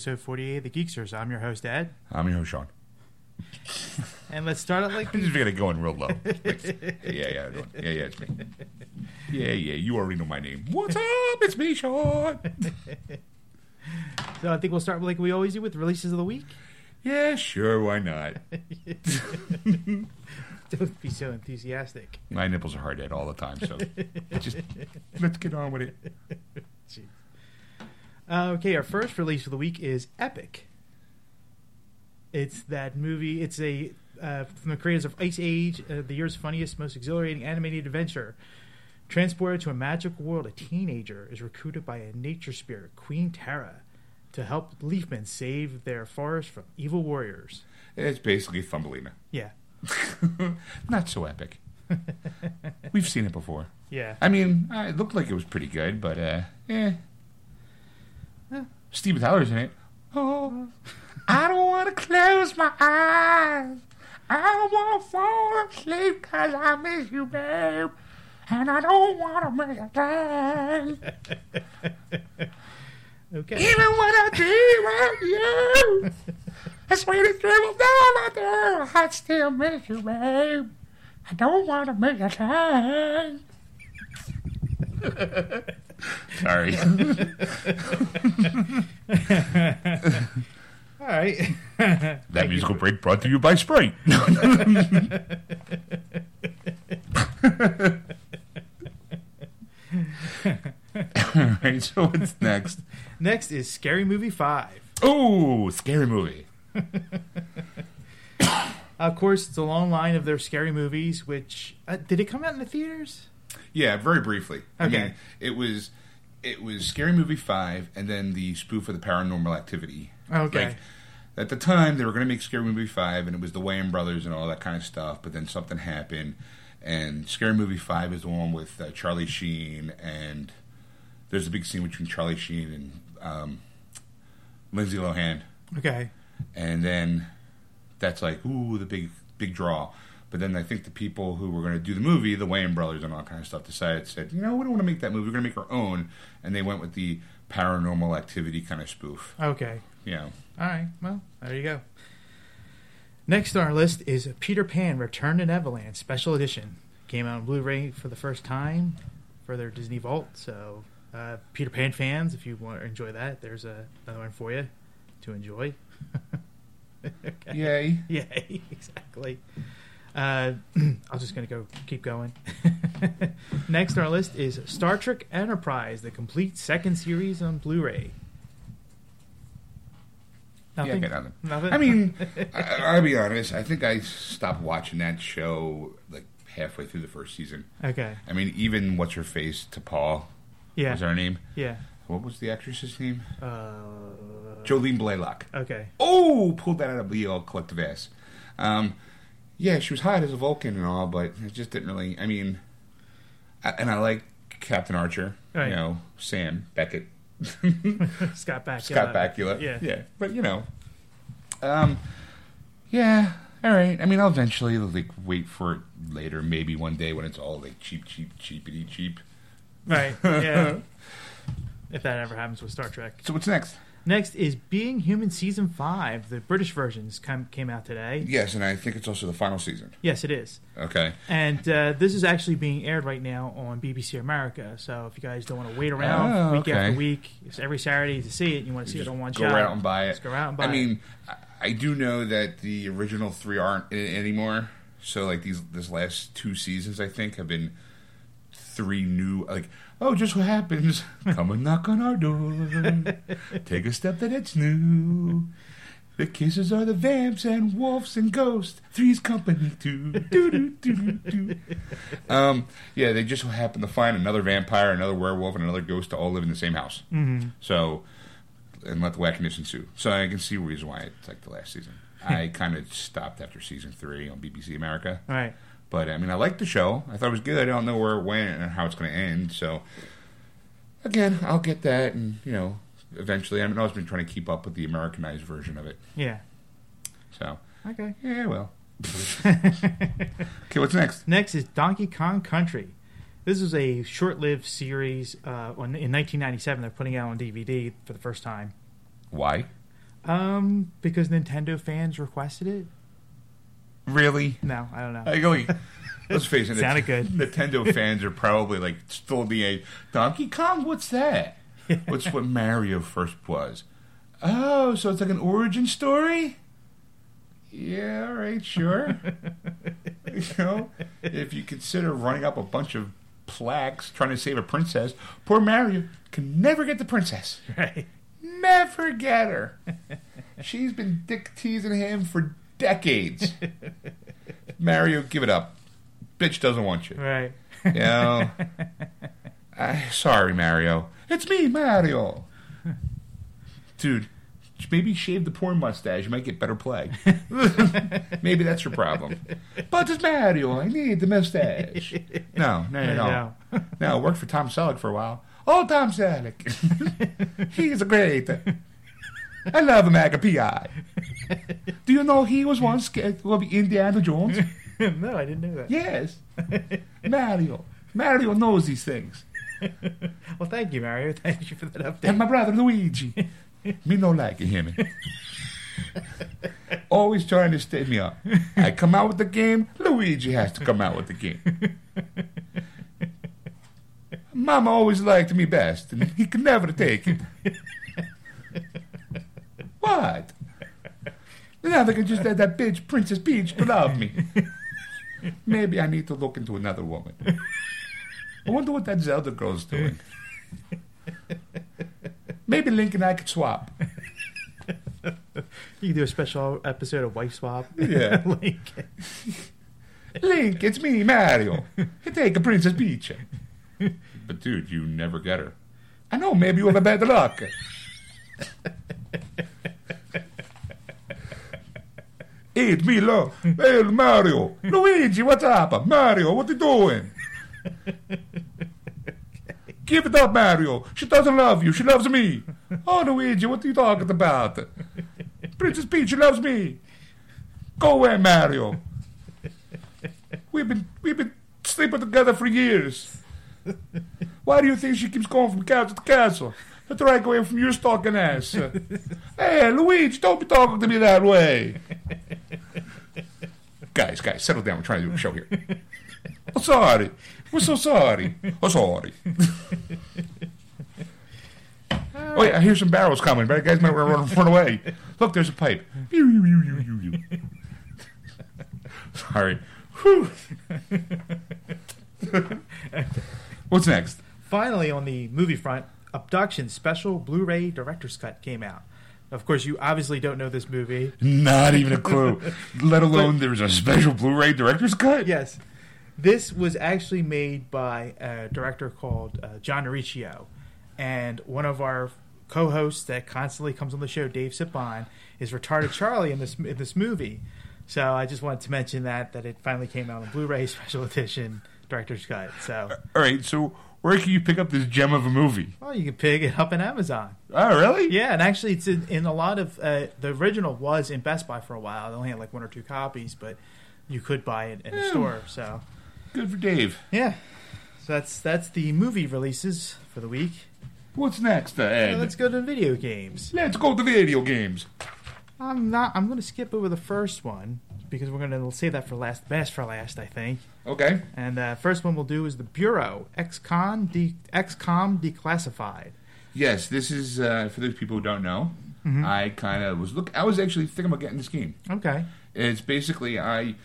And welcome to episode 48 of The Geeksters. I'm your host, Ed. I'm your host, Sean. And let's start it like I'm just gonna go in real low. yeah, yeah, yeah, yeah, it's me. Yeah, yeah, you already know my name. What's up? It's me, Sean. So I think we'll start like we always do with releases of the week. Yeah, sure, why not? Don't be so enthusiastic. My nipples are hard at all the time, so just let's get on with it. Jeez. Uh, okay, our first release of the week is Epic. It's that movie. It's a uh, from the creators of Ice Age, uh, the year's funniest, most exhilarating animated adventure. Transported to a magical world, a teenager is recruited by a nature spirit, Queen Tara, to help Leafmen save their forest from evil warriors. It's basically Thumbelina. Yeah, Not so epic. We've seen it before. yeah. I mean, uh, it looked like it was pretty good, but uh, eh. Steven Tyler's in it. Oh, I don't want to close my eyes. I don't want to fall asleep because I miss you, babe. And I don't want to miss a thing. Okay. Even when I dream of you, the sweetest dream of all I do, I still miss you, babe. I don't want to miss a thing. Sorry. All right. That musical break brought to you by Sprite. All right, so what's next? Next is Scary Movie Five. Oh, scary movie. Of course, it's a long line of their scary movies. Which uh, did it come out in the theaters? Yeah, very briefly. I mean, it was it was Scary Movie Five, and then the spoof of the Paranormal Activity. Okay. Like, at the time, they were going to make Scary Movie Five, and it was the Wayans brothers and all that kind of stuff. But then something happened, and Scary Movie Five is the one with uh, Charlie Sheen, and there's a big scene between Charlie Sheen and um, Lindsay Lohan, Okay. and then that's like ooh the big big draw. But then I think the people who were going to do the movie, the Wayne brothers and all kind of stuff, decided said, you know, we don't want to make that movie. We're going to make our own, and they went with the Paranormal Activity kind of spoof. Okay. Yeah. All right. Well, there you go. Next on our list is Peter Pan: Return to Neverland Special Edition. Came out on Blu-ray for the first time for their Disney Vault. So, uh, Peter Pan fans, if you want to enjoy that, there's a, another one for you to enjoy. okay. yay! Yeah, exactly. Uh, I'm just gonna go keep going. Next on our list is Star Trek Enterprise, the complete second series on Blu-ray. Yeah, Nothing. I nothing. Nothing? I mean, I, I'll be honest. I think I stopped watching that show like halfway through the first season. okay. I mean, even what's her face T'Pol Yeah. was her name. Yeah. What was the actress's name? Uh, Jolene Blalock. okay. Oh, pulled that out of the old collective ass. Um, yeah, she was hot as a Vulcan and all, but it just didn't really. I mean, I, and I like Captain Archer. Right. You know, Sam Beckett, Scott Bakula. Scott Bakula. Yeah. yeah, but you know, um, yeah. All right. I mean, I'll eventually like wait for it later, maybe one day when it's all like cheap, cheap, cheapity cheap. Right. Yeah. if that ever happens with Star Trek. So what's next? Next is Being Human season five. The British versions come, came out today. Yes, and I think it's also the final season. Yes, it is. Okay. And uh, this is actually being aired right now on BBC America. So if you guys don't want to wait around Oh, week okay. after week, it's every Saturday to see it, you want to see it on one go shot. out and buy it. Just go out and buy it. I it. mean, I, I do know that the original three aren't in it anymore. So like these this last two seasons, I think have been three new. Like oh, just what happens? Come and knock on our door. Take a step that it's new. The kisses are the vamps and wolves and ghosts. Three's company too. Doo, doo, doo, doo. Um, yeah, they just happen to find another vampire, another werewolf, and another ghost to all live in the same house. Mm-hmm. So, and let the wackiness ensue. So I can see the reason why it's like the last season. I kind of stopped after season three on BBC America. All right. But I mean, I liked the show. I thought it was good. I don't know where it went and how it's going to end. So, again, I'll get that, and you know, eventually. I mean, I've always been trying to keep up with the Americanized version of it. Yeah. So, Okay. yeah, well. okay, what's next? Next is Donkey Kong Country. This is a short-lived series. Uh, on, in 1997, they're putting out on DVD for the first time. Why? Um, because Nintendo fans requested it. Really? No, I don't know. I go. Let's face it. Sounded good. Nintendo fans are probably like still the age. Donkey Kong. What's that? What's what Mario first was? Oh, so it's like an origin story. Yeah, all right, sure. you know, if you consider running up a bunch of plaques trying to save a princess, poor Mario can never get the princess. right. Never get her. She's been dick teasing him for decades. Mario, give it up. Bitch doesn't want you. Right. You know? I, sorry, Mario. It's me, Mario. Dude, maybe shave the porn mustache. You might get better play. maybe that's your problem. But it's Mario. I need the mustache. No, no, no, no. No. Worked for Tom Selleck for a while. Oh, Tom Selleck. He's a great. I love him, P.I. Do you know he was once scared of Indiana Jones? no, I didn't know that. Yes. Mario. Mario knows these things. Well, thank you, Mario. Thank you for that update. And my brother Luigi. me no liking him. Always trying to stay me up. I come out with the game, Luigi has to come out with the game. Mama always liked me best, and he could never take it. What? Now they can just let that bitch Princess Peach love me. Maybe I need to look into another woman. I wonder what that Zelda girl's doing. Maybe Link and I could swap. You can do a special episode of Wife Swap. Yeah. Link. Link, it's me, Mario. Take a Princess Peach. But dude, you never get her. I know, maybe you have a bad luck. It's me. Hey, Mario. Luigi, what's up? Mario, what are you doing? Give it up, Mario. She doesn't love you. She loves me. Oh, Luigi, what are you talking about? Princess Peach loves me. Go away, Mario. We've been we've been sleeping together for years. Why do you think she keeps going from castle to castle? I go away from your stalking ass. hey, Luigi, don't be talking to me that way. guys, guys, settle down. We're trying to do a show here. I'm oh, sorry. We're so sorry. I'm sorry. Oh yeah, I hear some barrels coming. But guys might run, run away. Look, there's a pipe. Sorry. What's next? Finally, on the movie front, Abduction Special Blu-ray Director's Cut came out. Of course, you obviously don't know this movie. Not even a clue. Let alone there's a special Blu-ray director's cut. Yes, this was actually made by a director called uh, John Riccio, and one of our co-hosts that constantly comes on the show, Dave Sipon, is retarded Charlie in this in this movie. So I just wanted to mention that that it finally came out on Blu-ray special edition director's cut. So All right. So where can you pick up this gem of a movie? well, you can pick it up on Amazon. Oh, really? Yeah, and actually, it's in, in a lot of uh, the original was in Best Buy for a while. They only had like one or two copies, but you could buy it in a store. So Good for Dave. yeah, so that's that's the movie releases for the week. What's next, uh, Ed? Let's go to video games. Let's go to video games. I'm not. I'm going to skip over the first one because we're going to save that for last. Best for last, I think. Okay. And the first one we'll do is the Bureau XCOM de- XCOM Declassified. Yes, this is uh, for those people who don't know. I kind of was look. I was actually thinking about getting this game. Okay. It's basically I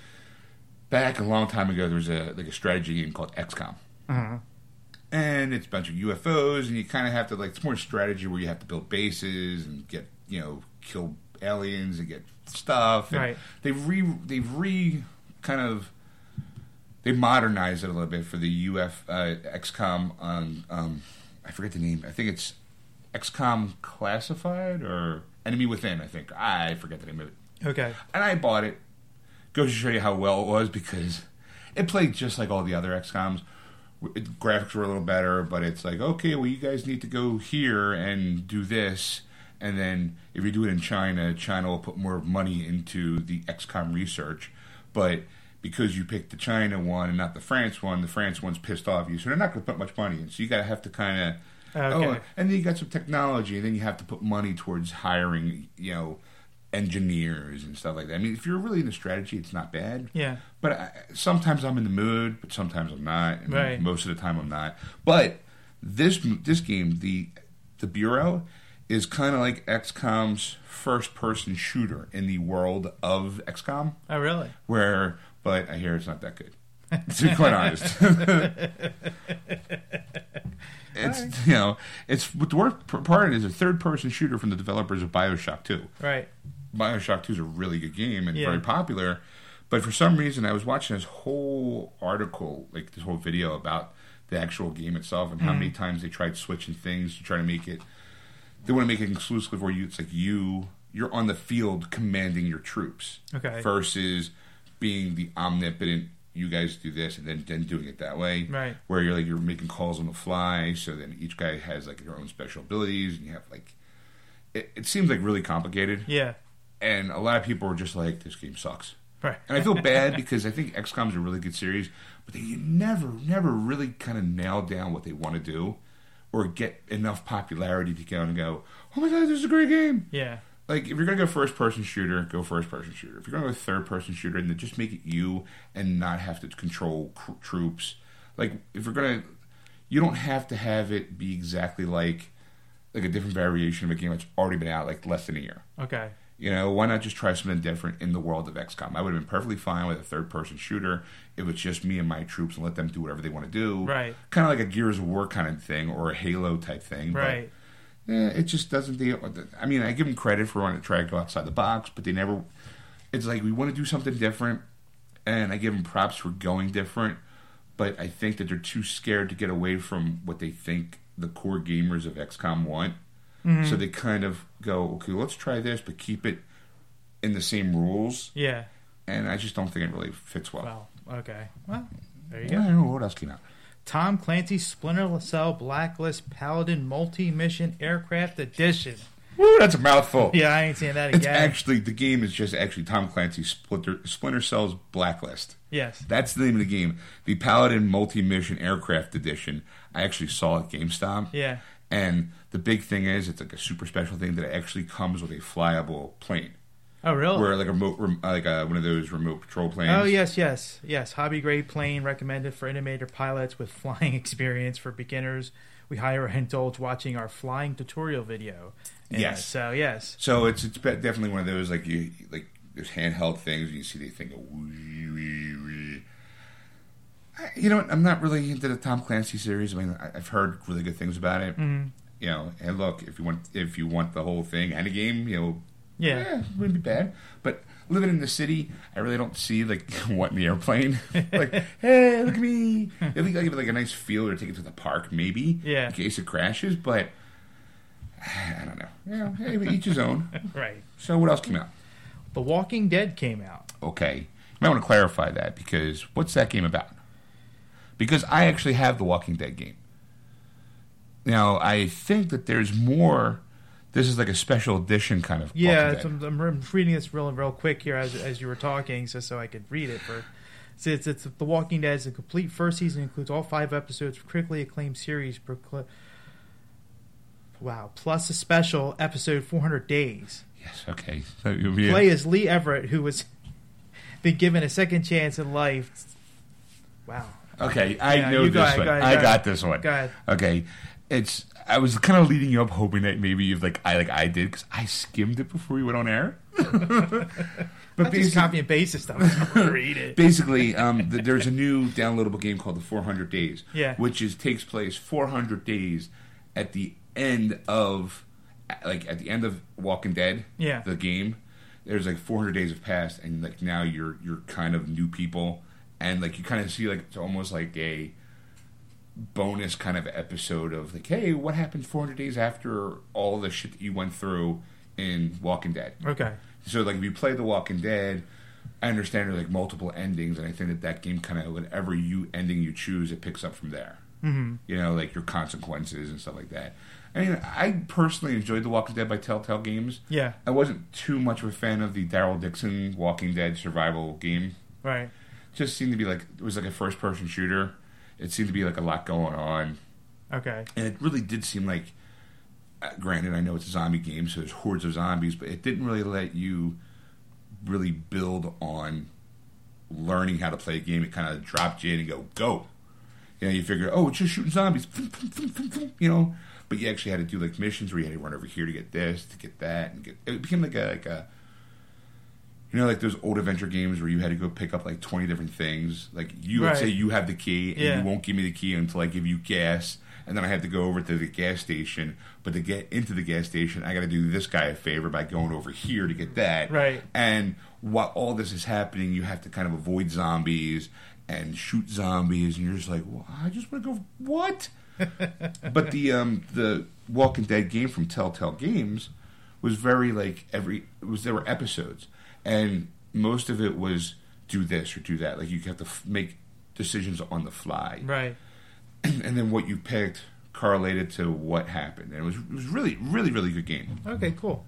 back a long time ago. There was a like a strategy game called XCOM, Uh-huh. and it's a bunch of UFOs, and you kind of have to like it's more strategy where you have to build bases and get you know kill aliens and get stuff. And Right. They've re they've re kind of they modernized it a little bit for the UF uh, XCOM on um, I forget the name. I think it's XCOM Classified or Enemy Within. I think I forget the name of it. Okay. And I bought it. Goes to show you how well it was because it played just like all the other XComs. It, graphics were a little better, but it's like, okay, well, you guys need to go here and do this. And then if you do it in China, China will put more money into the XCOM research. But because you picked the China one and not the France one, the France one's pissed off you. So they're not going to put much money in. So you got to have to kind of oh, Okay. Oh, and then you got some technology, and then you have to put money towards hiring, you know, engineers and stuff like that. I mean, if you're really into strategy, it's not bad. Yeah. But I, sometimes I'm in the mood, but sometimes I'm not. Right. Most of the time I'm not. But this this game, the the Bureau, is kind of like XCOM's first person shooter in the world of XCOM, Oh, really? where but I hear it's not that good. To be quite honest. it's you know it's the worst part is a third person shooter from the developers of Bioshock Two. Right. Bioshock 2 is a really good game and Yeah. very popular. But for some reason, I was watching this whole article, like this whole video about the actual game itself and how Mm-hmm. many times they tried switching things to try to make it. They want to make it exclusive where you, it's like you, you're on the field commanding your troops Okay. versus being the omnipotent. You guys do this, and then then doing it that way, Right. Where you're like you're making calls on the fly. So then each guy has like their own special abilities, and you have like. It, it seems like really complicated Yeah. and a lot of people were just like, "This game sucks," Right. and I feel bad because I think XCOM's a really good series, but they never, never really kind of nail down what they want to do, or get enough popularity to go and go, "Oh my god, this is a great game!" Yeah. Like if you're gonna go first person shooter, go first person shooter. If you're gonna go third person shooter, then just make it you and not have to control cr- troops. Like if you're gonna, you don't have to have it be exactly like like a different variation of a game that's already been out like less than a year. Okay. You know, why not just try something different in the world of XCOM? I would have been perfectly fine with a third person shooter if it's just me and my troops and let them do whatever they want to do. Right. Kind of like a Gears of War kind of thing or a Halo type thing. but, Right. Eh, it just doesn't deal. I mean, I give them credit for wanting to try to go outside the box, but they never. It's like we want to do something different, and I give them props for going different, but I think that they're too scared to get away from what they think the core gamers of XCOM want. Mm-hmm. So they kind of go, okay, let's try this, but keep it in the same rules. Yeah. And I just don't think it really fits well. Well. Okay. Well. There you I go. don't know what else came out. Tom Clancy Splinter Cell Blacklist Paladin Multi-Mission Aircraft Edition. Woo, that's a mouthful. Yeah, I ain't saying that again. It's actually the game is just actually Tom Clancy's Splinter Splinter Cell's Blacklist. yes. That's the name of the game. The Paladin Multi Mission Aircraft Edition. I actually saw at GameStop. Yeah. And the big thing is, it's like a super special thing that it actually comes with a flyable plane, Oh, really? where like a remote, rem- like a, one of those remote patrol planes. Oh yes, yes, yes. Hobby grade plane recommended for animator pilots with flying experience for beginners. We highly indulge watching our flying tutorial video. And, uh, Yes. So yes. So it's it's definitely one of those like you like there's handheld things. You see the thing go. wee, wee, wee. I- You know what? I'm not really into the Tom Clancy series. I mean, I- I've heard really good things about it. Mhm. You know, and look, if you want if you want the whole thing and a game, you know, Yeah. it wouldn't be bad. But living in the city, I really don't see like what in the airplane. like, hey, look at me. At least I give it like a nice feel or take it to the park, maybe. Yeah. In case it crashes, but I don't know. Yeah, hey, each his own. Right. So what else came out? The Walking Dead came out. Okay, you might want to clarify that because what's that game about? Because I actually have the Walking Dead game. Now I think that there's more. This is like a special edition kind of. Yeah, I'm, I'm reading this real real quick here as as you were talking, so so I could read it. For so it's, it's The Walking Dead is a complete first season includes all five episodes of critically acclaimed series. procl- Wow, plus a special episode 400 days. Yes. Okay. So you'll be Play as Lee Everett, who was been given a second chance in life. Wow. Okay, I Yeah, know you go this ahead, one. go ahead, I got this one. Go ahead. Okay, it's. I was kind of leading you up, hoping that maybe you've like I like I did because I skimmed it before we went on air. but just copy and paste stuff. Read it. basically, um, th- there's a new downloadable game called the 400 Days, Yeah. which is takes place 400 days at the end of, like at the end of Walking Dead, Yeah. the game. There's like 400 days have passed, and like now you're you're kind of new people, and like you kind of see like it's almost like a bonus kind of episode of like, hey, what happened 400 days after all the shit that you went through in Walking Dead? Okay. So like if you play The Walking Dead, I understand there's like multiple endings, and I think that that game kind of whatever you ending you choose, it picks up from there. hmm You know, like your consequences and stuff like that. I mean, I personally enjoyed The Walking Dead by Telltale Games. Yeah. I wasn't too much of a fan of the Daryl Dixon Walking Dead survival game. Right. Just seemed to be like it was like a first person shooter. It seemed to be like a lot going on. Okay. and it really did seem like. Uh, granted, I know it's a zombie game, so there's hordes of zombies, but it didn't really let you really build on learning how to play a game. It kind of dropped you in and go go. You know, you figure, oh, it's just shooting zombies, you know. But you actually had to do like missions where you had to run over here to get this, to get that, and get. It became like a like a. You know, like those old adventure games where you had to go pick up like twenty different things. Like you would Right. say you have the key, and Yeah. you won't give me the key until I give you gas, and then I have to go over to the gas station. But to get into the gas station, I got to do this guy a favor by going over here to get that. Right. And while all this is happening, you have to kind of avoid zombies and shoot zombies, and you're just like, well, I just want to go. What? but the um, the Walking Dead game from Telltale Games was very like every it was there were episodes, and most of it was do this or do that. Like you have to f- make decisions on the fly, Right. and then what you picked correlated to what happened. And it was it was really really really good game. Okay. Cool.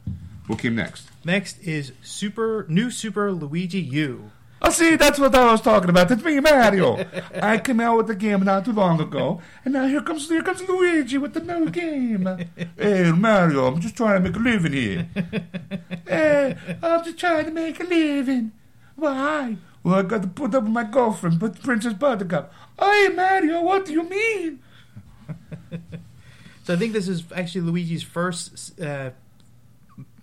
What came next? Next is Super New Super Luigi U. Oh, see, that's what I was talking about. It's me, Mario. I came out with the game not too long ago, and now here comes here comes Luigi with the new game. hey, Mario, I'm just trying to make a living here. hey, I'm just trying to make a living. Why? Well, I got to put up with my girlfriend, but Princess Buttercup. Hey, Mario, what do you mean? So I think this is actually Luigi's first uh,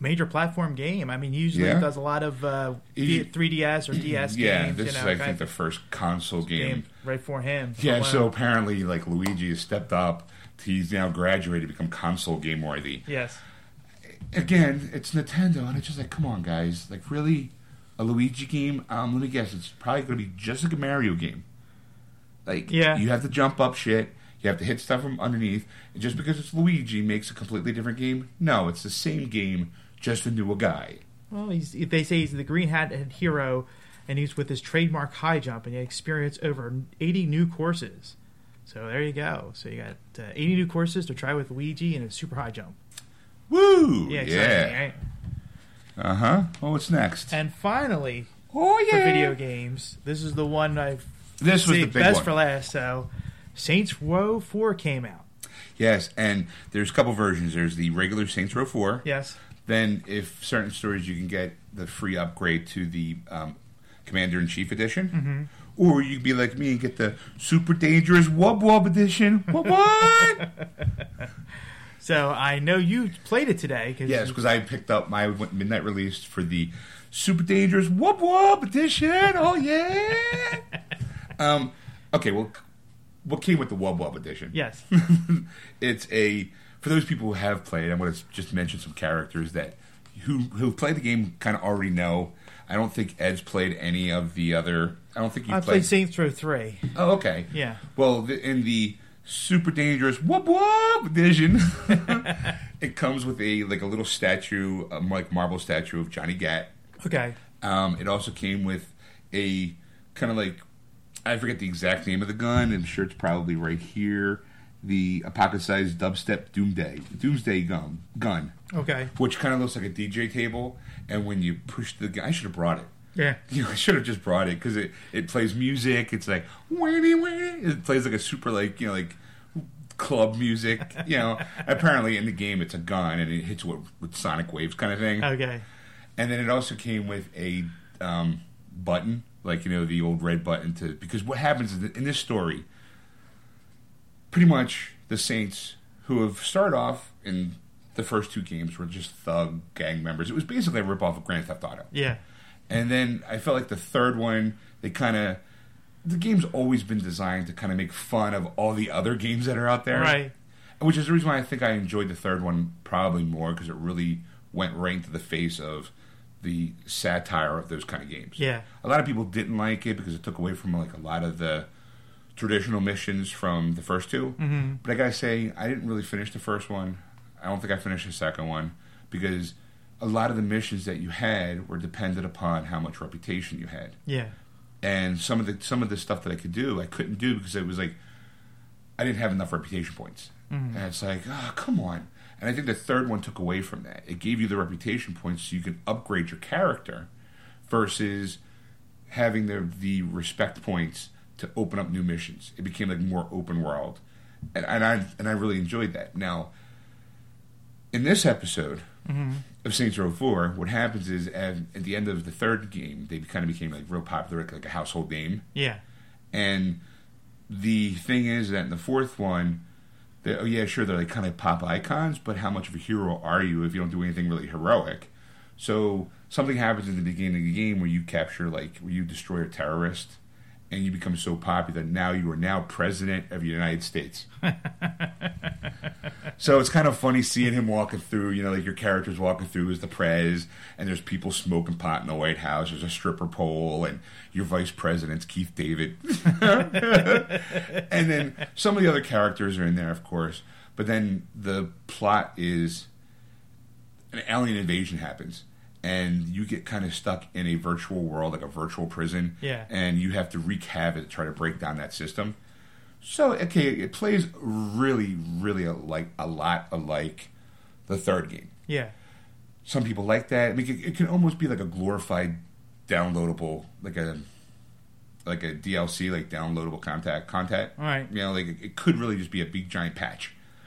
major platform game. I mean, usually Yeah. does a lot of uh, 3DS or DS yeah, games. this you is I think the first console game. game right for him. Yeah, so apparently, like Luigi has stepped up. He's now graduated to become console game worthy. yes, again, it's Nintendo, and it's just like, come on, guys, like really, a Luigi game? Um, let me guess, it's probably going to be just like a Mario game. Like, Yeah. you have to jump up shit, you have to hit stuff from underneath, and just because it's Luigi makes a completely different game? No, it's the same game, just a newer guy. well, he's, they say he's the green hat hero, and he's with his trademark high jump, and he experienced over 80 new courses. So there you go. So you got uh, 80 new courses to try with Luigi and a super high jump. Woo! Yeah, Yeah. right? Uh huh. Oh, what's next? And finally, oh for yeah. video games, this is the one I've This was the best one. for last. So, Saints Row 4 came out. Yes, and there's a couple versions. There's the regular Saints Row Four. Yes. Then, if certain stories, you can get the free upgrade to the um, Commander in Chief edition, Mm-hmm. or you can be like me and get the Super Dangerous Wub Wub edition. What? what? So I know you played it today. Cause yes, because I picked up my midnight release for the Super Dangerous Wub Wub edition. Oh yeah. um. Okay. Well, what came with the Wub Wub edition? Yes. it's a for those people who have played. I'm going to just mention some characters that who who played the game kind of already know. I don't think Ed's played any of the other. I don't think you I played. played Saints Row 3. oh, okay. Yeah. Well, the, in the super dangerous Wub Wub vision, it comes with a like a little statue, um, like marble statue of Johnny Gat. Okay. Um, it also came with a kind of like I forget the exact name of the gun. I'm sure it's probably right here. The apocalypse-sized dubstep doomsday doomsday gun gun, Okay. which kind of looks like a DJ table. And when you push the gun, I should have brought it. Yeah. You know, I should have just brought it because it, it plays music. It's like whammy whammy. It plays like a super like you know like club music. You know, apparently in the game it's a gun and it hits with, with sonic waves kind of thing. Okay. And then it also came with a um, button, like you know the old red button to because what happens in this story, pretty much the Saints who have started off in the first two games were just thug gang members. It was basically a ripoff of Grand Theft Auto. Yeah. And then I felt like the third one, they kind of. The game's always been designed to kind of make fun of all the other games that are out there. Right. Which is the reason why I think I enjoyed the third one probably more because it really went right into the face of the satire of those kind of games. Yeah. A lot of people didn't like it because it took away from like a lot of the traditional missions from the first 2 Mm-hmm. But I gotta say, I didn't really finish the first one. I don't think I finished the second one because a lot of the missions that you had were dependent upon how much reputation you had Yeah. and some of the some of the stuff that I could do, I couldn't do because it was like I didn't have enough reputation points, and it's like, oh, come on. And I think the third one took away from that. It gave you the reputation points so you could upgrade your character, versus having the the respect points to open up new missions. It became like more open world, and, and I and I really enjoyed that. Now, in this episode mm-hmm. of Saints Row Four, what happens is at, at the end of the third game, they kind of became like real popular, like a household name. Yeah. And the thing is that in the fourth one, they, oh yeah, sure, they're like kind of pop icons, but how much of a hero are you if you don't do anything really heroic? So something happens in the beginning of the game where you capture like where you destroy a terrorist, and you become so popular now you are now president of the United States. so it's kind of funny seeing him walking through. You know, like your character's walking through as the prez, and there's people smoking pot in the White House. There's a stripper pole, and your vice president's Keith David. and then some of the other characters are in there, of course. But then the plot is an alien invasion happens, and you get kind of stuck in a virtual world, like a virtual prison. Yeah. And you have to wreak havoc to try to break down that system. So okay, it plays really, really like a lot alike the third game. Yeah. Some people like that. I mean, it, it can almost be like a glorified downloadable, like a like a DLC, like downloadable contact content. All right. You know, like it, it could really just be a big giant patch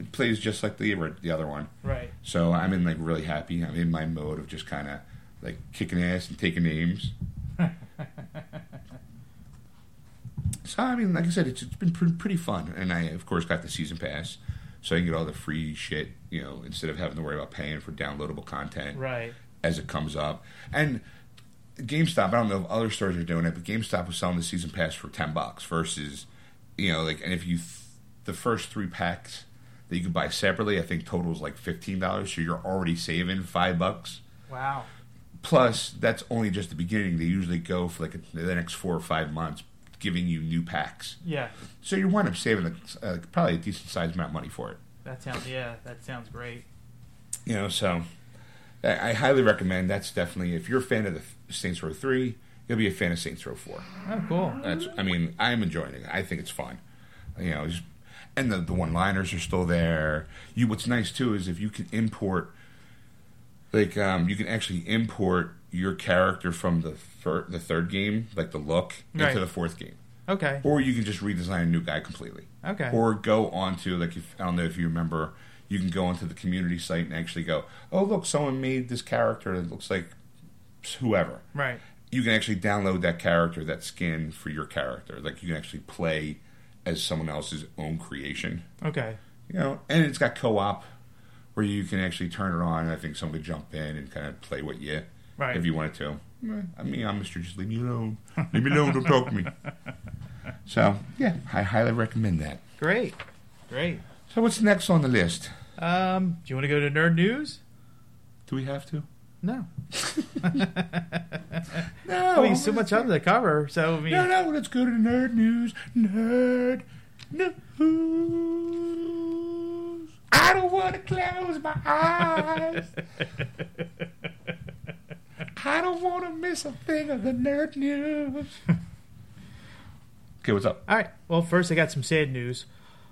It plays just like the the other one. Right. So I'm in like really happy. I'm in my mode of just kind of like kicking ass and taking names. so I mean, like I said, it's, it's been pretty, pretty fun, and I of course got the season pass, so I can get all the free shit, you know, instead of having to worry about paying for downloadable content Right. as it comes up. And GameStop, I don't know if other stores are doing it, but GameStop was selling the season pass for ten bucks versus, you know, like, and if you th- the first three packs that you can buy separately, I think total is like fifteen dollars, so you're already saving five bucks. Wow. Plus, that's only just the beginning. They usually go for like the next four or five months, giving you new packs. Yeah. So you wind up saving a, uh, probably a decent sized amount of money for it. That sounds. Yeah. That sounds great. You know, so I, I highly recommend. That's definitely if you're a fan of the Saints Row three, you'll be a fan of Saints Row four. Oh, cool. That's I mean I'm enjoying it. I think it's fun. You know, just, and the the one liners are still there. You what's nice too is if you can import, like um, you can actually import your character from the fir- the third game, like the look, Right. into the fourth game, Okay. or you can just redesign a new guy completely. Okay. Or go onto like if I don't know if you remember, you can go onto the community site and actually go, oh look, someone made this character that looks like whoever Right. you can actually download that character, that skin for your character. Like you can actually play as someone else's own creation. Okay. You know, and it's got co-op where you can actually turn it on. And I think someone could jump in and kind of play with you, Right. if you wanted to. I mean, I'm Mister. Just leave me alone. Leave me alone. Don't talk to me. So yeah, I highly recommend that. Great. Great. So what's next on the list? Um, do you want to go to nerd news? Do we have to? No. No. I mean, so much on the cover. So I mean, No, no. Let's go to nerd news. Nerd news. I don't want to close my eyes. I don't want to miss a thing of the nerd news. okay, what's up? All right. Well, first I got some sad news.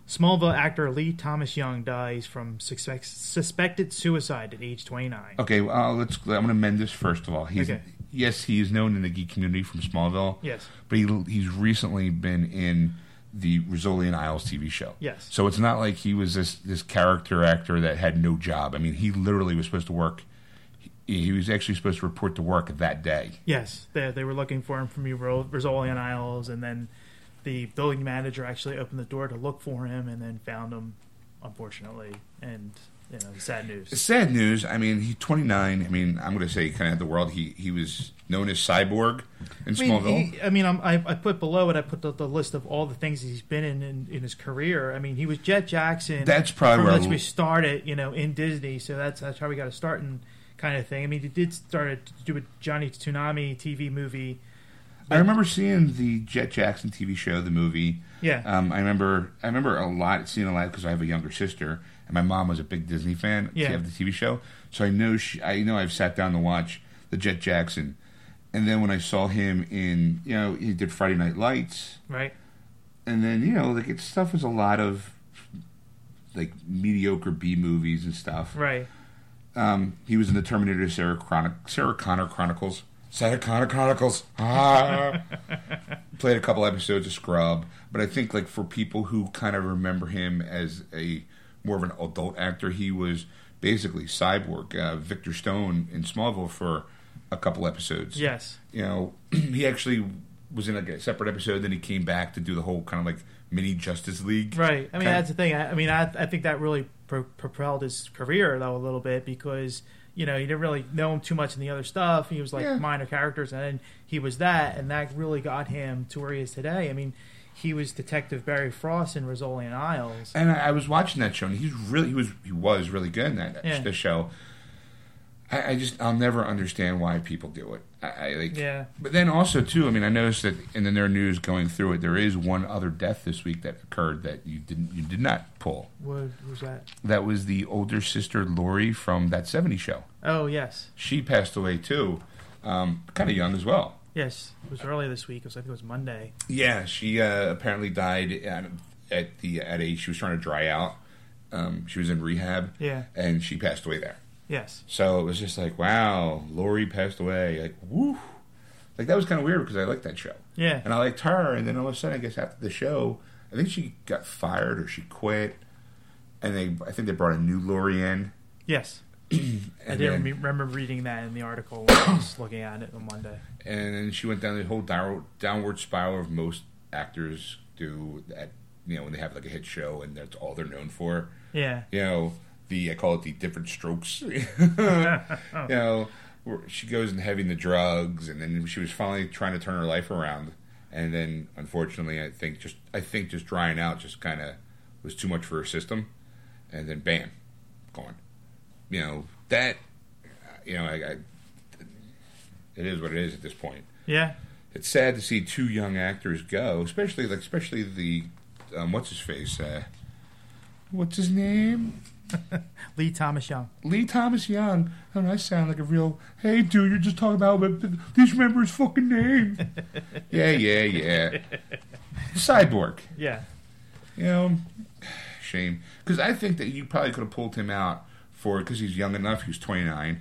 Smallville actor Lee Thompson Young dies from suspect, suspected suicide at age 29. Okay, well, let's. I'm going to amend this first of all. He's Okay. yes, he is known in the geek community from Smallville. Yes. but he, he's recently been in the Rizzoli and Isles TV show. Yes. So it's not like he was this this character actor that had no job. I mean, he literally was supposed to work. He, he was actually supposed to report to work that day. Yes, they, they were looking for him from Rizzoli and Isles, and then the building manager actually opened the door to look for him, and then found him, unfortunately, and you know, sad news. Sad news. I mean, he's 29. I mean, I'm going to say kind of had the world. He he was known as Cyborg in I mean, Smallville. he, I mean, I'm, I, I put below it. I put the, the list of all the things he's been in, in in his career. I mean, he was Jet Jackson. That's probably where I which l- we started, you know, in Disney. So that's that's how we got to start and kind of thing. I mean, he did start to do a Johnny Tsunami TV movie. I remember seeing the Jet Jackson TV show, the movie. Yeah. Um, I remember I remember a lot seeing a lot because I have a younger sister and my mom was a big Disney fan. Yeah. She have the TV show, so I know she, I know I've sat down to watch the Jet Jackson, and then when I saw him in you know he did Friday Night Lights, right. and then you know like its stuff was a lot of like mediocre B movies and stuff. Right. Um, he was in the Terminator Sarah, Chronic- Sarah Connor Chronicles. Connor Chronicles. Ah. Played a couple episodes of Scrub, but I think like for people who kind of remember him as a more of an adult actor, he was basically Cyborg, uh, Victor Stone in Smallville for a couple episodes. Yes. You know, he actually was in like a separate episode. Then he came back to do the whole kind of like mini Justice League. Right. I mean, that's the thing. I, I mean, I, I think that really pro- propelled his career though a little bit because you know you didn't really know him too much in the other stuff. He was like Yeah. minor characters, and then he was that, and that really got him to where he is today. I mean, he was Detective Barry Frost in Rizzoli and Isles. And I, I was watching that show, and he's really he was he was really good in that Yeah. the show. I, I just I'll never understand why people do it. I, I like, Yeah. But then also too, I mean, I noticed that in the nerd news going through it, there is one other death this week that occurred that you didn't you did not pull. What was that? That was the older sister Laurie from that '70s show. Oh yes, She passed away too, um, kind of young as well. yes. It was early this week. It was I think it was Monday. Yeah, she uh, apparently died at, at the at age she was trying to dry out. Um, she was in rehab. Yeah. and she passed away there. Yes. So it was just like, wow, Laurie passed away. Like, woo. Like, that was kind of weird because I liked that show. Yeah. And I liked her. And then all of a sudden, I guess after the show, I think she got fired or she quit. And they, I think they brought a new Laurie in. Yes. I And did then, remember reading that in the article when I was looking at it on Monday. and then she went down the whole downward, downward spiral of most actors do at, you know, when they have like a hit show and that's all they're known for. Yeah. you know the I call it the Diff'rent Strokes. you know, she goes and having the drugs, and then she was finally trying to turn her life around, and then unfortunately, I think just I think just drying out just kind of was too much for her system, and then bam, gone. You know that. You know, I, I it is what it is at this point. Yeah. It's sad to see two young actors go, especially like especially the um, what's his face. Uh, what's his name? Lee Thompson Young. Lee Thompson Young. And I sound like a real, hey, dude, you're just talking about, but please remember his fucking name. yeah, yeah, yeah. Cyborg. Yeah. You know, shame. Because I think that you probably could have pulled him out for, because he's young enough, He's 29.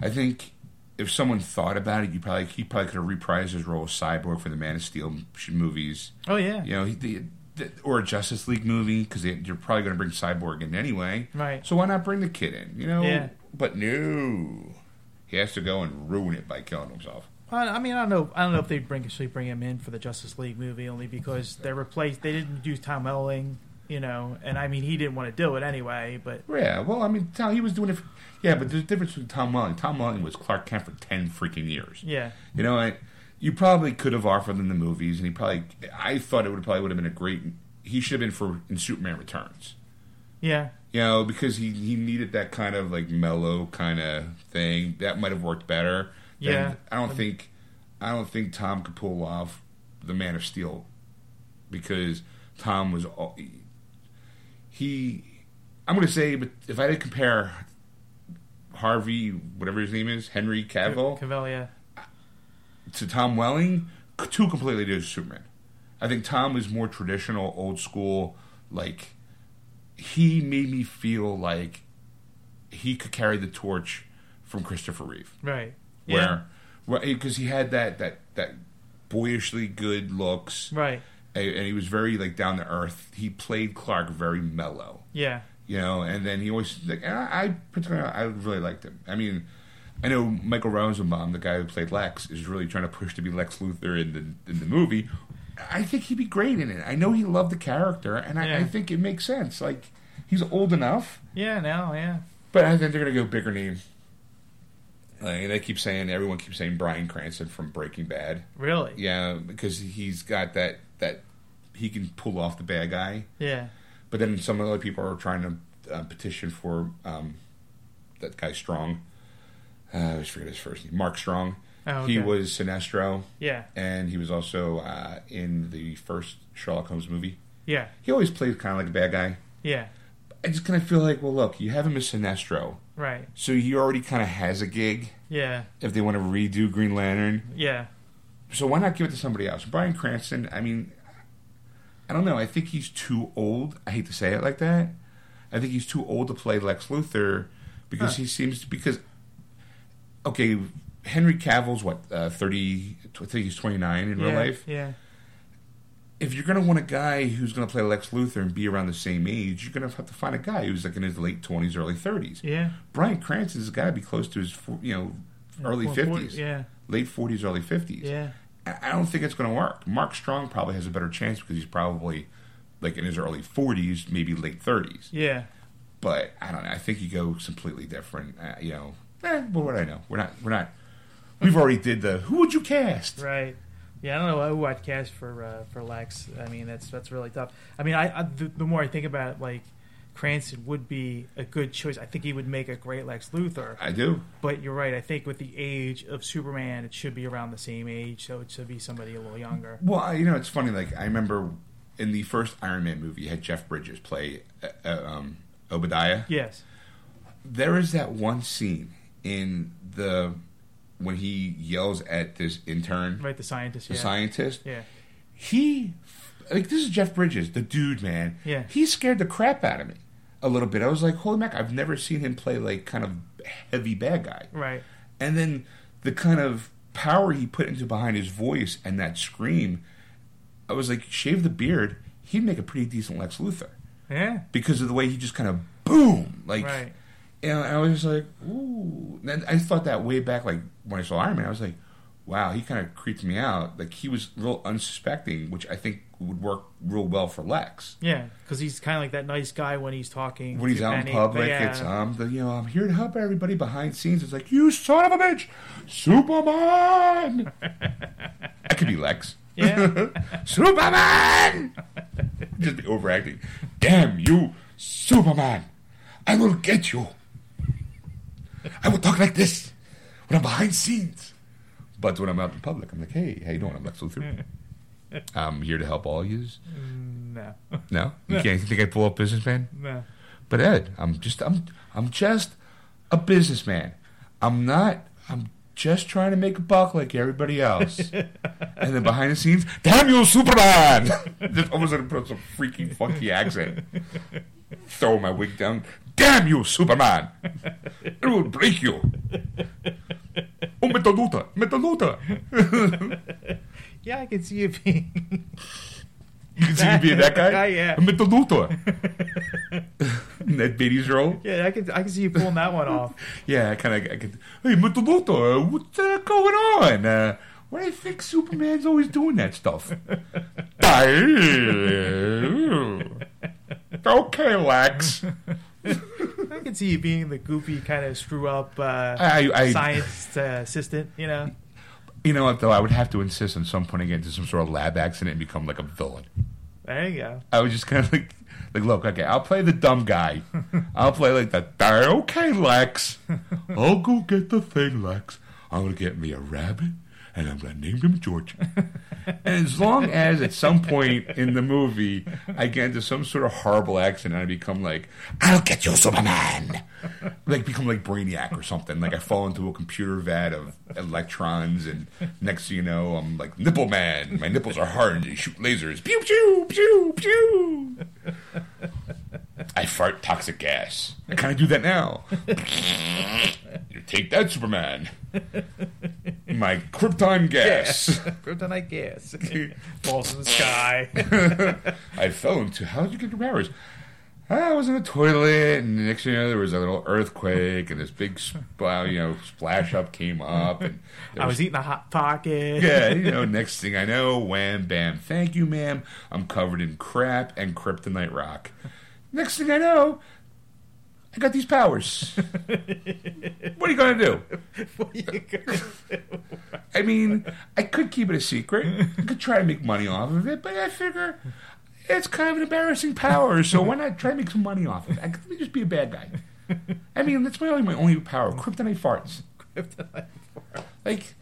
I think if someone thought about it, you probably he probably could have reprised his role as Cyborg for the Man of Steel movies. Oh yeah. You know, he, the, the, or a Justice League movie because you're probably going to bring Cyborg in anyway. Right. So why not bring the kid in? You know. Yeah. But no, he has to go and ruin it by killing himself. I I mean, I don't know. I don't know if they'd bring actually bring him in for the Justice League movie only because they replaced. They didn't use Tom Welling, you know, and I mean he didn't want to do it anyway. But Yeah. Well, I mean, Tom, he was doing it. For, yeah, but there's a difference between Tom Welling. Tom Welling was Clark Kent for ten freaking years. yeah, You know, I, you probably could have offered him the movies, and he probably. I thought it would probably would have been a great. He should have been for in Superman Returns. yeah, You know, because he he needed that kind of like mellow kind of thing. That might have worked better. than- Yeah. I don't think. I don't think Tom could pull off the Man of Steel because Tom was all, he. I'm going to say, but if I did compare Harvey, whatever his name is, Henry Cavill, Cavill, yeah, to Tom Welling, two completely different Superman. I think Tom is more traditional, old school. Like he made me feel like he could carry the torch from Christopher Reeve, right, yeah, where because he had that that that boyishly good looks, right, and, and he was very like down to earth. He played Clark very mellow yeah, you know, and then he always like and I, I particularly I really liked him. I mean, I know Michael Rosenbaum, the guy who played Lex, is really trying to push to be Lex Luthor in the in the movie. I think he'd be great in it. I know he loved the character, and I, I think it makes sense. Like he's old enough, yeah. Now, yeah, but I think they're gonna go bigger name. Like, they keep saying everyone keeps saying Bryan Cranston from Breaking Bad. really, Yeah, because he's got that that he can pull off the bad guy. yeah, But then some other people are trying to uh, petition for um, that guy Strong. uh, I always forget his first name. Mark Strong. Oh, He was Sinestro, Yeah, and he was also uh, in the first Sherlock Holmes movie. yeah, He always played kind of like a bad guy. yeah. I just kind of feel like, well, look, you have him as Sinestro, Right. so he already kind of has a gig Yeah, if they want to redo Green Lantern. yeah, So why not give it to somebody else? Bryan Cranston, I mean, I don't know. I think he's too old. I hate to say it like that. I think he's too old to play Lex Luthor because Huh. he seems to, because, okay, Henry Cavill's what, uh, 30, I think he's 29 in yeah, real life. Yeah, If you're going to want a guy who's going to play Lex Luthor and be around the same age, you're going to have to find a guy who's like in his late 20s, early 30s. yeah. Bryan Cranston's got to be close to his, you know, early Well, for- 50s. Yeah, Late 40s, early 50s. yeah, I I don't think it's going to work. Mark Strong probably has a better chance because he's probably like in his early 40s, maybe late 30s. yeah. But I don't know. I think you go completely different. Uh, you know, eh, what would I know? We're not. We're not. We've already did the. Who would you cast? Right. Yeah, I don't know who I'd cast for uh, for Lex. I mean, that's that's really tough. I mean, I, I the, the more I think about it, like Cranston would be a good choice. I think he would make a great Lex Luthor. I do. But you're right. I think with the age of Superman, it should be around the same age, so it should be somebody a little younger. Well, I, you know, it's funny. Like I remember in the first Iron Man movie, you had Jeff Bridges play uh, uh, um, Obadiah. Yes. There is that one scene in the when he yells at this intern, Right. The scientist. the yeah. scientist. Yeah. he like this is Jeff Bridges, the dude, man. Yeah. He scared the crap out of me a little bit. I was like, holy mac, I've never seen him play like kind of heavy bad guy. Right. And then the kind of power he put into behind his voice and that scream, I was like, shave the beard, he'd make a pretty decent Lex Luthor. Yeah. Because of the way he just kind of boom, like Right. And I was just like, ooh. And I thought that way back, like when I saw Iron Man, I was like, wow, he kind of creeped me out. Like he was real unsuspecting, which I think would work real well for Lex. Yeah. Because he's kind of like that nice guy when he's talking. When he's out in public, Yeah. it's um, the, you know, I'm here to help everybody behind scenes. It's like, you son of a bitch, Superman. that could be Lex. Yeah. Superman. Just be overacting. Damn you, Superman! I will get you. I will talk like this when I'm behind scenes. But when I'm out in public, I'm like, hey, how you doing? I'm Lex Luthor. I'm here to help all yous. no. No, you can't think I pull up businessman. No. But Ed, I'm just I'm I'm just a businessman. I'm not. I'm just trying to make a buck like everybody else. and then behind the scenes, damn you, Superman! just almost gonna put some freaky funky accent. Throw my wig down. Damn you, Superman! It will break you. Oh, metaluta, metaluta. Yeah, I can see you being. You can see me being that guy. Yeah. Metaluta. Ned Beatty's role. Yeah, I can. I can see you pulling that one off. Yeah, I kind of. I could. Hey, Mataluta, what's uh, going on? Uh, why do you think Superman's always doing that stuff? Okay, Lex. I can see you being the goofy kind of screw up uh, I, I, science uh, assistant. You know. you know what though? I would have to insist on some point I get into some sort of lab accident and become like a villain. There you go. I was just kind of like, like, look, okay, I'll play the dumb guy. I'll play like the okay, Lex. I'll go get the thing, Lex. I'm gonna get me a rabbit, and I'm gonna name him George. and as long as at some point in the movie I get into some sort of horrible accident, I become like, I'll get you, Superman. like become like Brainiac or something. Like I fall into a computer vat of electrons, and next you know, I'm like Nipple Man. My nipples are hard and they shoot lasers. Pew pew pew pew. I fart toxic gas. I kind of do that now. you take that, Superman. My krypton gas. Kryptonite gas falls in the sky. I fell into. How did you get your powers? I was in a toilet, and next thing you know, there was a little earthquake, and this big, spl- you know, splash up came up, and I was eating a hot pocket. yeah, you know, next thing I know, wham, bam, thank you, ma'am. I'm covered in crap and kryptonite rock. Next thing I know, I got these powers. what are you gonna do? what are you gonna do? I mean, I could keep it a secret. I could try to make money off of it, but I figure it's kind of an embarrassing power. So why not try to make some money off of it? I- Let me just be a bad guy. I mean, that's my only my only power. Kryptonite farts. Kryptonite form. Like,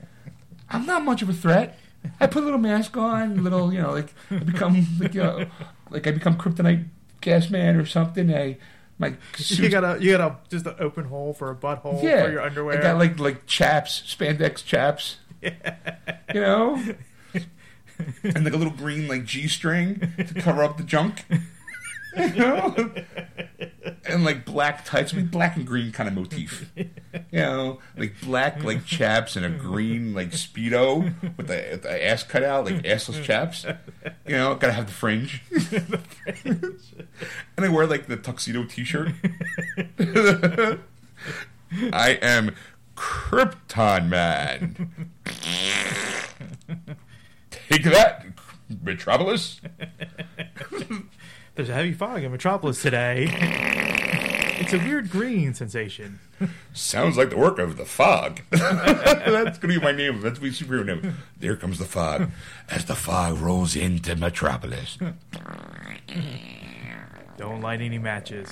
I'm not much of a threat. I put a little mask on, a little, you know, like I become like, you know, like I become kryptonite gas man or something. I my You got a you got a just an open hole for a butthole yeah, for your underwear. I got like like chaps, spandex chaps. Yeah. You know, and like a little green like G string to cover up the junk. You know, and like black tights, I mean black and green kind of motif. You know, like black like chaps and a green like speedo with the, with the ass cut out, like assless chaps. You know, gotta have the fringe. and I wear like the tuxedo T-shirt. I am Krypton Man. Take that, Metropolis. There's a heavy fog in Metropolis today. it's a weird green sensation. Sounds like the work of the fog. That's gonna be my name. That's my superhero name. There comes the fog. As the fog rolls into Metropolis. Don't light any matches.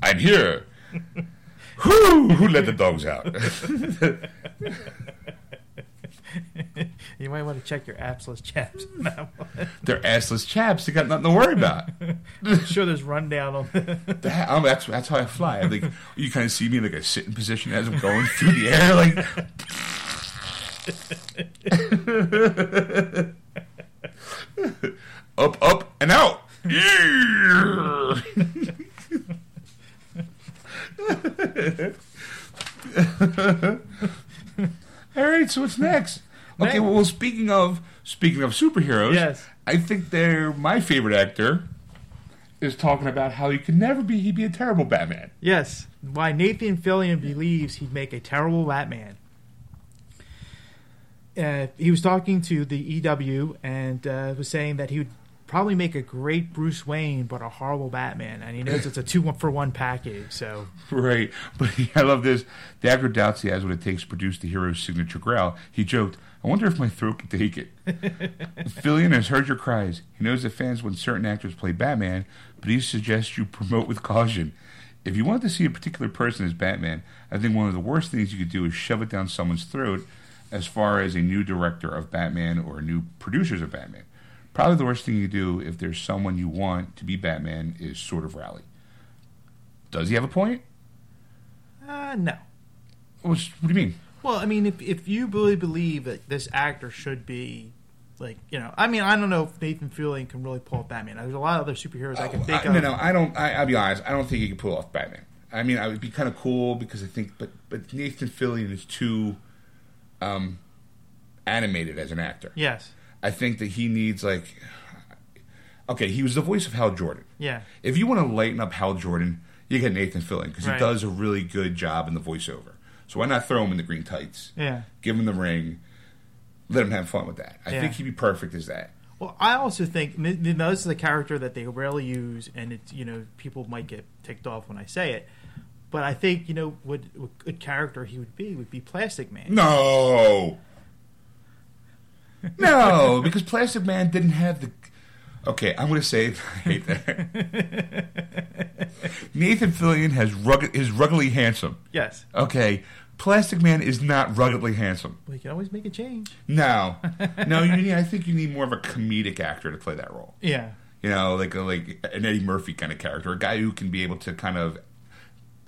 I'm here. Who who let the dogs out? You might want to check your assless chaps. on that one. They're assless chaps. They got nothing to worry about. sure, there's rundown on. That, um, that's that's how I fly. I think you kind of see me in like a sitting position as I'm going through the air, like. up, up, and out. Yeah. All right, so what's next? Okay, well, speaking of speaking of superheroes, Yes. I think they're my favorite actor is talking about how he could never be he'd be a terrible Batman. Yes, why Nathan Fillion believes he'd make a terrible Batman. Uh, he was talking to the EW and uh, was saying that he would probably make a great Bruce Wayne, but a horrible Batman. And he knows it's a two one for one package. So Right. But I love this. The actor doubts he has what it takes to produce the hero's signature growl. He joked, I wonder if my throat can take it. Fillion has heard your cries. He knows that fans want certain actors play Batman, but he suggests you promote with caution. If you want to see a particular person as Batman, I think one of the worst things you could do is shove it down someone's throat as far as a new director of Batman or new producers of Batman. Probably the worst thing you do if there's someone you want to be Batman is sort of rally. Does he have a point? uh, no. What's, what do you mean? Well, I mean, if if you really believe that this actor should be. Like you know, I mean, I don't know if Nathan Fillion can really pull off Batman. There's a lot of other superheroes I can think I, of. no, no, I don't. I, I'll be honest. I don't think he could pull off Batman. I mean, I would be kind of cool because I think, but but Nathan Fillion is too um, animated as an actor. Yes. I think that he needs like, okay, he was the voice of Hal Jordan. Yeah. If you want to lighten up Hal Jordan, you get Nathan Fillion because Right. he does a really good job in the voiceover. So why not throw him in the green tights? Yeah. Give him the ring. Let him have fun with that. I Yeah. think he'd be perfect as that. Well, I also think this is a character that they rarely use, and it's you know people might get ticked off when I say it, but I think you know what, what good character he would be would be Plastic Man. No. No, because Plastic Man didn't have the. Okay, I'm going to say. I hate that. Nathan Fillion has rugged, is ruggedly handsome. Yes, Okay, Plastic Man is not ruggedly handsome. we can always make a change. No, no. You need. I think you need more of a comedic actor to play that role. Yeah, You know, like a, like an Eddie Murphy kind of character, a guy who can be able to kind of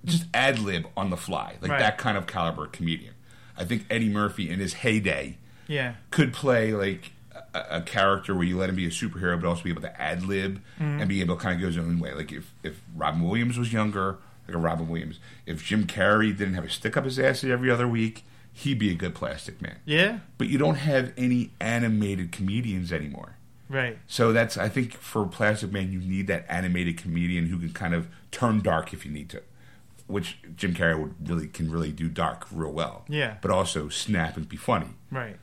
just ad lib on the fly, like Right. that kind of caliber comedian. I think Eddie Murphy in his heyday yeah, could play like a, a character where you let him be a superhero, but also be able to ad lib mm-hmm. and be able to kind of go his own way. Like if if Robin Williams was younger, like a Robin Williams. If Jim Carrey didn't have a stick up his ass every other week, he'd be a good Plastic Man. yeah, But you don't have any animated comedians anymore. right. So that's I think for Plastic Man you need that animated comedian who can kind of turn dark if you need to. Which Jim Carrey would really can really do dark real well. Yeah. But also snap and be funny. Right.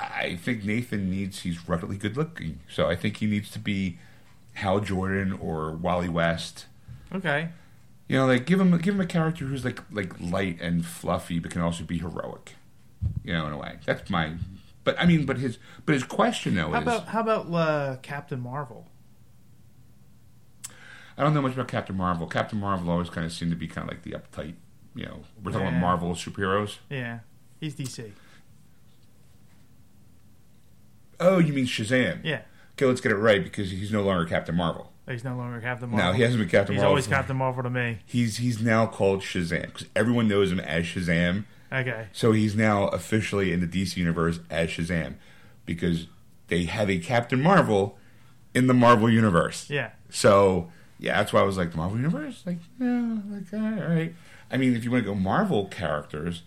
I think Nathan needs he's ruggedly good looking. So I think he needs to be Hal Jordan or Wally West. Okay. You know, like give him give him a character who's like like light and fluffy but can also be heroic. You know, in a way. That's my but I mean but his but his question though How is about how about uh, Captain Marvel? I don't know much about Captain Marvel. Captain Marvel always kind of seemed to be kind of like the uptight, you know. We're talking Yeah. about Marvel superheroes. Yeah, he's DC. Oh, you mean Shazam? Yeah, Okay, let's get it right because he's no longer Captain Marvel. he's no longer Captain Marvel. No, he hasn't been Captain He's Marvel. He's always Captain Marvel to me. He's he's now called Shazam because everyone knows him as Shazam. Okay. So he's now officially in the DC universe as Shazam because they have a Captain Marvel in the Marvel universe. Yeah. So yeah, that's why I was like the Marvel universe. Like yeah, like all right. I mean, if you want to go Marvel characters,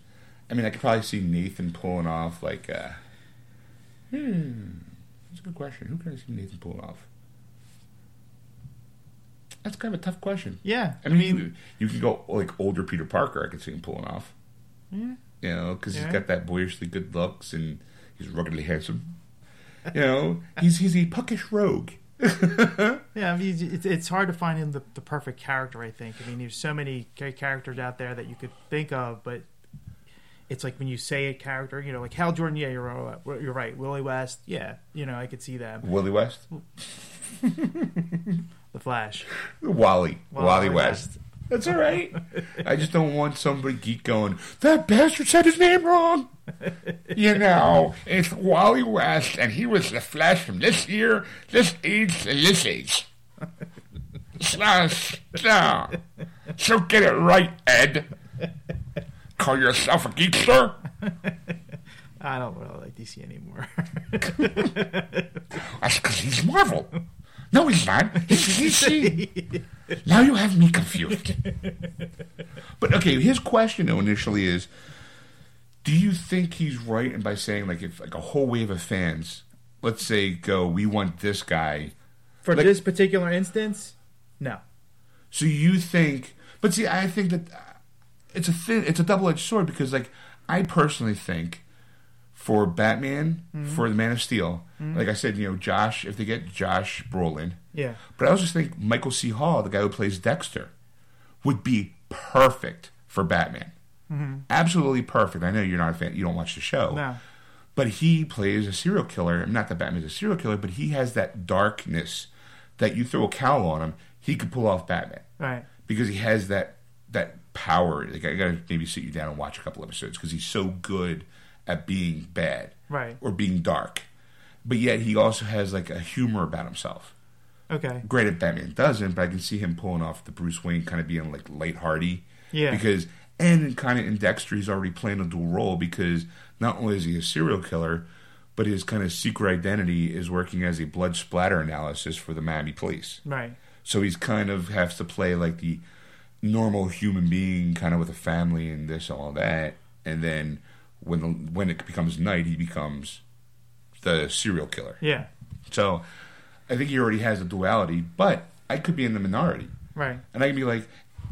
I mean, I could probably see Nathan pulling off like. Uh, hmm, that's a good question. Who can I see Nathan pulling off? That's kind of a tough question. Yeah. I mean, you, you can go like older Peter Parker. I could see him pulling off. Yeah. You know, because Yeah. he's got that boyishly good looks and he's ruggedly handsome. You know, he's he's a puckish rogue. Yeah, I mean, it's, it's hard to find him the, the perfect character. I think. I mean, there's so many ca- characters out there that you could think of, but it's like when you say a character, you know, like Hal Jordan. Yeah, you're right. You're right. Willie West. Yeah, you know, I could see them. Willie West, The Flash. Wally, Wally, Wally West. West. That's all right. I just don't want somebody geek going. That bastard said his name wrong. you know, it's Wally West, and he was the Flash from this year, this age, and this age. Slash, no. So get it right, Ed. Call yourself a geekster? I don't really like DC anymore. That's because he's Marvel. No, he's not. He's DC. Now you have me confused. But okay, his question though initially is: Do you think he's right in by saying like if like a whole wave of fans, let's say, go, we want this guy. For Like- this particular instance, no. So you think? But see, I think that it's a thin, it's a double edged sword because like I personally think. For Batman, mm-hmm. for the Man of Steel, mm-hmm. like I said, you know, Josh. If they get Josh Brolin, Yeah. But I also think Michael C. Hall, the guy who plays Dexter, would be perfect for Batman. Mm-hmm. Absolutely perfect. I know you're not a fan; you don't watch the show. No. But he plays a serial killer. Not that Batman's a serial killer, but he has that darkness that you throw a cowl on him, he could pull off Batman Right. because he has that that power. Like I gotta maybe sit you down and watch a couple episodes because he's so good at being bad Right. or being dark. But yet he also has like a humor about himself. Okay. great Granted, Batman doesn't, but I can see him pulling off the Bruce Wayne kind of being like lighthearted. Yeah. Because and kind of in Dexter, he's already playing a dual role because not only is he a serial killer, but his kind of secret identity is working as a blood splatter analysis for the Miami police. Right. So he's kind of has to play like the normal human being, kind of with a family and this and all that. And then when the, when it becomes night, he becomes the serial killer. Yeah. So I think he already has a duality, but I could be in the minority. Right. And I can be like,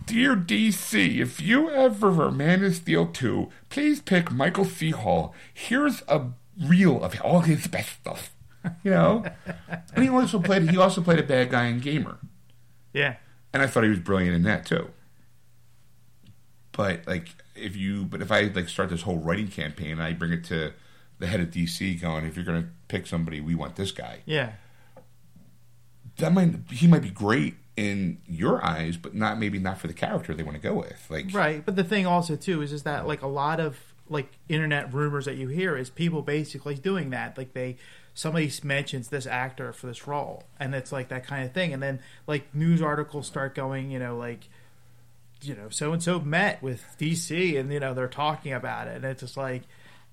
Dear DC, if you ever are Man of Steel 2, please pick Michael C. Hall. Here's a reel of all his best stuff. You know? and he also played he also played a bad guy in Gamer. Yeah. And I thought he was brilliant in that too. But like if you but if I like start this whole writing campaign and I bring it to the head of DC going, if you're gonna pick somebody, we want this guy. Yeah. that might he might be great in your eyes, but not maybe not for the character they want to go with. Like Right, but the thing also too is is that like a lot of like internet rumors that you hear is people basically doing that. Like they somebody mentions this actor for this role, and it's like that kind of thing. And then like news articles start going, you know, like you know, so and so met with DC, and you know they're talking about it, and it's just like.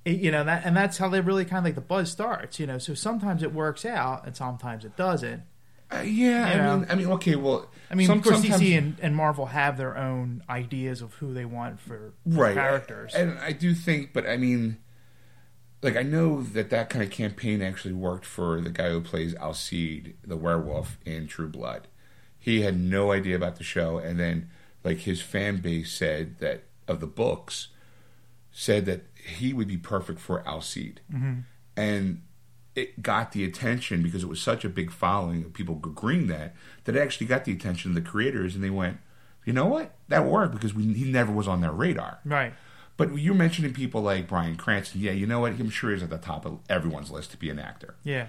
It, you know that, and that's how they really kind of like the buzz starts. You know, so sometimes it works out, and sometimes it doesn't. uh, yeah, You I mean, I mean, okay, well, I mean, some- of course, DC and, and Marvel have their own ideas of who they want for, for right characters. and I do think, but I mean, like I know that that kind of campaign actually worked for the guy who plays Alcide, the werewolf in True Blood. He had no idea about the show, and then like his fan base said that of the books said that he would be perfect for Alcide, mm-hmm. and it got the attention because it was such a big following of people agreeing that that it actually got the attention of the creators, and they went, you know what, that worked because we, he never was on their radar. right. But you're mentioning people like Bryan Cranston. Yeah, you know what? I'm sure he's at the top of everyone's list to be an actor. Yeah.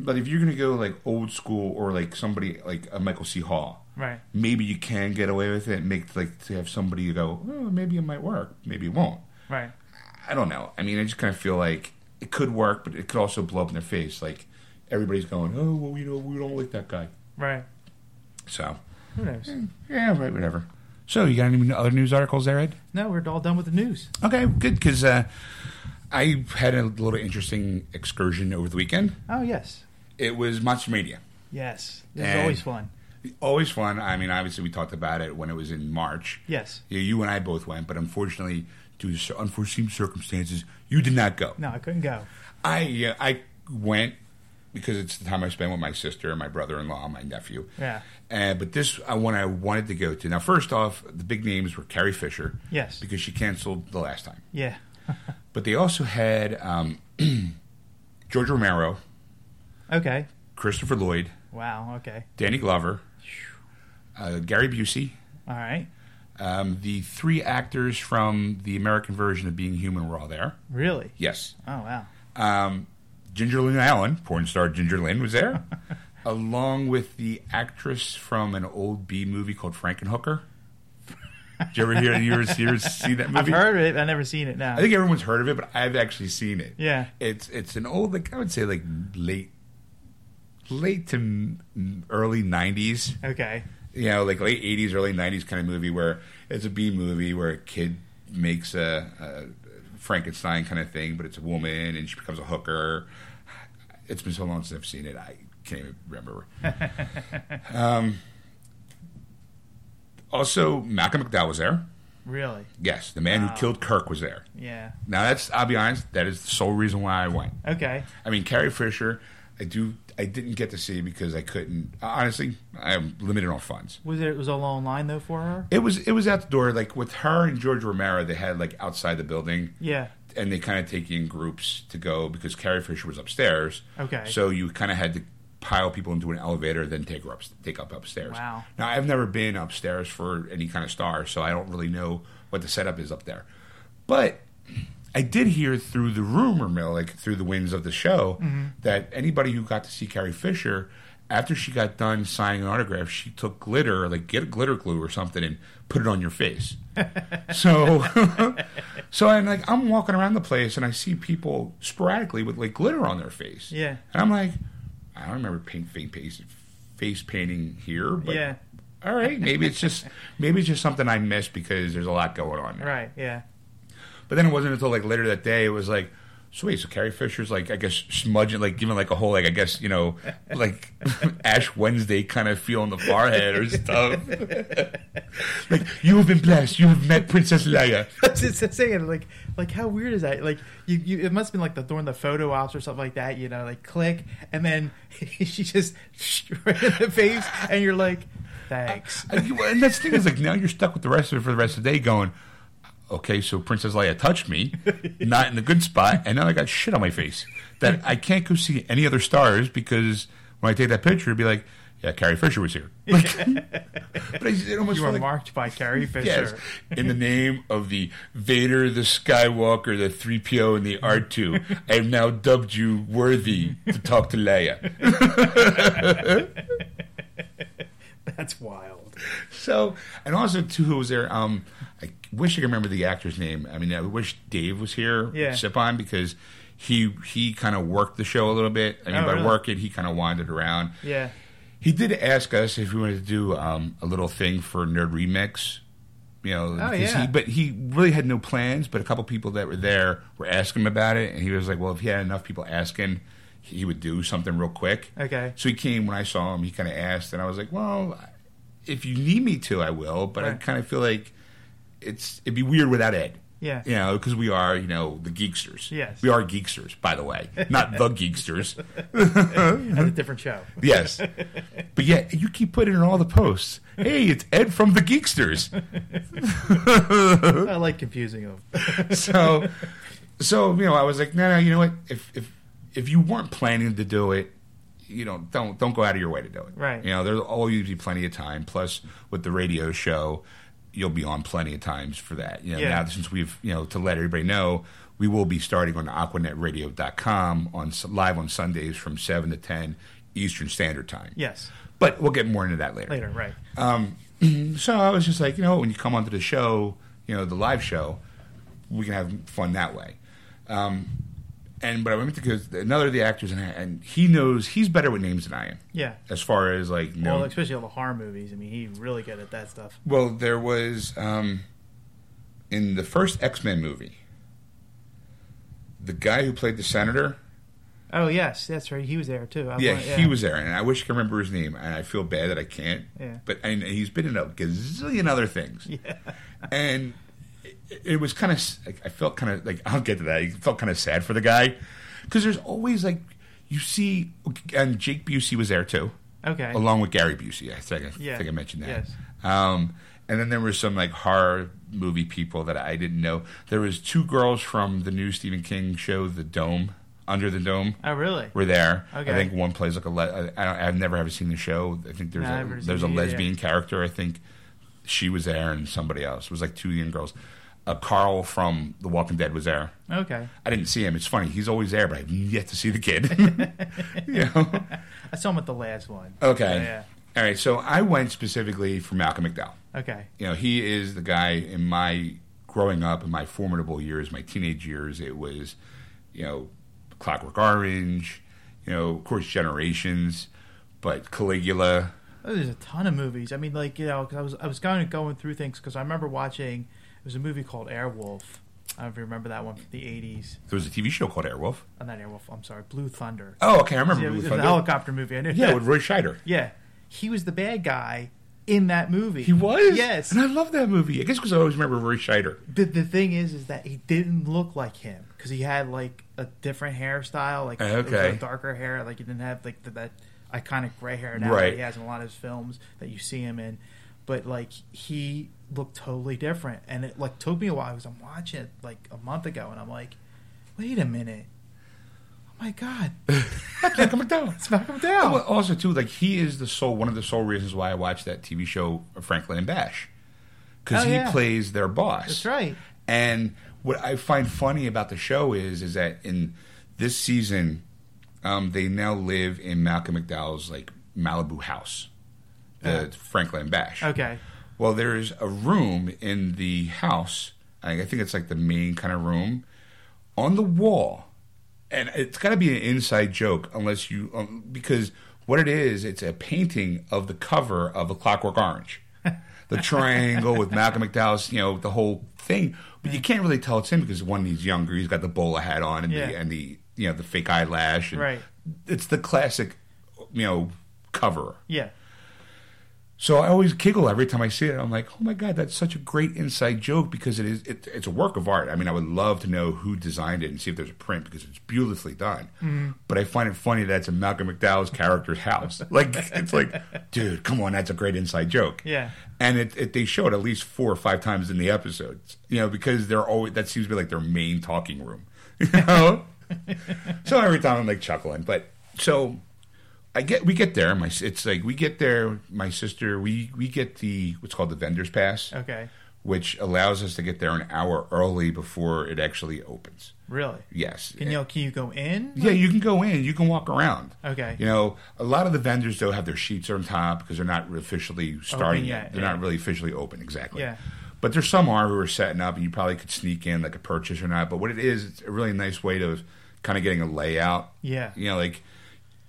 But if you're gonna go like old school or like somebody like a Michael C. Hall, Right. maybe you can get away with it. Make like to have somebody go, oh, maybe it might work, maybe it won't. Right. I don't know. I mean, I just kind of feel like it could work, but it could also blow up in their face. Like everybody's going, oh, well, you know, we don't like that guy. Right. So Who knows? yeah, right, whatever. So you got any other news articles there, Ed? No, we're all done with the news. Okay, good because uh, I had a little interesting excursion over the weekend. Oh yes. It was much media. Yes. This is always fun. Always fun. I mean, obviously, we talked about it when it was in March. Yes. Yeah, you and I both went, but unfortunately, due to unforeseen circumstances, you did not go. No, I couldn't go. I uh, I went because it's the time I spend with my sister, my brother-in-law, my nephew. Yeah. Uh, but this uh, one I wanted to go to. Now, first off, the big names were Carrie Fisher. Yes. Because she canceled the last time. Yeah. But they also had um, George Romero, Okay. Christopher Lloyd, Wow. Okay. Danny Glover, uh, Gary Busey, All right. um, the three actors from the American version of Being Human were all there. Really? Yes. Oh wow. Um, Ginger Lynn Allen, porn star Ginger Lynn, was there, along with the actress from an old B movie called Frankenhooker. Did you ever hear? You ever, you ever see that movie? I've heard of it. I've never seen it. Now. I think everyone's heard of it, but I've actually seen it. Yeah. It's it's an old, like I would say, like late, late to early '90s. Okay. You know, like late '80s, early '90s kind of movie where it's a B movie where a kid makes a, a Frankenstein kind of thing, but it's a woman and she becomes a hooker. It's been so long since I've seen it, I can't even remember. um, also, Malcolm McDowell was there. Really? Yes, the man Wow. who killed Kirk was there. Yeah. Now that's I'll be honest, that is the sole reason why I went. Okay. I mean Carrie Fisher, I do I didn't get to see because I couldn't honestly, I'm limited on funds. Was it was a long line though for her? It was it was out the door, like with her and George Romero, they had like outside the building Yeah. and they kind of take you in groups to go because Carrie Fisher was upstairs. Okay. So you kind of had to pile people into an elevator, then take her up, take up upstairs. Wow. Now I've never been upstairs for any kind of star, so I don't really know what the setup is up there. But I did hear through the rumor mill, like through the winds of the show, Mm-hmm. that anybody who got to see Carrie Fisher. After she got done signing an autograph, she took glitter, like get a glitter glue or something, and put it on your face. so, so I'm like, I'm walking around the place and I see people sporadically with like glitter on their face. Yeah. And I'm like, I don't remember paint, face, face, face painting here, but Yeah. all right, maybe it's just maybe it's just something I missed because there's a lot going on. There. Right. Yeah. But then it wasn't until like later that day it was like, so wait, so Carrie Fisher's like I guess smudging like giving like a whole like I guess you know like Ash Wednesday kind of feel on the forehead or stuff. like you have been blessed, you have met Princess Leia. That's just saying, like, like how weird is that? Like, you, you, it must have been like the during the photo ops or something like that. You know, like click, and then she just right in the face, and you're like, thanks. and that's the thing is like now you're stuck with the rest of it for the rest of the day going. Okay, so Princess Leia touched me, not in a good spot, and now I got shit on my face that I can't go see any other stars because when I take that picture, it'd be like, yeah, Carrie Fisher was here. Like, but I, it almost You were like, marked by Carrie Fisher. yes, in the name of the Vader, the Skywalker, the three PO, and the R two, I have now dubbed you worthy to talk to Leia. That's wild. So, and also too, who was there? Um, wish I could remember the actor's name. I mean, I wish Dave was here, Yeah. sip on because he he kind of worked the show a little bit. I mean, Oh, by really? work it, he kind of wandered around. Yeah. He did ask us if we wanted to do um, a little thing for Nerd Remix. You know, Oh, yeah. he, but he really had no plans. But a couple people that were there were asking him about it, and he was like, "Well, if he had enough people asking, he would do something real quick." Okay. So he came when I saw him. He kind of asked, and I was like, "Well, if you need me to, I will." But I kind of feel like it's it'd be weird without Ed. Yeah. You know, because we are, you know, the geeksters. Yes. we are geeksters, by the way, not the geeksters. That's a different show. Yes, but yeah, you keep putting in all the posts. Hey, it's Ed from the Geeksters. I like confusing them. so, so you know, I was like, no, no, you know what? If if if you weren't planning to do it, you know, don't don't go out of your way to do it. Right. You know, there'll always be plenty of time. Plus, with the radio show, you'll be on plenty of times for that. You know, Yeah. now since we've you know to let everybody know, we will be starting on aquanetradio.com on live on Sundays from 7 to 10 Eastern Standard Time. Yes. But we'll get more into that later. Later, right. Um, so I was just like, you know, when you come onto the show, you know, the live show, we can have fun that way. Um, and but I went to because another of the actors and, and he knows he's better with names than I am. Yeah. As far as like no, Well, especially all the horror movies. I mean, he's really good at that stuff. well, there was um, in the first X Men movie, the guy who played the senator. Oh yes, that's right. He was there too. I Yeah, want- he was there, and I wish I could remember his name, and I feel bad that I can't. Yeah. But and he's been in a gazillion other things. Yeah. and it, was kind of I felt kind of like I'll get to that. I felt kind of sad for the guy because there's always like you see, and Jake Busey was there too, Okay. along with Gary Busey. I think I, Yeah. think I mentioned that. Yes. Um, and then there were some like horror movie people that I didn't know. There was two girls from the new Stephen King show, The Dome, Under the Dome. Oh really? Were there? Okay. I think one plays like a. Le- I I've never ever seen the show. I think there's No, a there's a it either, lesbian character. I think she was there and somebody else. It was like two young girls. Uh, Carl from The Walking Dead was there. Okay. I didn't see him. It's funny. He's always there, but I've yet to see the kid. you know? I saw him at the last one. Okay. Yeah. All right. So I went specifically for Malcolm McDowell. Okay. You know, he is the guy in my growing up, in my formidable years, my teenage years. It was, you know, Clockwork Orange. You know, of course, Generations, but Caligula. Oh, there's a ton of movies. I mean, like you know, cause I was I was kind of going through things because I remember watching. It was a movie called Airwolf. I don't know if you remember that one from the '80s. There was a TV show called Airwolf. Oh, not Airwolf. I'm sorry, Blue Thunder. Oh, okay. I remember it Blue was a Thunder. helicopter movie. I knew. Yeah, with Roy Scheider. yeah, he was the bad guy in that movie. He was. Yes. and I love that movie. I guess because I always remember Roy Scheider. The, the thing is, is that he didn't look like him because he had like a different hairstyle, like Okay. a darker hair. Like he didn't have like the, that iconic gray hair now Right. that he has in a lot of his films that you see him in. But like he looked totally different, and it like took me a while because I'm watching it like a month ago, and I'm like, wait a minute, oh my god, Malcolm McDowell. it's Malcolm McDowell. well, also, too, like he is the sole one of the sole reasons why I watched that TV show Franklin and Bash because Oh, he yeah. plays their boss. That's right. And what I find funny about the show is is that in this season, um, they now live in Malcolm McDowell's like Malibu house, the Oh. Franklin and Bash. Okay, Well, there's a room in the house. I I think it's like the main kind of room on the wall, and it's got to be an inside joke unless you um, because what it is, it's a painting of the cover of A Clockwork Orange, the triangle with Malcolm McDowell's, you know, the whole thing. But you can't really tell it's him because one, he's younger, he's got the bowler hat on, and Yeah. the and the you know the fake eyelash, and Right. It's the classic, you know, cover. yeah, So I always giggle every time I see it. I'm like, oh my god, that's such a great inside joke because it is it, it's a work of art. I mean, I would love to know who designed it and see if there's a print because it's beautifully done. Mm-hmm. But I find it funny that it's in Malcolm McDowell's character's house. Like it's like, dude, come on, that's a great inside joke. Yeah. and it, it they show it at least four or five times in the episodes. You know, because they're always that seems to be like their main talking room. You know, so every time I'm like chuckling, but so I get we get there. My it's like we get there. My sister we we get the what's called the vendors pass, okay, which allows us to get there an hour early before it actually opens. really. Yes. Can you can you go in? Yeah, you can go in. You can walk around. Okay. You know, a lot of the vendors though have their sheets on top because they're not officially starting yet, yet. They're yeah. not really officially open exactly. Yeah. But there's some are who are setting up, and you probably could sneak in like a purchase or not. But what it is, it's a really nice way to kind of getting a layout. Yeah. You know, like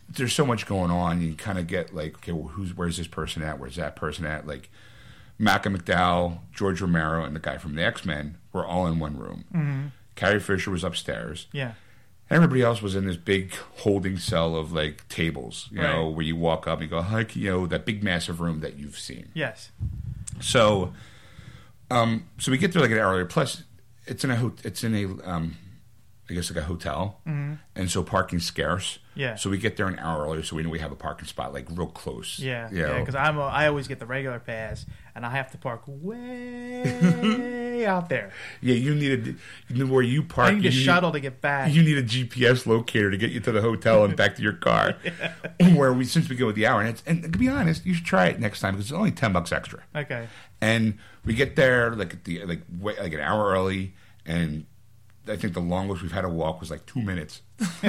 there's so much going on. You kind of get like, okay, well, who's where's this person at? Where's that person at? Like Malcolm McDowell, George Romero, and the guy from the X Men were all in one room. Mm-hmm. Carrie Fisher was upstairs. Yeah. Everybody else was in this big holding cell of like tables, you know, where you walk up and you go, hi, you know, that big massive room that you've seen. Yes. So, um, so we get there like an hour earlier. Plus, it's in a it's in a um, I guess like a hotel, and so parking's scarce. Mm-hmm. Yeah. So we get there an hour earlier, so we know we have a parking spot like real close. Yeah, You know? yeah. Because I'm a, I always get the regular pass, and I have to park way out there. yeah, you need a you know where you park. I need a shuttle to get back. You need a GPS locator to get you to the hotel and back to your car. Where we since we go with the hour, and it's and to be honest, you should try it next time because it's only ten bucks extra. okay. And we get there like at the like way, like an hour early, and I think the longest we've had a walk was like two minutes,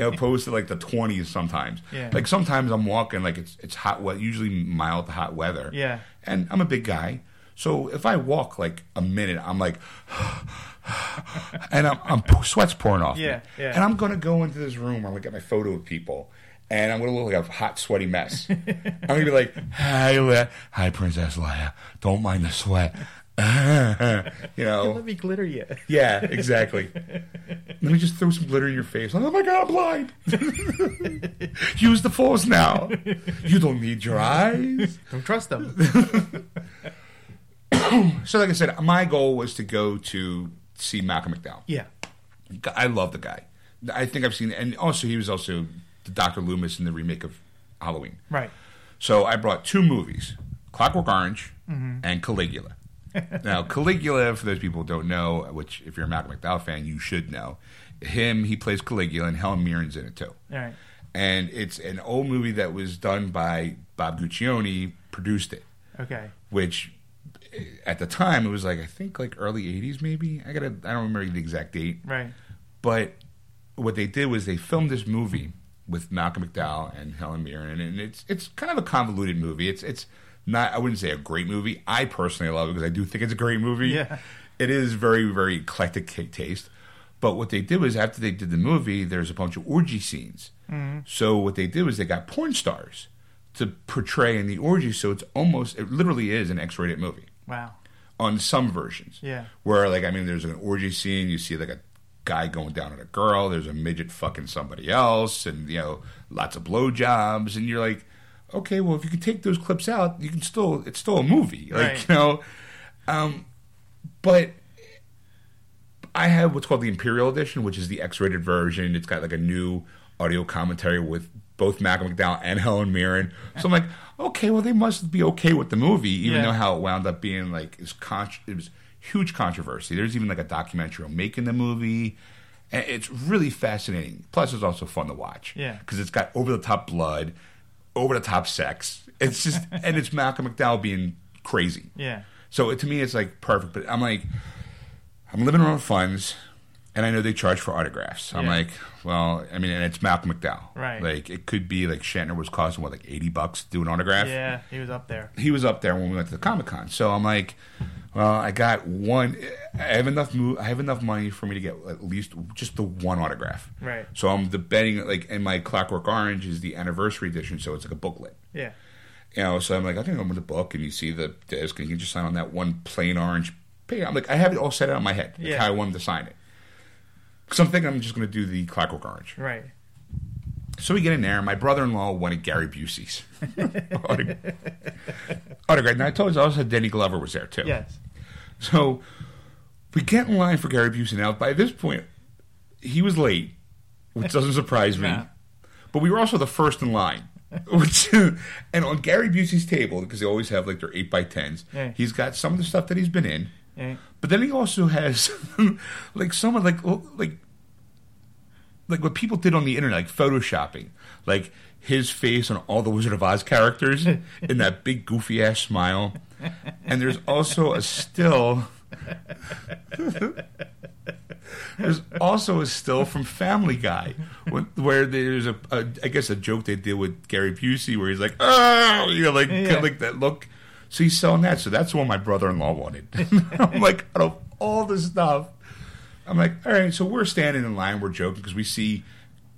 opposed to like the twenties sometimes. Yeah. Like sometimes I'm walking like it's it's hot, weather, usually mild to hot weather. Yeah. and I'm a big guy, so if I walk like a minute, I'm like, and I'm, I'm sweat's pouring off. me. Yeah, yeah. And I'm gonna go into this room. Where I'm gonna get my photo with people. And I'm gonna look like a hot, sweaty mess. I'm gonna be like, "Hi, hi, Princess Leia. Don't mind the sweat." you know, Let me glitter you. yeah, exactly. Let me just throw some glitter in your face. Oh my god, I'm blind. Use the force now. You don't need your eyes. Don't trust them. So, like I said, my goal was to go to see Malcolm McDowell. Yeah. I love the guy. I think I've seen, and also he was also the Dr. Loomis in the remake of Halloween. Right. So I brought two movies, Clockwork Orange mm-hmm. and Caligula. Now, Caligula, for those people who don't know, which if you're a Malcolm McDowell fan, you should know, him, he plays Caligula, and Helen Mirren's in it too. All right. And it's an old movie that was done by Bob Guccione, produced it, Okay. which at the time it was like I think like early '80s, maybe. I gotta, I don't remember the exact date, Right. but what they did was they filmed this movie with Malcolm McDowell and Helen Mirren, and it's it's kind of a convoluted movie. It's it's not I wouldn't say a great movie. I personally love it because I do think it's a great movie. Yeah. it is very very eclectic taste. But what they did was after they did the movie, there's a bunch of orgy scenes. Mm-hmm. So what they did was they got porn stars to portray in the orgy. So it's almost it literally is an X-rated movie Wow. on some versions. Yeah. Where like I mean, there's an orgy scene. You see like a guy going down on a girl. There's a midget fucking somebody else, and you know lots of blowjobs. And you're like, okay, well if you can take those clips out, you can still it's still a movie. Like Right. you know, um, but. I have what's called the Imperial Edition, which is the X-rated version. It's got like a new audio commentary with both Malcolm McDowell and Helen Mirren. So I'm like, okay, well they must be okay with the movie, even Yeah. though how it wound up being like is con- it was huge controversy. There's even like a documentary on making the movie. And it's really fascinating. Plus, it's also fun to watch. Yeah. because it's got over the top blood, over the top sex. It's just and it's Malcolm McDowell being crazy. Yeah. So to me, it's like perfect. But I'm like, I'm living on funds, and I know they charge for autographs. I'm Yeah. like, well, I mean, and it's Malcolm McDowell. Right. Like it could be like Shatner was costing what like 80 bucks to do an autograph. Yeah. He was up there. He was up there when we went to the Comic Con. So I'm like, well, I got one. I have enough. Mo- I have enough money for me to get at least just the one autograph. Right. So I'm the betting like, and my Clockwork Orange is the anniversary edition, so it's like a booklet. Yeah. You know, so I'm like, I think I'm with the book, and you see the disc, and you can just sign on that one plain orange page. I'm like, I have it all set out in my head, like Yeah. how I want to sign it. So I'm thinking I'm just going to do the Clockwork Orange. Right. So we get in there, and my brother-in-law wanted Gary Busey's autograph. autograph. Now I told you I also had Denny Glover was there too. Yes. So we get in line for Gary Busey. Now by this point, he was late, which doesn't surprise me. No. But we were also the first in line. Which and on Gary Busey's table because they always have like their eight by tens. Yeah. He's got some of the stuff that he's been in, Yeah. but then he also has like some of like like like what people did on the internet, like photoshopping, like his face on all the Wizard of Oz characters in that big goofy ass smile. And there's also a still. there's also a still from Family Guy when, where there's a, a, I guess a joke they did with Gary Busey where he's like, oh, you know, like Yeah. like that look. So he's selling that. So that's what my brother-in-law wanted. I'm like, out of all the stuff, I'm like, all right. So we're standing in line. We're joking because we see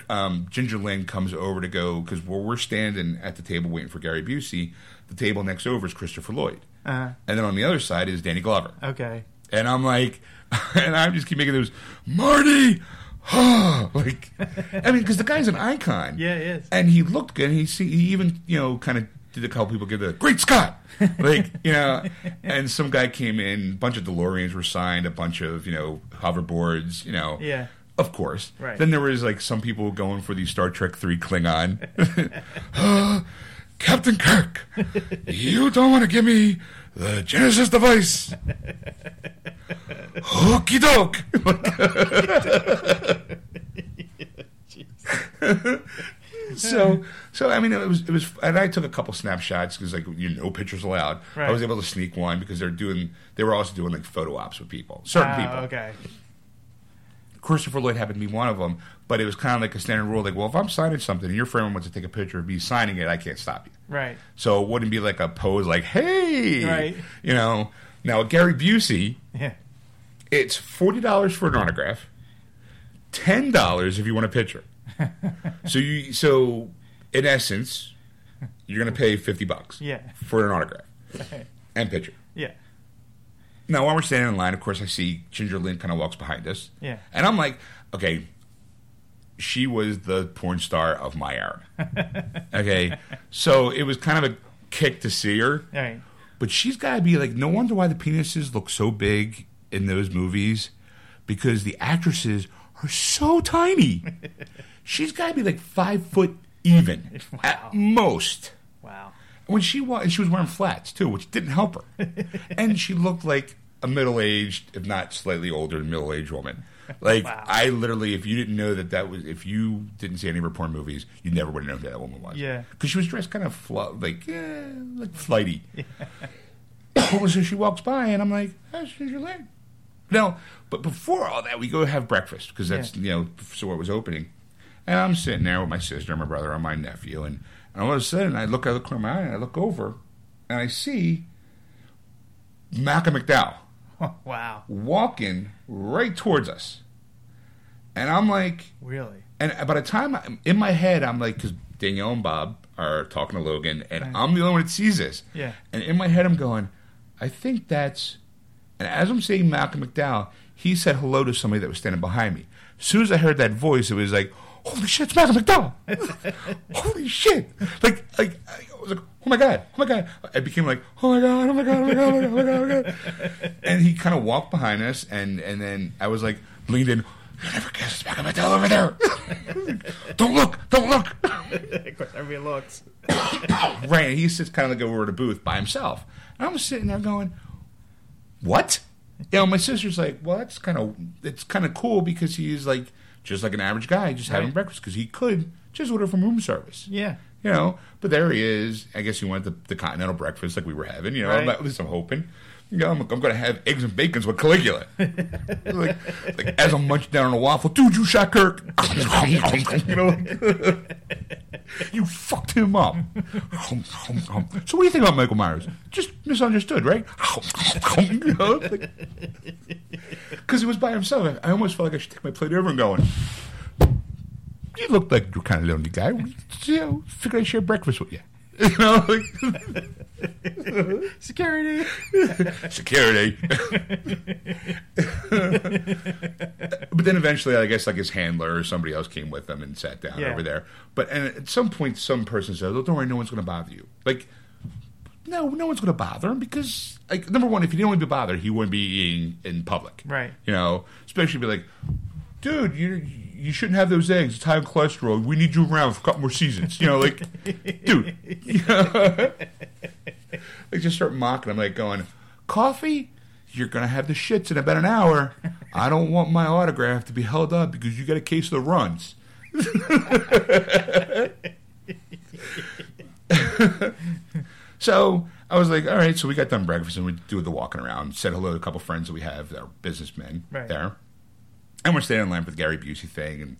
um, Ginger Lynn comes over to go because where we're standing at the table waiting for Gary Busey. The table next over is Christopher Lloyd, Uh, and then on the other side is Danny Glover. okay. And I'm like, and I just keep making those Marty. like, I mean, because the guy's an icon. Yeah, he is. And he looked good. He see, he even you know kind of did a couple people give the Great Scott, like you know. And some guy came in, a bunch of DeLoreans were signed, a bunch of you know hoverboards, you know. Yeah. Of course. Right. Then there was like some people going for the Star Trek Three Klingon. Captain Kirk, you don't want to give me the Genesis device. Hooky doke. so, so I mean, it was it was, and I took a couple snapshots because like you know, pictures allowed. I was able to sneak one because they're doing they were also doing like photo ops with people, certain Ah, people. Okay. Christopher Lloyd happened to be one of them, but it was kind of like a standard rule. Like, well, if I'm signing something and your friend wants to take a picture of me signing it, I can't stop you. Right. So it wouldn't be like a pose like, hey, Right. you know. Now, Gary Busey, Yeah. it's forty dollars for an autograph, ten dollars if you want a picture. so you, so in essence, you're gonna pay fifty bucks Yeah. for an autograph and picture. Yeah. Now, while we're standing in line, of course, I see Ginger Lynn kind of walks behind us. Yeah. And I'm like, okay, she was the porn star of my era. okay. So it was kind of a kick to see her. Right. But she's got to be like, no wonder why the penises look so big in those movies because the actresses are so tiny. she's got to be like five foot even Wow. at most Wow. when she was she was wearing flats too, which didn't help her, and she looked like a middle aged, if not slightly older, middle aged woman. Like Wow. I literally, if you didn't know that that was, if you didn't see any of porn movies, you never would have known who that woman was. Yeah. because she was dressed kind of fl- like eh, like flighty. so she walks by, and I'm like, "Oh, she's your leg." No, but before all that, we go have breakfast because that's you know so it was opening, and I'm sitting there with my sister, and my brother, and my nephew, and, and all of a sudden I look, I look from my eye, and I look over, and I see Malcolm McDowell wow. walking right towards us, and I'm like, Really? and by the time I'm in my head, I'm like, because Danielle and Bob are talking to Logan, and Right. I'm the only one that sees this. Yeah. And in my head, I'm going, I think that's. And as I'm saying Malcolm McDowell, he said hello to somebody that was standing behind me. As soon as I heard that voice, it was like, holy shit, it's Malcolm McDowell. holy shit. Like, like, I was like, oh my God, oh my God. I became like, oh my God, oh my God, oh my God, oh my God, oh my God. Oh and he kind of walked behind us, and, and then I was like, leaned in, you never guess it's Malcolm McDowell over there. don't look, don't look. of course, everybody looks. right, and he sits kind of like over at a booth by himself. And I'm sitting there going, "What?" You know, my sister's like, "Well, that's kind of it's kind of cool because he's like just like an average guy, just having Right. breakfast because he could just order from room service." Yeah. You know, but there he is. I guess he wanted the, the continental breakfast like we were having. You know, Right. at least I'm hoping. Know, I'm, I'm going to have eggs and bacons with Caligula. like, like as I'm munching down on a waffle, dude, you shot Kirk. you know, you fucked him up. so what do you think about Michael Myers? Just misunderstood, right? you know, because he was by himself. I almost felt like I should take my plate over and going. You look like you're kind of lonely guy. You know, figured I'd share breakfast with you. You know, like, Security. security. but then eventually, I guess like his handler or somebody else came with him and sat down Yeah. over there. But and at some point, some person said, "Oh, don't worry, no one's going to bother you." Like, no, no one's going to bother him because, like, number one, if he didn't want to be bothered, he wouldn't be eating in public. Right. You know, especially be like, dude, you you shouldn't have those eggs. It's high in cholesterol. We need you around for a couple more seasons. You know, like, dude, you know? like just start mocking I'm like going, coffee. You're gonna have the shits in about an hour. I don't want my autograph to be held up because you got a case of the runs. So I was like, all right. So we got done breakfast and we do the walking around. Said hello to a couple friends that we have that are businessmen Right. there. And we're standing in line for the Gary Busey thing, and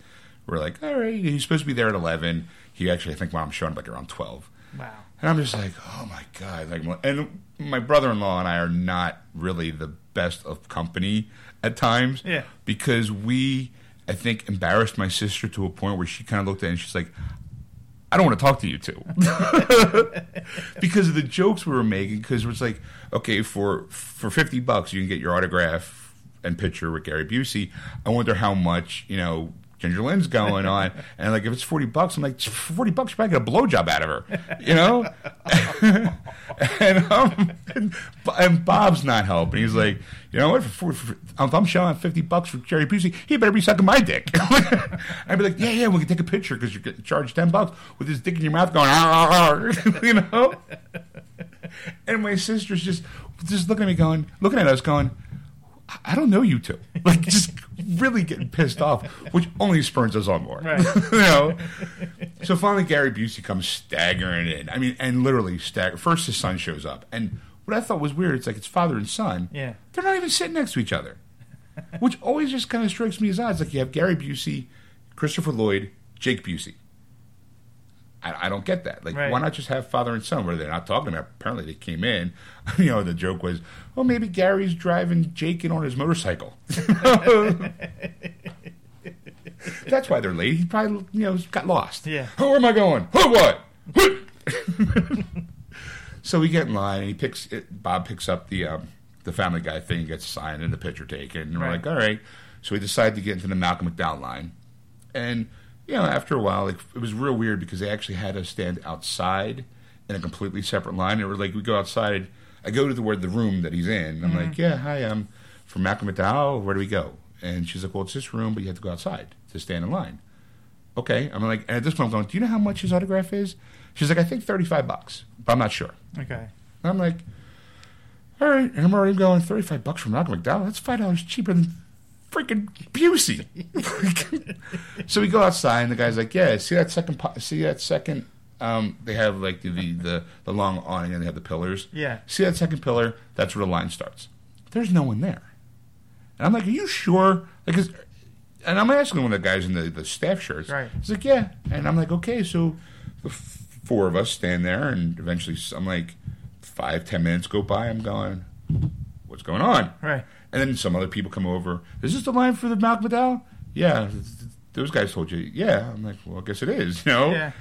we're like, all right. He's supposed to be there at eleven. He actually, I think, mom showing up like around twelve. Wow. And I'm just like, oh my god! Like, and my brother-in-law and I are not really the best of company at times. Yeah. Because we, I think, embarrassed my sister to a point where she kind of looked at it and she's like, I don't want to talk to you two because of the jokes we were making. Because it was like, okay, for for fifty bucks, you can get your autograph and picture with Gary Busey. I wonder how much you know. Ginger Lynn's going on, and like if it's forty bucks, I'm like forty bucks, you probably get a blowjob out of her, you know. and, um, and, and Bob's not helping. He's like, you know what? For, for, if I'm showing fifty bucks for Jerry Busey, he better be sucking my dick. I'd be like, yeah, yeah, we can take a picture because you're getting charged ten bucks with his dick in your mouth, going, you know. And my sister's just just looking at me, going, looking at us, going. I don't know you two. Like, just really getting pissed off, which only spurns us on more. Right. you know? So finally, Gary Busey comes staggering in. I mean, and literally stagger. First, his son shows up. And what I thought was weird, it's like it's father and son. Yeah. They're not even sitting next to each other. which always just kind of strikes me as odd. It's like you have Gary Busey, Christopher Lloyd, Jake Busey. I, I don't get that. Like, Right. why not just have father and son? Where they're not talking about? Apparently, they came in. You know, the joke was, "Oh, maybe Gary's driving Jake in on his motorcycle." That's why they're late. He probably, you know, got lost. Yeah. Oh, where am I going? Oh, what? So we get in line, and he picks. It, Bob picks up the um, the Family Guy thing, gets signed, and the picture taken. And we're like, all right. So we decide to get into the Malcolm McDowell line, and you know, after a while, like it was real weird because they actually had us stand outside in a completely separate line. And we're like, we go outside. I go to the where the room that he's in. I'm mm-hmm. like, yeah, hi, I'm from Malcolm McDowell. Where do we go? And she's like, well, it's this room, but you have to go outside to stand in line. Okay. I'm like, and at this point, I'm going, do you know how much his autograph is? She's like, I think 35 bucks, but I'm not sure. Okay. And I'm like, all right. And I'm already going, 35 bucks from Malcolm McDowell? That's $5 cheaper than freaking Busey. so we go outside, and the guy's like, yeah, see that second, po- see that second, um, they have like the, the, the, the long awning and they have the pillars. Yeah. See that second pillar? That's where the line starts. There's no one there. And I'm like, are you sure? Like, is, and I'm asking one of the guys in the, the staff shirts. Right. He's like, yeah. And I'm like, okay, so the f- four of us stand there, and eventually I'm like, five, ten minutes go by. I'm going, what's going on? Right. And then some other people come over. Is this the line for the Malcolm McDowell? Yeah. th- th- Those guys told you. Yeah. I'm like, well, I guess it is. You know. Yeah.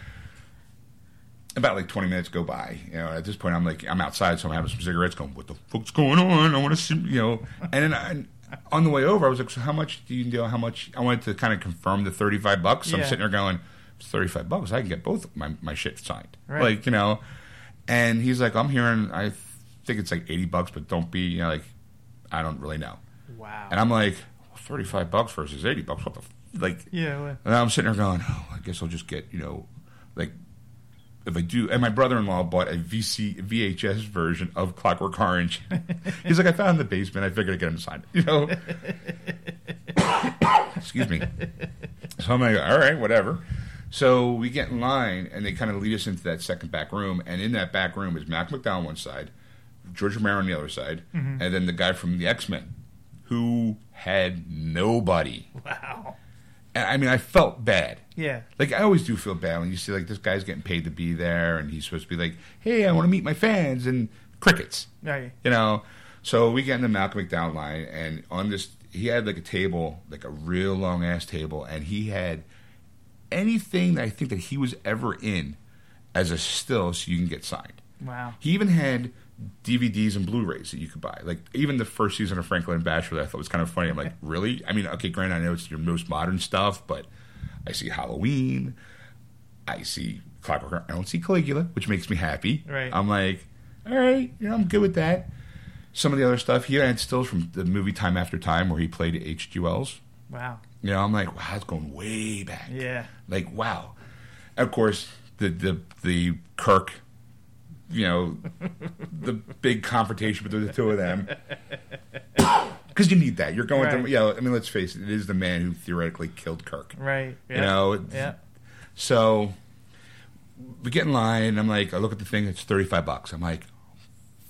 About like 20 minutes go by. You know, at this point, I'm like, I'm outside, so I'm having some cigarettes. Going, what the fuck's going on? I want to see. You know. And then I, on the way over, I was like, so how much do you deal? How much? I wanted to kind of confirm the 35 bucks. So I'm sitting there going, it's 35 bucks. I can get both my my shit signed. Right. Like you know. And he's like, I'm hearing. I think it's like 80 bucks, but don't be. You know, like, I don't really know. Wow. And I'm like, 35 bucks versus 80 bucks. What the f-? like? yeah. Well, And I'm sitting there going, oh, I guess I'll just get you know, like if I do. And my brother-in-law bought a VC VHS version of Clockwork Orange. He's like, I found in the basement. I figured I'd get him to sign it. You know. Excuse me. So I'm like, all right, whatever. So we get in line, and they kind of lead us into that second back room. And in that back room is Mac McDowell on one side, George Romero on the other side, mm-hmm. and then the guy from the X Men, who had nobody. wow. And I mean, I felt bad. Yeah. Like I always do feel bad when you see like this guy's getting paid to be there, and he's supposed to be like, "Hey, I want to meet my fans," and crickets, Right. you know. So we get in the Malcolm McDowell line, and on this, he had like a table, like a real long ass table, and he had anything that I think that he was ever in as a still, so you can get signed. Wow. He even had DVDs and Blu-rays that you could buy. Like even the first season of Franklin and Bachelor, I thought was kind of funny. I'm like, really? I mean, okay, granted, I know it's your most modern stuff, but I see Halloween, I see Clockwork. I don't see Caligula, which makes me happy. Right. I'm like, all right, you know, I'm good with that. Some of the other stuff he had stills from the movie Time After Time, where he played H.G. Wells. Wow. You know, I'm like, wow, that's going way back. Yeah. Like, wow. Of course, the the the Kirk, you know, the big confrontation between the two of them. Because you need that. You're going Right. through, you know, I mean, let's face it, it is the man who theoretically killed Kirk. Right. Yeah. You know, Yeah. so we get in line, and I'm like, I look at the thing, it's 35 bucks. I'm like,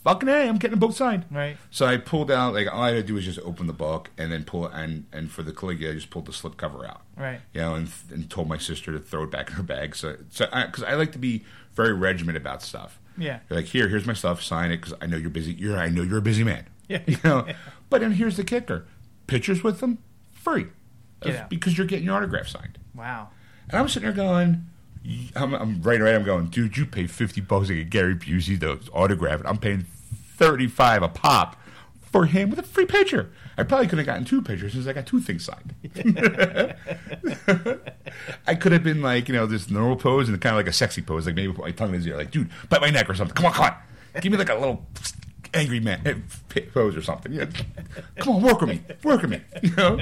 fucking A, I'm getting both signed. Right. So I pulled out, like, all I had to do was just open the book and then pull, and, and for the Caligula, I just pulled the slip cover out Right. you know, and, and told my sister to throw it back in her bag. So, so because I, like to be very regimented about stuff. Yeah. They're like, here, here's my stuff. Sign it because I know you're busy. You're, I know you're a busy man. Yeah. You know, but then here's the kicker: pictures with them free because you're getting your autograph signed. Wow. And I'm sitting there going. I'm, I'm right away. I'm going, dude. You pay fifty bucks to get Gary Busey to autograph it. I'm paying thirty five a pop for him with a free picture. I probably could have gotten two pictures since I got two things signed. I could have been like, you know, this normal pose and kind of like a sexy pose, like maybe put my tongue in his ear, like, dude, bite my neck or something. Come on, come on. Give me like a little angry man eh, pose or something. Know? Come on, work with me. Work with me. You know?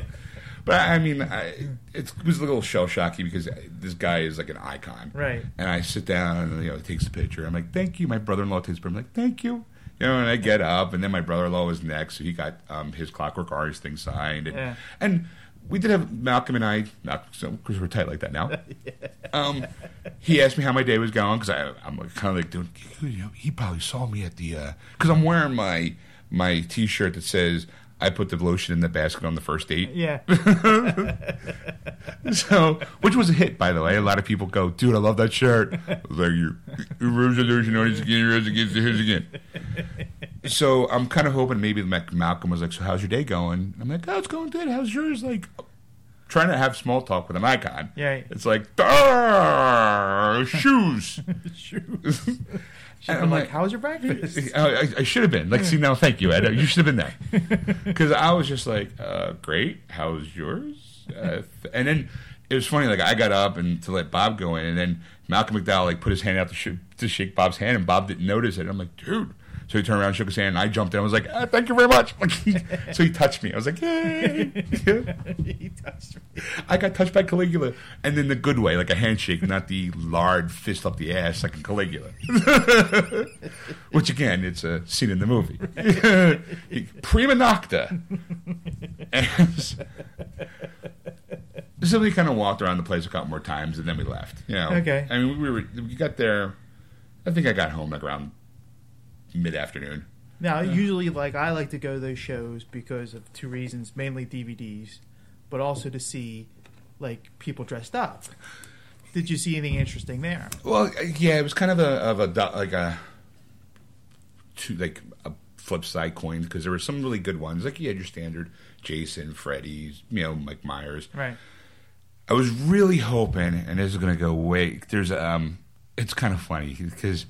But I mean, I, it was a little shell shocky because this guy is like an icon. Right. And I sit down and, you know, he takes the picture. I'm like, thank you. My brother in law takes the picture. I'm like, thank you. You know, and I get up, and then my brother in law was next, so he got um, his Clockwork Orange thing signed. And, Yeah. and we did have Malcolm and I, not because we're tight like that now. um, he asked me how my day was going because I'm kind of like, dude, you know, he probably saw me at the because I'm wearing my my T-shirt that says I put the lotion in the basket on the first date. Yeah. So, which was a hit, by the way. A lot of people go, dude, I love that shirt. I like, you, the lotion on his skin, rose against his again. So, I'm kind of hoping maybe Malcolm was like, so how's your day going? I'm like, oh, it's going good. How's yours? Like, trying to have small talk with an icon. Yeah. It's like, "Ah, shoes. Shoes. And I'm like, how was your breakfast? I, I, I should have been. Like, see, now, thank you, Ed. You should have been there. Because I was just like, uh, great. How's yours? Uh, and then it was funny. Like, I got up and to let Bob go in, and then Malcolm McDowell like put his hand out to, sh- to shake Bob's hand, and Bob didn't notice it. I'm like, dude. So he turned around, shook his hand, and I jumped in. I was like, ah, "Thank you very much." Like, he- so he touched me. I was like, "Yay!" he touched me. I got touched by Caligula, and in the good way, like a handshake, not the lard fist up the ass like in Caligula. Which again, it's a scene in the movie. Prima nocta. And so we kind of walked around the place a couple more times, and then we left. You know, Okay. I mean, we were we got there. I think I got home like around mid afternoon. Now, usually, like I like to go to those shows because of two reasons: mainly DVDs, but also to see like people dressed up. Did you see anything interesting there? Well, yeah, it was kind of a of a like a two like a flip side coin because there were some really good ones. Like you had your standard Jason, Freddy's, you know, Mike Myers. Right. I was really hoping, and this is going to go way. There's um, it's kind of funny because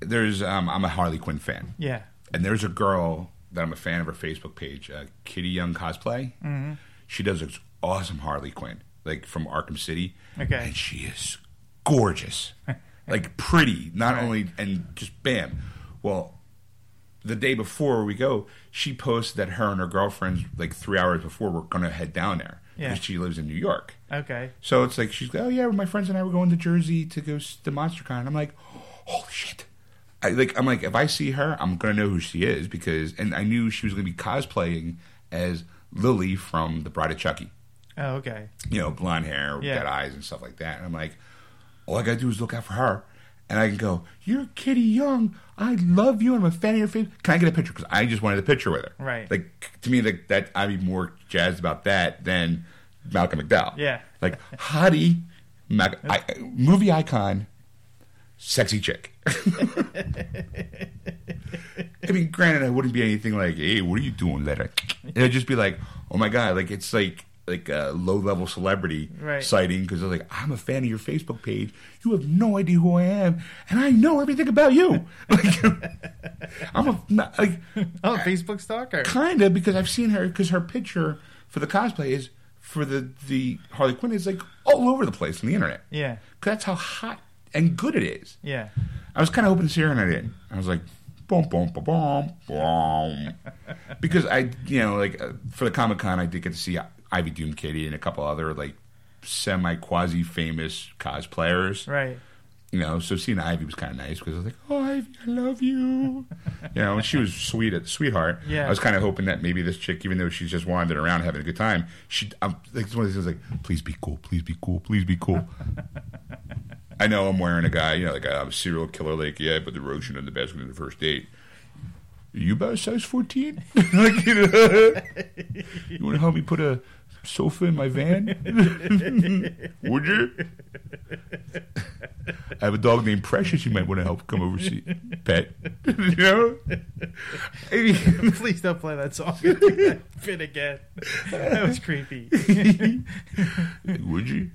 there's um, I'm a Harley Quinn fan, Yeah. and there's a girl that I'm a fan of her Facebook page, uh, Kitty Young Cosplay. Mm-hmm. She does this awesome Harley Quinn, like from Arkham City. Okay. and she is gorgeous, like pretty, not Right. only and just bam. Well, the day before we go, she posted that her and her girlfriends, like three hours before, were going to head down there Yeah. because she lives in New York. Okay. So it's like she's like, oh yeah, my friends and I were going to Jersey to go to MonsterCon. I'm like, holy shit! I like I'm like if I see her, I'm gonna know who she is because and I knew she was gonna be cosplaying as Lily from The Bride of Chucky. Oh, okay. You know, blonde hair, Yeah. got eyes and stuff like that. And I'm like, all I gotta do is look out for her, and I can go, you're Kitty Young. I love you. I'm a fan of your face. Can I get a picture? Because I just wanted a picture with her. Right. Like to me, like that I'd be more jazzed about that than Malcolm McDowell. Yeah. Like hottie, Mac, I, movie icon, sexy chick. I mean, granted, I wouldn't be anything like, "Hey, what are you doing there?" It'd just be like, "Oh my god!" Like it's like like a low level celebrity Right. sighting because was like, "I'm a fan of your Facebook page. You have no idea who I am, and I know everything about you." Like, I'm a not, like Oh, Facebook stalker. kind of because I've seen her because her picture for the cosplay is for the the Harley Quinn is like all over the place on the internet. Yeah. that's how hot and good it is. Yeah. I was kind of hoping to see her, and I didn't. I was like, boom, boom, boom, boom, boom, because I, you know, like uh, for the Comic Con, I did get to see Ivy Doomkitty and a couple other like semi quasi famous cosplayers. Right. You know, so seeing Ivy was kind of nice because I was like, "Oh, Ivy, I love you." you know, and she was sweet, at sweetheart. Yeah. I was kind of hoping that maybe this chick, even though she's just wandering around having a good time, she, I'm like, it's one of these things like, "Please be cool, please be cool, please be cool." I know I'm wearing a guy, you know, like I'm a serial killer. Like, yeah, I put the lotion in the basket on the first date. You about a size 14? like, you, know, you want to help me put a sofa in my van? Would you? I have a dog named Precious. You might want to help come over see pet. you know? Please don't play that song. Fit again. That was creepy. Would you?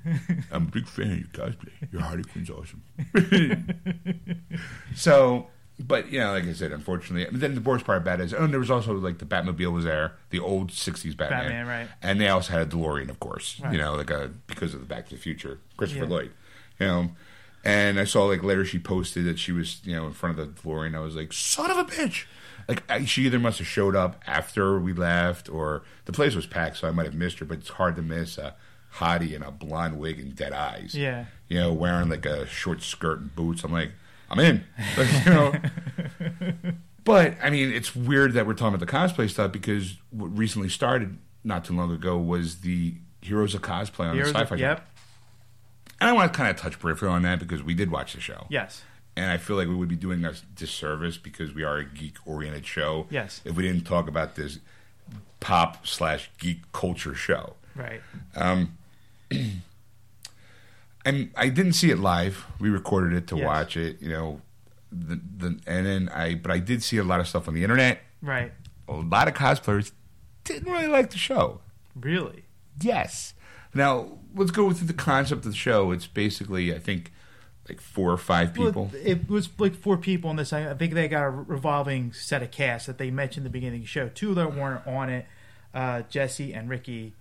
I'm a big fan of your cosplay. Your Harley Quinn's awesome. so, but you know, like I said, unfortunately, and then the worst part about it is, oh, and there was also like the Batmobile was there, the old '60s Batman, Batman, right. And they also had a DeLorean, of course, Right. you know, like a because of the Back to the Future, Christopher Yeah. Lloyd, you know. And I saw like later she posted that she was, you know, in front of the DeLorean. I was like, son of a bitch. Like I, she either must have showed up after we left, or the place was packed, so I might have missed her. But it's hard to miss a hottie in a blonde wig and dead eyes. Yeah. you know, wearing like a short skirt and boots. I'm like, I'm in. Like, you know. but I mean, it's weird that we're talking about the cosplay stuff because what recently started not too long ago was the Heroes of Cosplay on Heroes the Sci-Fi. Channel. Yep. And I want to kind of touch peripheral on that because we did watch the show. Yes. And I feel like we would be doing us disservice because we are a geek oriented show. Yes. If we didn't talk about this pop slash geek culture show. Right. Um, and I didn't see it live. We recorded it to Yes. watch it, you know. The, the and then I, but I did see a lot of stuff on the internet. Right. A lot of cosplayers didn't really like the show. Really. Yes. Now let's go through the concept of the show. It's basically, I think, like four or five people. Well, it was like four people in this. I I think they got a revolving set of cast that they mentioned the beginning of the show. Two of them weren't on it. Uh, Jesse and Ricky.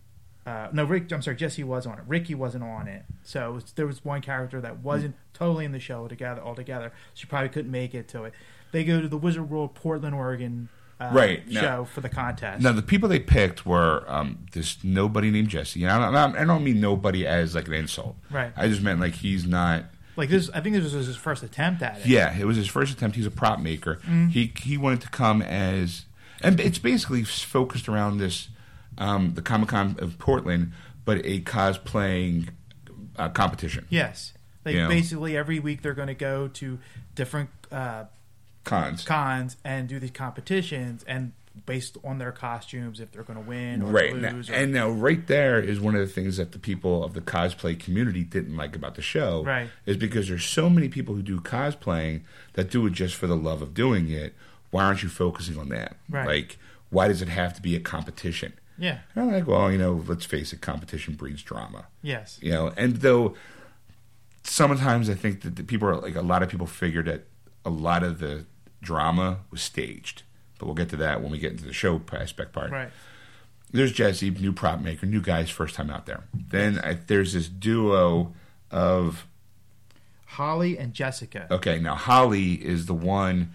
Uh, no, Rick. I'm sorry. Jesse was on it. Ricky wasn't on it. So it was, there was one character that wasn't totally in the show together altogether. She probably couldn't make it to it. They go to the Wizard World Portland, Oregon. Uh, Right, no. show for the contest. Now the people they picked were um, this nobody named Jesse. And I don't, I don't mean nobody as like an insult. Right. I just meant like he's not. Like this, I think this was his first attempt at it. Yeah, it was his first attempt. He's a prop maker. He he wanted to come as, and it's basically focused around this, um, the Comic Con of Portland, but a cosplaying uh, competition. Yes. Like You know. basically every week they're going to go to different uh, Cons. cons and do these competitions and based on their costumes if they're going to win or Right now, lose. or, and now right there is one of the things that the people of the cosplay community didn't like about the show. Right. is because there's so many people who do cosplaying that do it just for the love of doing it. Why aren't you focusing on that? Right. Like, why does it have to be a competition? Yeah. And I'm like, well, you know, let's face it, competition breeds drama. Yes. You know, and though sometimes I think that the people are like a lot of people figured that a lot of the drama was staged. But we'll get to that when we get into the show aspect part. Right. There's Jesse, new prop maker, new guy's first time out there. Then I, there's this duo of Holly and Jessica. okay. Now Holly is the one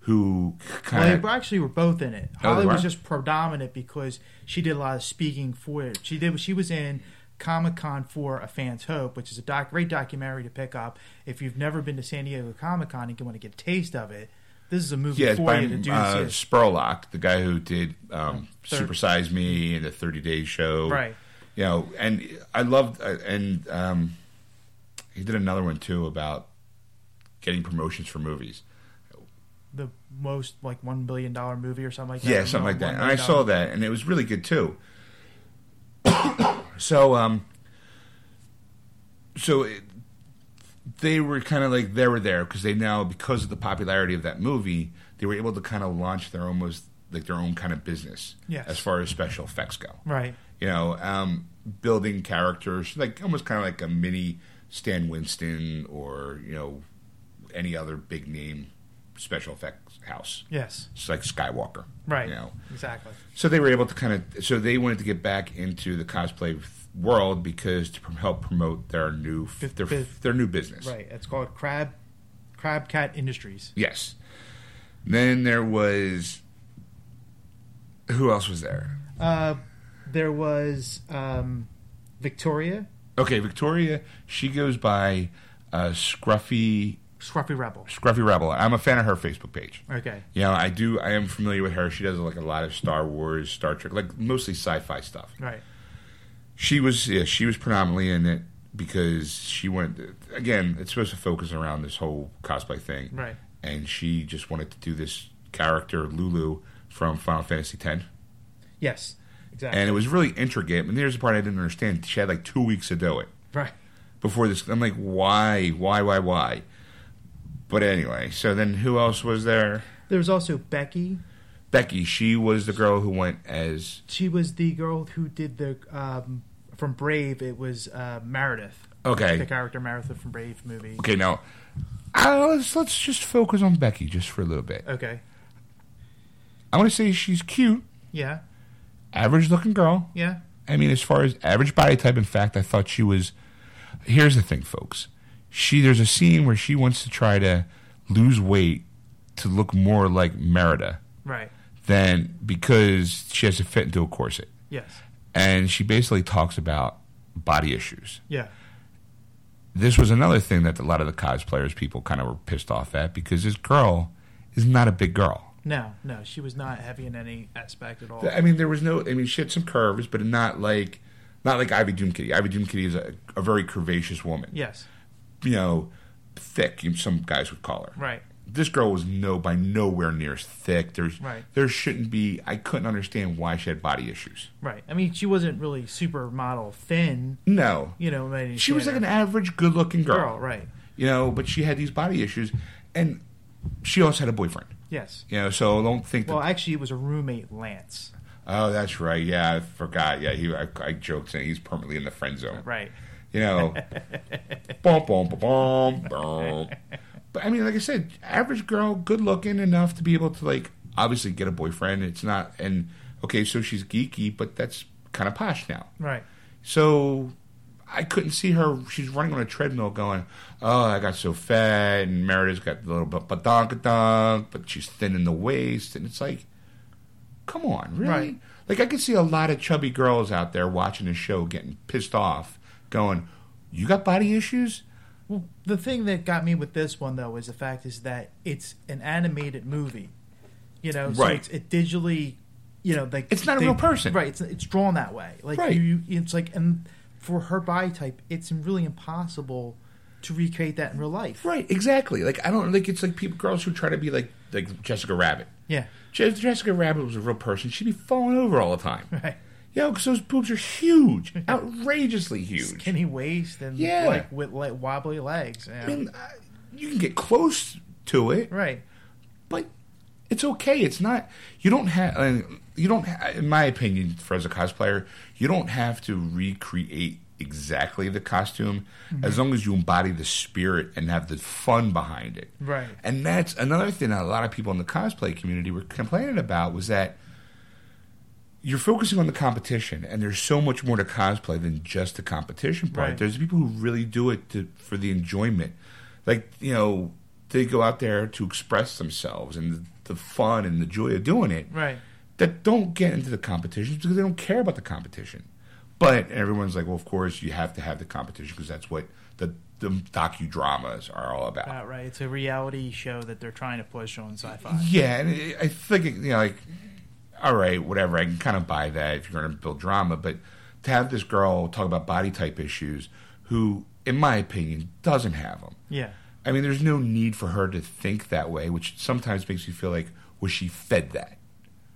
who kind of actually were both in it. Oh, Holly was just predominant because she did a lot of speaking for it. She did. She was in Comic Con for A Fan's Hope, which is a doc, great documentary to pick up if you've never been to San Diego Comic Con and you want to get a taste of it. This is a movie yeah, for by you to do. uh. Spurlock, the guy who did um, Third- Super Size Me and the 30 Day Show. Right. You know, and I loved, uh, and um, he did another one too about getting promotions for movies. The most like one billion dollar movie or something like that. Yeah, something like that. And I saw that, and it was really good too. so, um, so it, they were kind of like they were there because they now because of the popularity of that movie, they were able to kind of launch their almost like their own kind of business Yes. as far as special effects go. Right. You know, um, building characters like almost kind of like a mini Stan Winston or you know any other big name special effects house. Yes. It's like Skywalker, Right. You know, Exactly. so they were able to kind of so they wanted to get back into the cosplay world because to help promote their new their, their new business. Right. It's called Crab Crab Cat Industries. Yes. Then there was who else was there? Uh, there was um, Victoria Okay, Victoria. She goes by uh, Scruffy Scruffy Rebel. Scruffy Rebel. I'm a fan of her Facebook page. Okay. You know, I do. I am familiar with her. She does like a lot of Star Wars, Star Trek, like mostly sci-fi stuff. Right. She was yeah, she was predominantly in it because she went again. It's supposed to focus around this whole cosplay thing, Right. and she just wanted to do this character Lulu from Final Fantasy X, Yes. Exactly. and it was really intricate. And here's the part I didn't understand: she had like two weeks to do it right. before this. I'm like, why, why, why, why? But anyway, so then who else was there? There was also Becky. Becky. She was the girl who went as She was the girl who did the um, from Brave. It was uh, Meredith. okay. The character Meredith from Brave movie. Okay, now uh, let's let's just focus on Becky just for a little bit. Okay. I want to say she's cute, Yeah. average looking girl. Yeah. I mean, as far as average body type, in fact, I thought she was. Here's the thing, folks. She there's a scene where she wants to try to lose weight to look more like Merida Right. than because she has to fit into a corset, Yes. and she basically talks about body issues. Yeah. This was another thing that a lot of the cosplayers people kind of were pissed off at because this girl is not a big girl. No. No. She was not heavy in any aspect at all. I mean, there was no. I mean, she had some curves, but not like, not like Ivy Doomkitty. Ivy Doomkitty is a, a very curvaceous woman. yes. You know, thick. Some guys would call her. Right. this girl was no by nowhere near as thick. There's Right. there shouldn't be. I couldn't understand why she had body issues. Right. I mean, she wasn't really supermodel thin. No, You know, any she was like an average, good-looking girl. girl. Right. You know, but she had these body issues, and she also had a boyfriend. Yes. You know, so don't think that. Well, actually, it was a roommate, Lance. oh, that's right. Yeah, I forgot. Yeah, he. I, I joked saying he's permanently in the friend zone. Right. You know, boom, boom, boom, boom. But I mean, like I said, average girl, good looking enough to be able to like obviously get a boyfriend. It's not and okay, so she's geeky, but that's kind of posh now. Right. So I couldn't see her. She's running on a treadmill, going, "Oh, I got so fat," and Meredith's got a little bit badonka but she's thin in the waist, and it's like, come on, really? Right. Like I could see a lot of chubby girls out there watching the show, getting pissed off, going, "You got body issues." Well, the thing that got me with this one though is the fact is that it's an animated movie. You know, so Right. it's it digitally, you know, like It's not a real person. right? It's it's drawn that way. Like Right. you, it's like and for her body type, it's really impossible to recreate that in real life. Right, exactly. Like I don't like it's like people, girls who try to be like like Jessica Rabbit. Yeah. Je- Jessica Rabbit was a real person. She'd be falling over all the time. Right. Know, because those boobs are huge, outrageously huge. Skinny waist and Yeah. like with like wobbly legs. Yeah. I mean, you can get close to it, right. but it's okay. It's not. You don't have. Uh, you don't. In my opinion, for as a cosplayer, you don't have to recreate exactly the costume as long as you embody the spirit and have the fun behind it. Right. And that's another thing that a lot of people in the cosplay community were complaining about was that you're focusing on the competition, and there's so much more to cosplay than just the competition part. Right. There's people who really do it to, for the enjoyment, like you know, they go out there to express themselves and the, the fun and the joy of doing it. Right. That don't get into the competition because they don't care about the competition. But everyone's like, well, of course you have to have the competition because that's what the the docudramas are all about. Uh, right. It's a reality show that they're trying to push on sci-fi. Yeah, and it- I think it- you know, like, all right, whatever. I can kind of buy that if you're going to build drama, but to have this girl talk about body type issues, who, in my opinion, doesn't have them. Yeah. I mean, there's no need for her to think that way, which sometimes makes me feel like was she fed that?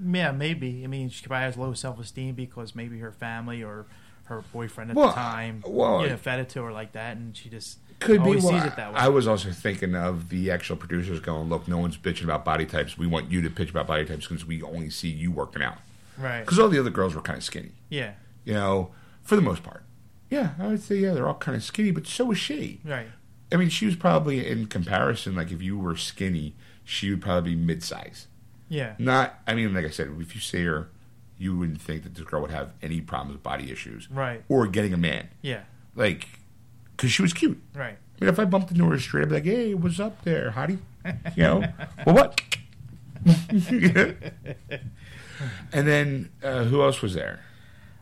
Yeah, maybe. I mean, she probably has low self esteem because maybe her family or her boyfriend at Well, the time, well, you know, fed it to her like that, and she just Could be. Well, sees it that way. I was also thinking of the actual producers going, look, no one's bitching about body types. We want you to pitch about body types because we only see you working out. right. Because all the other girls were kind of skinny. Yeah. you know, for the most part. Yeah, I would say yeah, they're all kind of skinny, but so was she. Right. I mean, she was probably in comparison, like if you were skinny, she would probably be mid-size. Yeah. Not, I mean, like I said, if you see her, you wouldn't think that this girl would have any problems with body issues Right. or getting a man, Yeah. like, because she was cute. Right. I mean, if I bumped into her straight, I'd be like, "Hey, what's up there, hottie?" You know, well, what? and then uh, who else was there?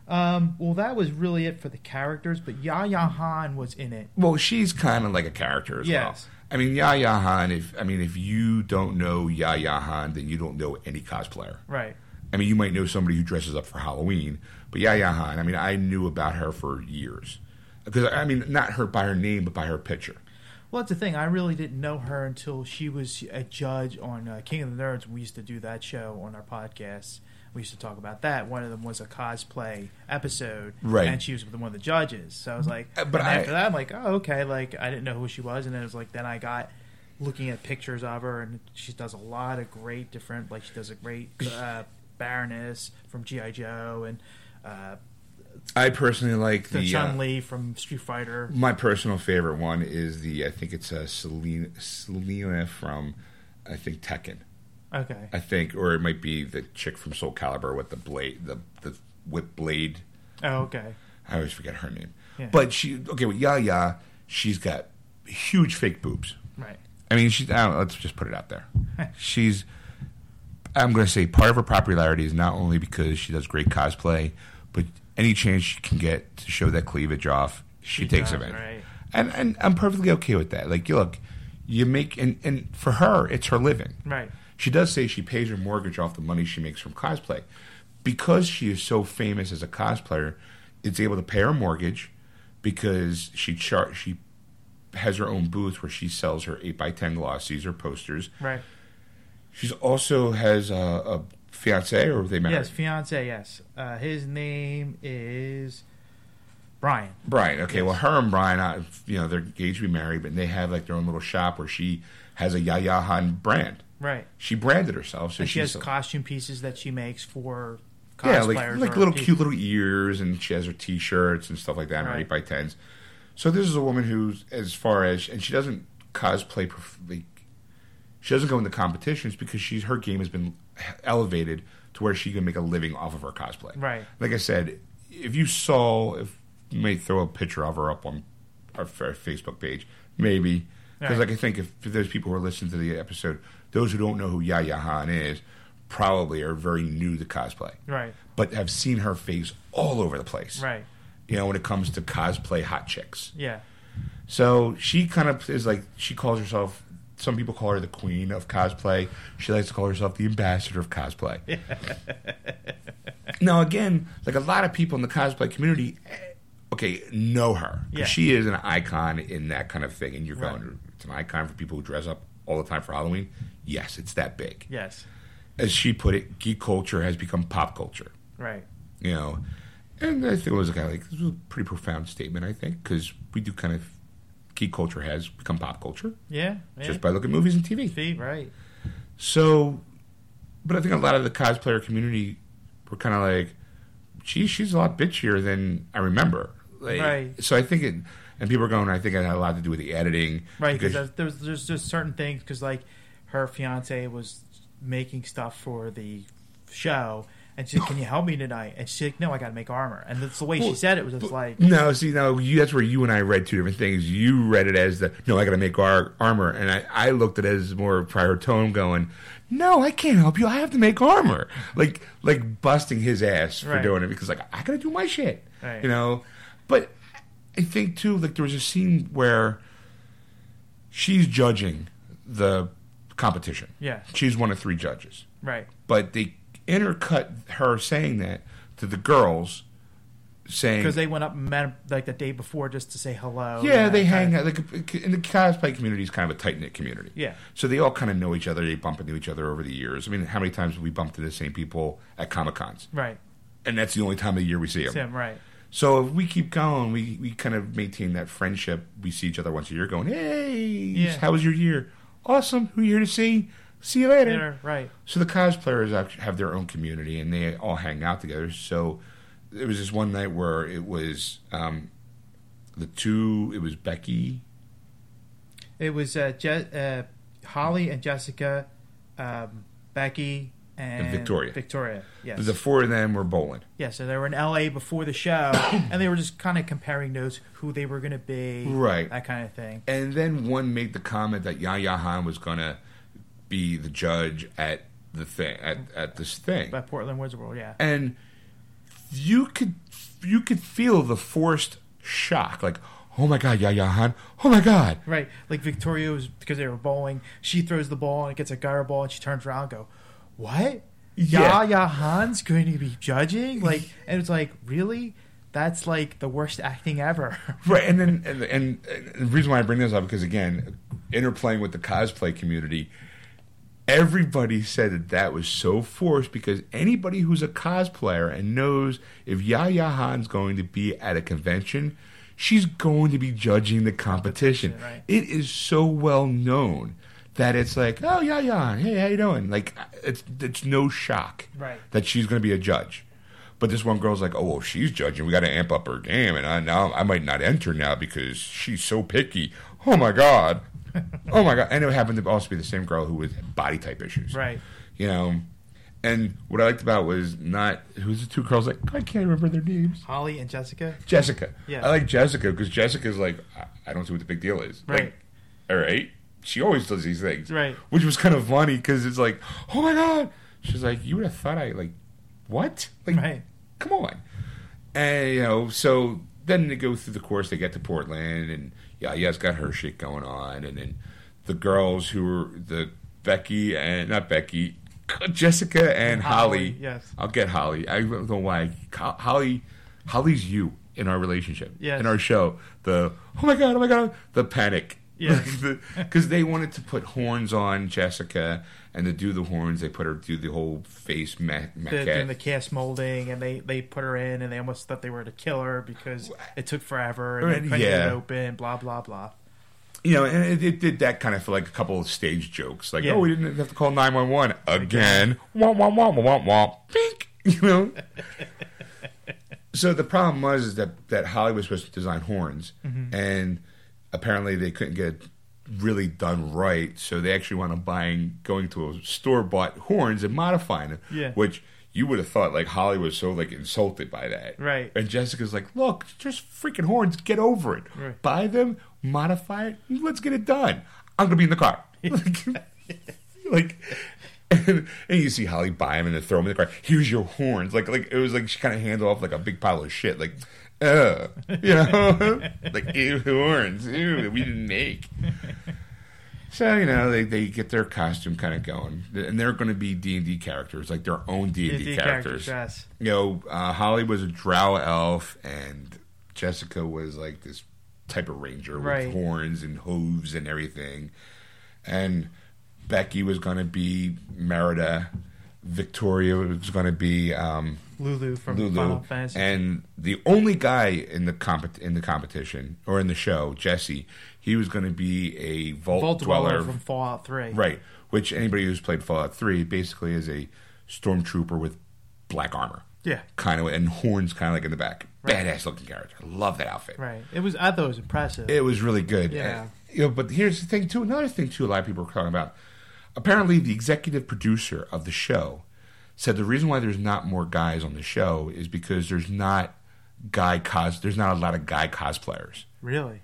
Um, well, that was really it for the characters, but Yaya Han was in it. Well, she's kind of like a character as Yes. well. I mean, Yaya Han. If I mean, if you don't know Yaya Han, then you don't know any cosplayer. Right. I mean, you might know somebody who dresses up for Halloween, but Yaya Han. I mean, I knew about her for years because I mean, not her by her name, but by her picture. Well, that's the thing. I really didn't know her until she was a judge on uh, King of the Nerds. We used to do that show on our podcast. We used to talk about that. One of them was a cosplay episode, Right. And she was one of the judges. So I was like, Uh, but I- after that, I'm like, oh, okay. Like I didn't know who she was, and then it was like, then I got looking at pictures of her, and she does a lot of great different. Like she does a great uh, Baroness from GI Joe, and uh, I personally like the the. Chun Uh, Li from Street Fighter. my personal favorite one is the. I think it's uh, Selena, Selena from, I think Tekken. Okay, I think, or it might be the chick from Soul Calibur with the blade, the the whip blade. oh okay, I always forget her name. Yeah. But she, okay, with Yaya, she's got huge fake boobs. right, I mean, she's. I don't let's just put it out there. she's. I'm going to say part of her popularity is not only because she does great cosplay, but any chance she can get to show that cleavage off, she, She takes does, advantage. right. And and I'm perfectly okay with that. Like, you look, you make and and for her, it's her living. right. She does say she pays her mortgage off the money she makes from cosplay. Because she is so famous as a cosplayer, it's able to pay her mortgage because she char- she has her own booth where she sells her eight x ten glossies or posters. Right. She's also has a, a fiance or they married? Yes, fiance. Yes. Uh, his name is Brian. Brian. Okay, Yes. well, her and Brian, uh, you know, they're engaged to be married, but they have like their own little shop where she has a Yaya Han brand. Right. She branded herself, so and she has costume pieces that she makes for yeah, like like little people. cute little ears, and she has her T-shirts and stuff like that, Right. eight by tens. So this is a woman who's as far as, and she doesn't cosplay. Like, she doesn't go into competitions because she's her game has been elevated to where she can make a living off of her cosplay. Right. Like I said, if you saw, if you may throw a picture of her up on our, our Facebook page, maybe. Because Right. like I think if, if there's people who are listening to the episode, those who don't know who Yaya Han is, probably are very new to cosplay Right. but have seen her face all over the place. Right. You know, when it comes to cosplay hot chicks. Yeah. So she kind of is like she calls herself. Some people call her the queen of cosplay. She likes to call herself the ambassador of cosplay. now, again, like a lot of people in the cosplay community, eh, okay, know her Yeah. she is an icon in that kind of thing. And you're Right. going, it's an icon for people who dress up all the time for Halloween. Yes, it's that big. Yes. As she put it, geek culture has become pop culture Right. you know. And I think it was a kind of like this was a pretty profound statement. I think because we do kind of geek culture has become pop culture Yeah. yeah. just by looking at movies and TV. Fee, right. So, but I think a lot of the cosplayer community were kind of like, "Gee, she's a lot bitchier than I remember." Like, Right. So I think it, and people are going. I think it had a lot to do with the editing, Right, because- because there's there's just certain things because like her fiance was making stuff for the show, and she's like, "Can you help me tonight?" And she's like, "No, I got to make armor." And that's the way Well, she said it was just like, No, see, no, you, that's where you and I read two different things. You read it as the no, I got to make our armor, and I, I looked at it as more of a prior tone, going, no, I can't help you. I have to make armor, like like busting his ass for Right. doing it because like I got to do my shit, Right. you know. But I think too, like there was a scene where she's judging the competition. Yeah. she's one of three judges right, but they intercut her saying that to the girls saying because they went up and met like the day before just to say hello. yeah they hang out like in the cosplay community is kind of a tight-knit community Yeah. so they all kind of know each other they bump into each other over the years i mean how many times have we bumped into the same people at comic-cons Right, and that's the only time of the year we see them Tim. Right, so if we keep going we, we kind of maintain that friendship we see each other once a year going hey Yeah. how was your year awesome who are you here to see see you later right, so the cosplayers have their own community and they all hang out together. So there was this one night where it was um, the two. It was Becky. It was uh, Je- uh, Holly and Jessica, um, Becky and, And Victoria. Victoria, yes. The four of them were bowling. yeah, so they were in LA before the show, and they were just kind of comparing notes, who they were going to be, Right. that kind of thing. And then one made the comment that Yaya Han was going to be the judge at the thing at, at this thing. By Portland Wizard World, yeah. and you could you could feel the forced shock like oh my god Yaya Han oh my god Right, like Victoria was because they were bowling. She throws the ball and it gets a gutter ball, and she turns around and go, "What? Yeah. Yaya Han's going to be judging?" Like, and it's like, really? That's like the worst acting ever. Right, and then and, and, and the reason why I bring this up because again, interplaying with the cosplay community, everybody said that that was so forced because anybody who's a cosplayer and knows if Yaya Han's going to be at a convention, she's going to be judging the competition. Competition, right. It is so well known that it's like, oh Yaya, Han, hey, how you doing? Like it's it's no shock Right. that she's going to be a judge. But this one girl's like, oh, well, she's judging. We got to amp up her game, and I now I might not enter now because she's so picky. Oh my god, oh my god! And it happened to also be the same girl who was body type issues, right. You know. And what I liked about was not who's the two girls like I can't remember their names. Holly and Jessica. Jessica. Yeah. I like Jessica because Jessica's like I, I don't see what the big deal is. Right. Like, all right. She always does these things. Right. Which was kind of funny because it's like, oh my god. She's like, you would have thought I like, what? Like, Right. come on. And you know, so then they go through the course. They get to Portland, and yeah, yeah, it's got her shit going on, and then the girls who were the Becky and not Becky, Jessica and Holly. Holly, yes. I'll get Holly. I don't know why. Holly, Holly's you. in our relationship, Yes. in our show. The oh my god, oh my god, the panic. Yeah. because they wanted to put horns on Jessica, and to do the horns, they put her through the whole face ma- They're doing the cast molding, and they they put her in, and they almost thought they were to kill her because it took forever, and they couldn't get yeah. it open. Blah blah blah. you know, and it, it did that kind of for like a couple of stage jokes, like Yeah. oh, we didn't have to call nine one one again. Wah wah wah wah wah wah. Pink. You know. so the problem was is that that Holly was supposed to design horns, Mm-hmm. and apparently they couldn't get really done right. So they actually wound up buying, going to a store bought horns and modifying them. Yeah. Which you would have thought like Holly was so like insulted by that, Right. And Jessica's like, look, just freaking horns. Get over it. Right. Buy them, modify it. Let's get it done. I'm gonna be in the car. like, like and, and you see Holly buy them and then throw them in the car. Here's your horns. Like, like it was like she kind of handed off like a big pile of shit. Like, uh, you know, like ew, horns. Ew, we didn't make. So you know they, they get their costume kind of going, and they're going to be D and D characters, like their own D and D D&D characters. yes. You know, uh, Holly was a Drow elf, and Jessica was like this type of ranger Right. with horns and hooves and everything. And Becky was going to be Merida. Victoria was going to be um, Lulu from Lulu, Final Fantasy. and the only guy in the comp- in the competition or in the show, Jesse, he was going to be a vault, Vault dweller, Dweller from Fallout Three. right? Which anybody who's played Fallout Three basically is a stormtrooper with black armor, Yeah. kind of, and horns, kind of like in the back. Right. Badass looking character. I love that outfit. Right. It was. I thought it was impressive. It was really good. Yeah. And, you know, but here's the thing too. Another thing too. A lot of people are talking about. Apparently, the executive producer of the show said the reason why there's not more guys on the show is because there's not guy cos. There's not a lot of guy cosplayers. really.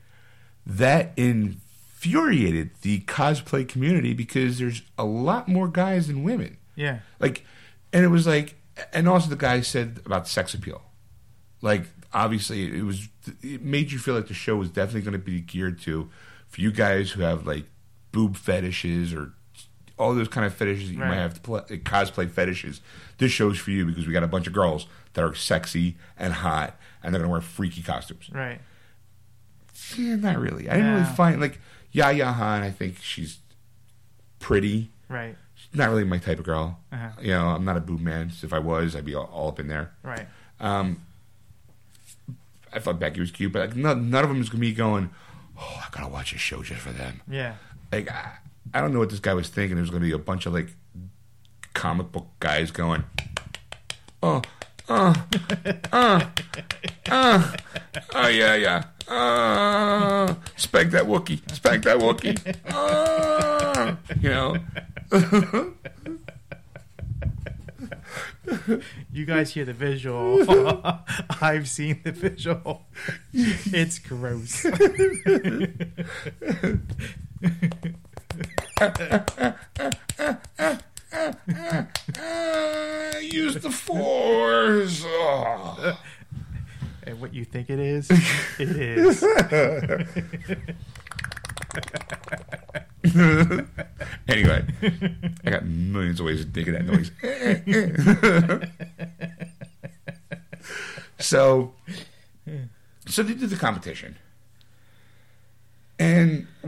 That infuriated the cosplay community because there's a lot more guys than women. Yeah. Like, and it was like, and also the guy said about sex appeal. Like, obviously, it was, it made you feel like the show was definitely going to be geared to, for you guys who have like boob fetishes or all those kind of fetishes you Right. might have to play, cosplay fetishes. This show's for you because we got a bunch of girls that are sexy and hot and they're going to wear freaky costumes. Right. Yeah, not really. I didn't really find, like, Yaya Han, I think she's pretty Right. not really my type of girl. Uh-huh. You know, I'm not a boob man. So if I was, I'd be all, all up in there. Right. Um, I thought Becky was cute, but like, none, none of them is going to me going, "Oh, I gotta watch a show just for them." Yeah. Like, I, I don't know what this guy was thinking. There's gonna be a bunch of like comic book guys going, "Oh, uh, uh, uh, oh yeah, yeah, uh, spank that Wookiee, spank that Wookiee, uh, you know." You guys hear the visual. I've seen the visual. It's gross. Use the force. Oh. and what you think it is, it is. Anyway, I got millions of ways of digging that noise. so, so they did the competition.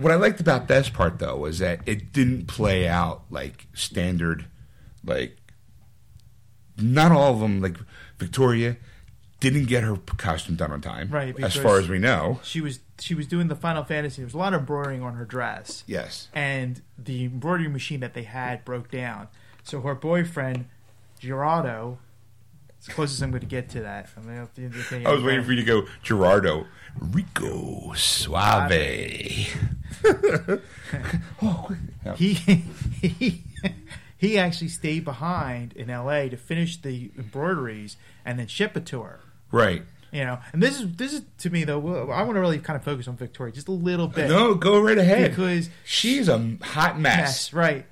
What I liked about this part, though, was that it didn't play out like standard, like, not all of them, like, Victoria didn't get her costume done on time. Right, As far as we know. She was she was doing the Final Fantasy. There was a lot of embroidering on her dress, Yes. and the embroidery machine that they had broke down. So her boyfriend, Gerardo, as close as I'm going to get to that. I, mean, the- the thing- I was waiting for you to go, Gerardo. Rico Suave. oh, he he he actually stayed behind in L.A. to finish the embroideries and then ship it to her. right. You know, and this is this is to me though. I want to really kind of focus on Victoria just a little bit. No, go right ahead. because she's a hot mess. Yes, right.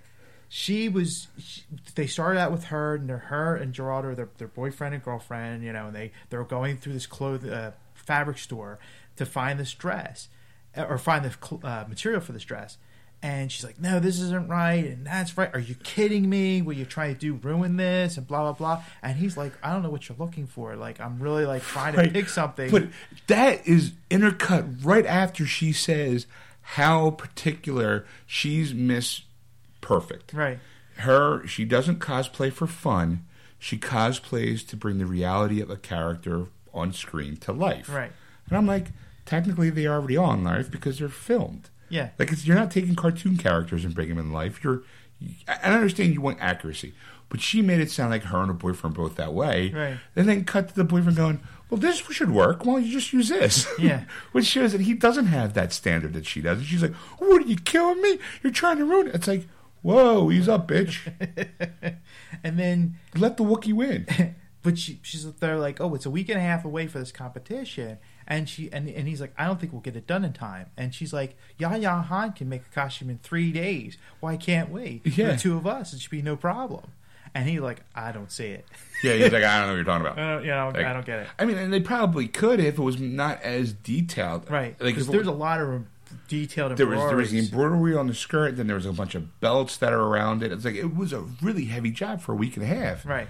She was. She, they started out with her and they're her and Gerardo, their their boyfriend and girlfriend. You know, and they they're going through this cloth uh, fabric store to find this dress or find the cl- uh, material for this dress. And she's like, "No, this isn't right, and that's right. Are you kidding me? What you trying to do ruin this?" And blah blah blah. And he's like, "I don't know what you're looking for. Like, I'm really like trying to pick something." But that is intercut right after she says how particular she's Miss Perfect. right, Her, she doesn't cosplay for fun. She cosplays to bring the reality of a character on screen to life. right, And I'm like, technically they are already are in life because they're filmed. yeah, Like it's, you're not taking cartoon characters and bringing them in life. You're, I I understand you want accuracy, but she made it sound like her and her boyfriend both that way. Right. And then cut to the boyfriend going, "Well, this should work. Why don't you just use this?" Yeah. Which shows that he doesn't have that standard that she does. And she's like, "What are you killing me? You're trying to ruin it." It's like, "Whoa, ease up, bitch. and then Let the Wookiee win." but she she's they're like, oh, it's a week and a half away for this competition, and she and and he's like, I don't think we'll get it done in time, and she's like, Yaya Han can make a costume in three days. Why can't we? Yeah. the two of us, it should be no problem. And he's like, I don't see it. yeah, he's like, "I don't know what you're talking about." I don't, uh, you know, Like- I don't get it. I mean, and they probably could if it was not as detailed. Right, Like there's a lot of detailed There was there was the embroidery on the skirt. Then there was a bunch of belts that are around it. It's like it was a really heavy job for a week and a half. right,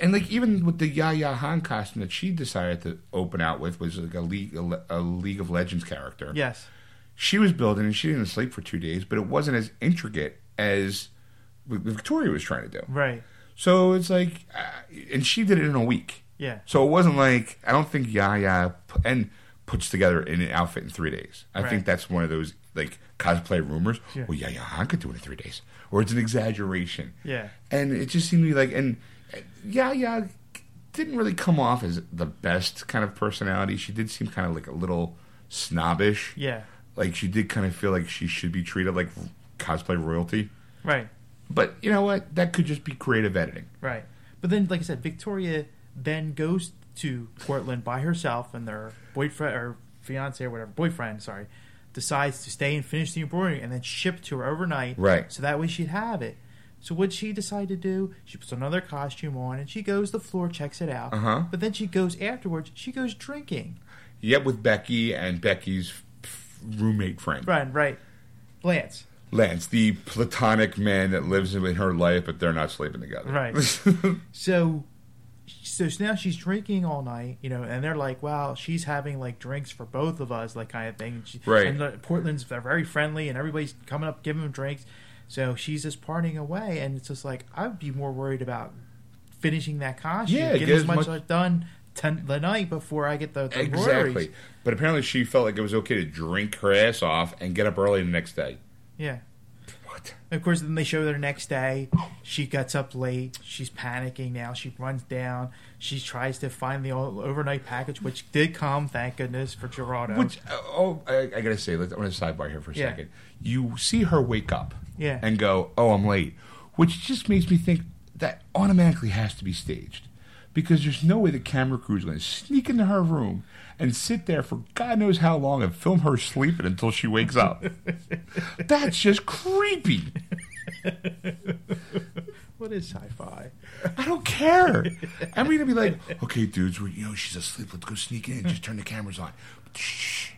And like even with the Yaya Han costume that she decided to open out with was like a league a, a League of Legends character. yes, She was building and she didn't sleep for two days, but it wasn't as intricate as Victoria was trying to do. right, So it's like, uh, and she did it in a week. yeah, So it wasn't like I don't think Yaya Han puts together in an outfit in three days. I Right. think that's one of those like cosplay rumors. Yeah. Well, Yaya Han could do it in three days, or it's an exaggeration. yeah, And it just seemed to be like, and uh, yeah, didn't really come off as the best kind of personality. She did seem kind of like a little snobbish. yeah, Like she did kind of feel like she should be treated like cosplay royalty. right. But you know what? That could just be creative editing. Right. But then, like I said, Victoria then goes to Portland by herself, and their boyfriend or fiance or whatever boyfriend, sorry, decides to stay and finish the embroidery and then ship to her overnight. Right. So that way she'd have it. So what she decide to do? She puts another costume on and she goes to the floor, checks it out. Uh-huh. But then she goes afterwards. She goes drinking. Yep, with Becky and Becky's roommate friend. Right. Right. Lance. Lance, the platonic man that lives in her life, but they're not sleeping together. Right. So, so now she's drinking all night, you know, and they're like, "Wow, she's having like drinks for both of us, like kind of thing." She, Right. And Portland's they're very friendly, and everybody's coming up giving them drinks. So she's just partying away, and it's just like I'd be more worried about finishing that costume, Yeah, getting get as much, much- done ten, the night before I get the, the exactly. But apparently she felt like it was okay to drink her ass off and get up early the next day. Yeah. What? Of course, then they show her the next day. She gets up late. She's panicking now. She runs down. She tries to find the overnight package, which did come, thank goodness, for Gerardo. Which, uh, oh, I, I gotta say, let's, I'm gonna sidebar here for a Yeah. second. You see her wake up Yeah. and go, oh, I'm late, which just makes me think that automatically has to be staged. Because there's no way the camera crew is going to sneak into her room and sit there for God knows how long and film her sleeping until she wakes up. That's just creepy. what is sci-fi? I don't care. I'm going to be like, okay, dudes, you know, she's asleep. Let's go sneak in. Just turn the cameras on. Shh.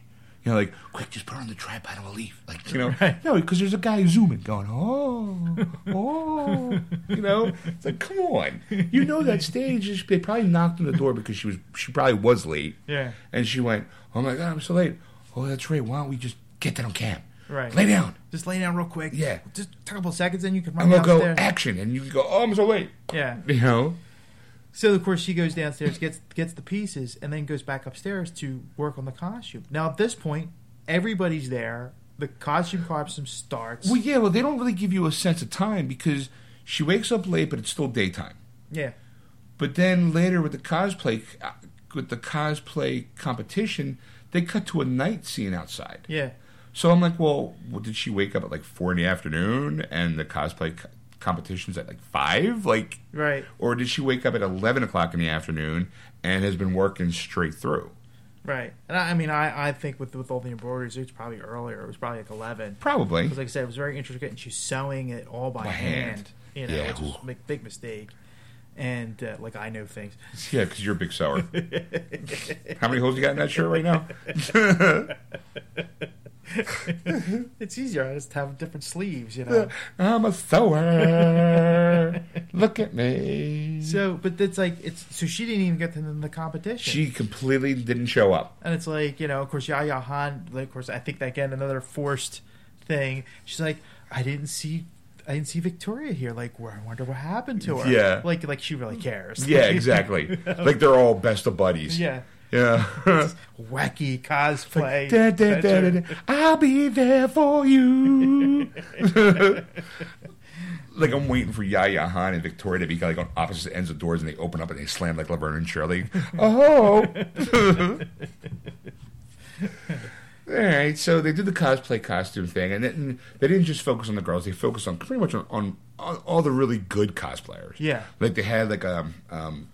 You know, like, quick, just put her on the tripod and we'll leave. Like, you know, Right. no, because there's a guy zooming, going, oh, oh, you know, it's like, come on, you know that stage. is- They probably knocked on the door because she was, she probably was late, Yeah. and she went, oh my god, I'm so late. Oh, that's right. Why don't we just get that on cam? Right. Lay down. Just lay down real quick. Yeah. Just a couple seconds, and you can run I'm gonna go action, and you can go, oh, I'm so late. yeah. You know. So of course she goes downstairs, gets gets the pieces, and then goes back upstairs to work on the costume. Now at this point, everybody's there. The costume costume starts. Well, yeah, well, they don't really give you a sense of time because she wakes up late, but it's still daytime. yeah. But then later with the cosplay, uh, with the cosplay competition, they cut to a night scene outside. Yeah. So I'm like, well, what, did she wake up at like four in the afternoon and the cosplay co- competition's at like five? Like, Right. or did she wake up at eleven o'clock in the afternoon and has been working straight through? Right. And I, I mean, I, I think with with all the embroideries, it's probably earlier. It was probably like eleven. Probably. Because like I said, it was very intricate, and she's sewing it all by, By hand. hand. You know, Yeah, which was a big, big mistake. And uh, like I know things. Yeah, because you're a big sewer. How many holes you got in that shirt right now? it's easier. I just have different sleeves, you know. I'm a sewer. Look at me. So, but it's like it's so she didn't even get to the, the competition. She completely didn't show up. and it's like you know, of course, Yaya Han. Like, of course, I think that again another forced thing. She's like, I didn't see. I didn't see Victoria here. Like, where I wonder what happened to her. Yeah. like, like she really cares. Yeah, exactly. like they're all best of buddies. yeah, Yeah. wacky cosplay. Da, da, da, da. I'll be there for you. like I'm waiting for Yaya Han and Victoria to be like on opposite ends of doors, and they open up and they slam like Laverne and Shirley. oh. All right, so they did the cosplay costume thing, and then they didn't just focus on the girls; they focused on pretty much on, on, on all the really good cosplayers. Yeah. like they had like a um,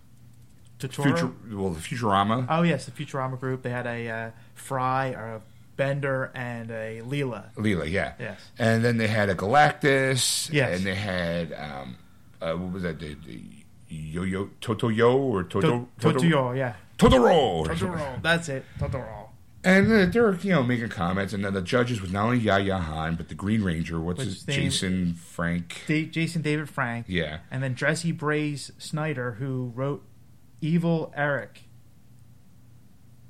Totoro. future, well, the Futurama. Oh yes, the Futurama group. They had a uh, Fry, a Bender, and a Leela. Leela, yeah. Yes. And then they had a Galactus. Yes. And they had um, uh, what was that? The, the Yo Yo Toto Yo or Toto To- Totoro, yeah. Totoro. Totoro. That's it. Totoro. And uh, they're you know making comments, and then the judges was not only Yaya Han but the Green Ranger. What's What's his name? Jason Frank? Da- Jason David Frank. Yeah. And then Jesse Blaze Snider, who wrote Evil Eric.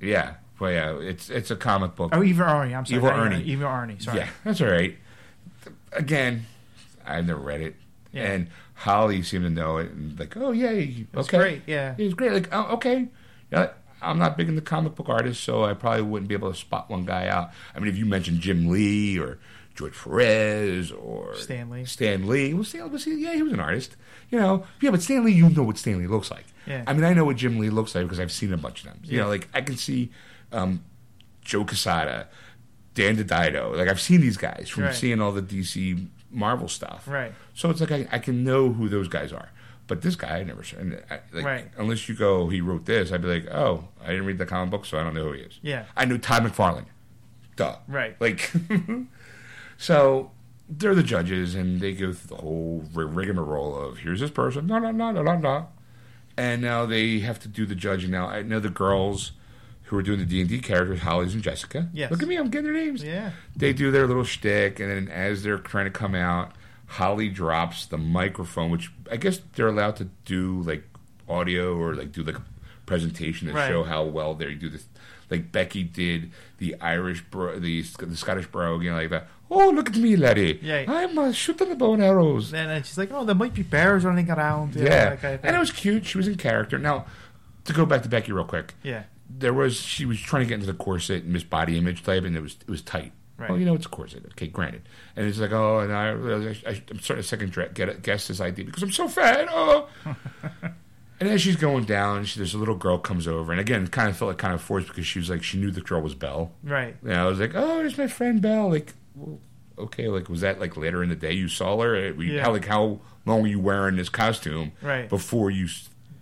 Yeah. Well, yeah. It's it's a comic book. Oh, Evil oh, Arnie. I'm sorry. Evil Yeah, yeah, Ernie. Evil Arnie. Sorry. Yeah, that's all right. Again, I've never read it, Yeah. and Holly seemed to know it, and like, oh yeah, It's okay, great. Yeah. He's great. Like, oh, okay. Yeah, I'm not big into comic book artists, so I probably wouldn't be able to spot one guy out. I mean, if you mentioned Jim Lee or George Perez or Stan Lee. Stan Lee, well, Stan, well, yeah, he was an artist. You know, yeah, but Stan Lee, you know what Stan Lee looks like. Yeah. I mean, I know what Jim Lee looks like because I've seen him a bunch of them. You Yeah. know, like I can see um, Joe Quesada, Dan DiDio. Like I've seen these guys from Right. seeing all the DC Marvel stuff. Right. So it's like I, I can know who those guys are. But this guy, I never saw. and I, like, Right. Unless you go, he wrote this, I'd be like, oh, I didn't read the comic book, so I don't know who he is. Yeah. I knew Todd McFarlane. Duh. Right. Like, so they're the judges, and they go through the whole rigmarole of here's this person, no, no, no, no, no, no, and now they have to do the judging. Now I know the girls who are doing the D and D characters, Holly's and Jessica. Yes. Look at me, I'm getting their names. Yeah. They do their little shtick, and then as they're trying to come out, Holly drops the microphone, which I guess they're allowed to do like audio or like do like a presentation to Right. show how well they do this. Like Becky did the Irish, bro, the the Scottish brogue, you know, like that. Oh, look at me, laddie! Yeah. I'm uh, shooting the bow and arrows. And then she's like, "Oh, there might be bears running around." Yeah, that kind of and it was cute. She was in character. Now, to go back to Becky real quick, Yeah. there was she was trying to get into the corset and Miss Body Image type, and it was it was tight. Right. Well, you know it's a corset. Okay, granted. And it's like, oh, and I, I I'm starting to second get guess this idea because I'm so fat. Oh. and as she's going down, she, there's a little girl comes over, and again, it kind of felt like kind of forced because she was like she knew the girl was Belle. Right. And I was like, oh, there's my friend Belle. Like, okay, like was that like later in the day you saw her? We- Yeah. How like how long were you wearing this costume? Right. Before you,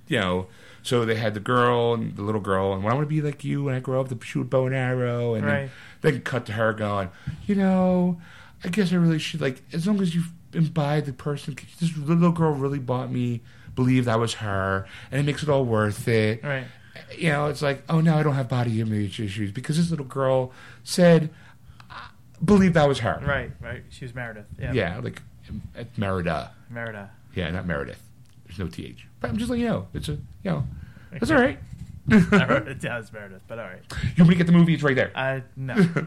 you know. So they had the girl and the little girl, and well, I want to be like you when I grow up to shoot bow and arrow, and Right. then, then cut to her going, you know, I guess I really should like as long as you've imbibe the person. This little girl really bought me, believe that was her, and it makes it all worth it Right. you know, it's like, oh, now I don't have body image issues because this little girl said, believe that was her. Right. Right. She was Meredith. Yeah. Yeah, like at Merida. Merida. Yeah, not Meredith. There's no th. But I'm just letting you know, it's a, you know, it's all right. it does Meredith, but all right. You want me to get the movie? It's right there. I no.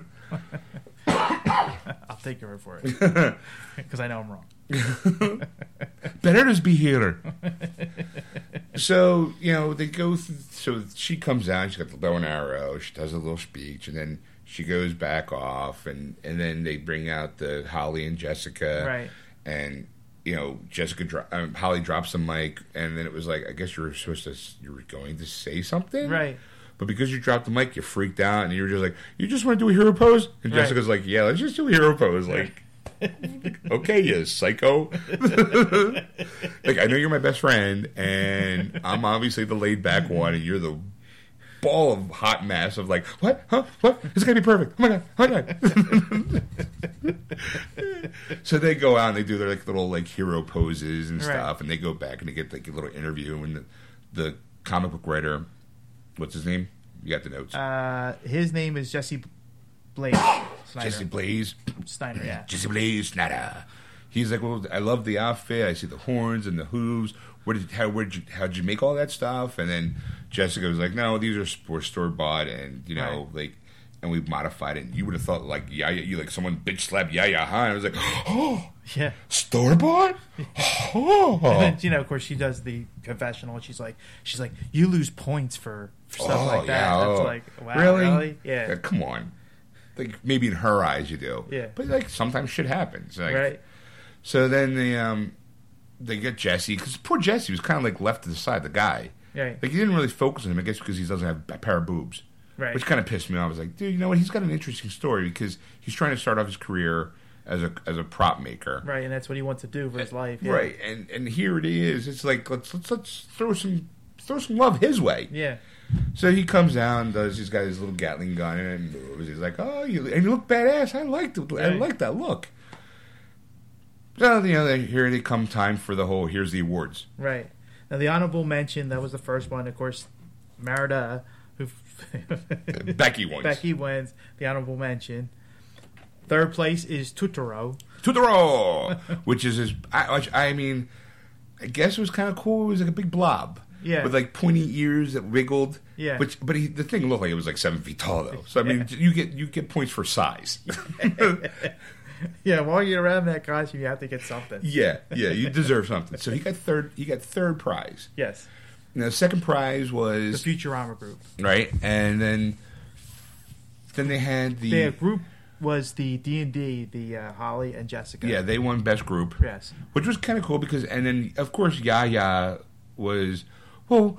I'll take your word for it because I know I'm wrong. Better just be here. so you know they go. Through, so she comes out. She's got the bow and arrow. She does a little speech, and then she goes back off, and and then they bring out the Holly and Jessica, Right. And you know Jessica, dro- um, Holly drops the mic, and then it was like I guess you were supposed to, you were going to say something, Right. But because you dropped the mic, you freaked out, and you were just like, "You just want to do a hero pose?" And Right. Jessica's like, "Yeah, let's just do a hero pose." Like, okay, you psycho. like I know you're my best friend, and I'm obviously the laid back one, and you're the ball of hot mess of like, what, huh, what? It's gonna be perfect. Oh my god, oh my god. so they go out and they do their like little like hero poses and Right. stuff, and they go back and they get like a little interview, and the, the comic book writer, what's his name? You got the notes. Uh, his name is Jesse Blake. Jesse Blaze, Steiner, yeah. Jesse Blaze Snyder. He's like, well, I love the outfit. I see the horns and the hooves. Where did how where you how'd you make all that stuff? And then Jessica was like, no, these are were store bought, and you know, Right. like, and we modified it. And you would have thought like, yeah, you like someone bitch slapped yeah, yeah, huh? And I was like, oh, Yeah. store bought. Oh, And then, you know, of course, she does the confessional. And she's like, she's like, you lose points for, for stuff Oh, like that. yeah, That's oh. like, wow, really? really? Yeah. come on. Like maybe in her eyes you do. Yeah. But like sometimes shit happens. Like, right. So then they um they get Jesse because poor Jesse was kind of like left to the side. The guy. Right. Like he didn't really focus on him. I guess because he doesn't have a pair of boobs. Right. Which kind of pissed me off. I was like, dude, you know what? He's got an interesting story because he's trying to start off his career as a as a prop maker. Right. And that's what he wants to do for his life. Yeah. Right. And and here it is. It's like let's let's let's throw some throw some love his way. Yeah. So he comes down, does he's got his little Gatling gun and moves. He's like, "Oh, you and you look badass. I like the, I Right. like that look." So you know, here they come time for the whole. Here's the awards. Right. Now, the honorable mention, that was the first one. Of course, Merida, who. Becky wins. Becky wins the honorable mention. Third place is Totoro. to the row, which is his. I, which, I mean, I guess it was kind of cool. It was like a big blob. Yeah. With like pointy ears that wiggled. Yeah. Which, but he, the thing looked like it was like seven feet tall though. So I mean, you get you get points for size. Yeah, while you're around that costume, you have to get something. yeah, yeah, you deserve something. So he got third. He got third prize. Yes. Now, the second prize was The Futurama group. right, and then then they had the Their group was the D and D, the uh, Holly and Jessica. yeah they won best group, Yes. which was kind of cool because and then of course Yaya was well.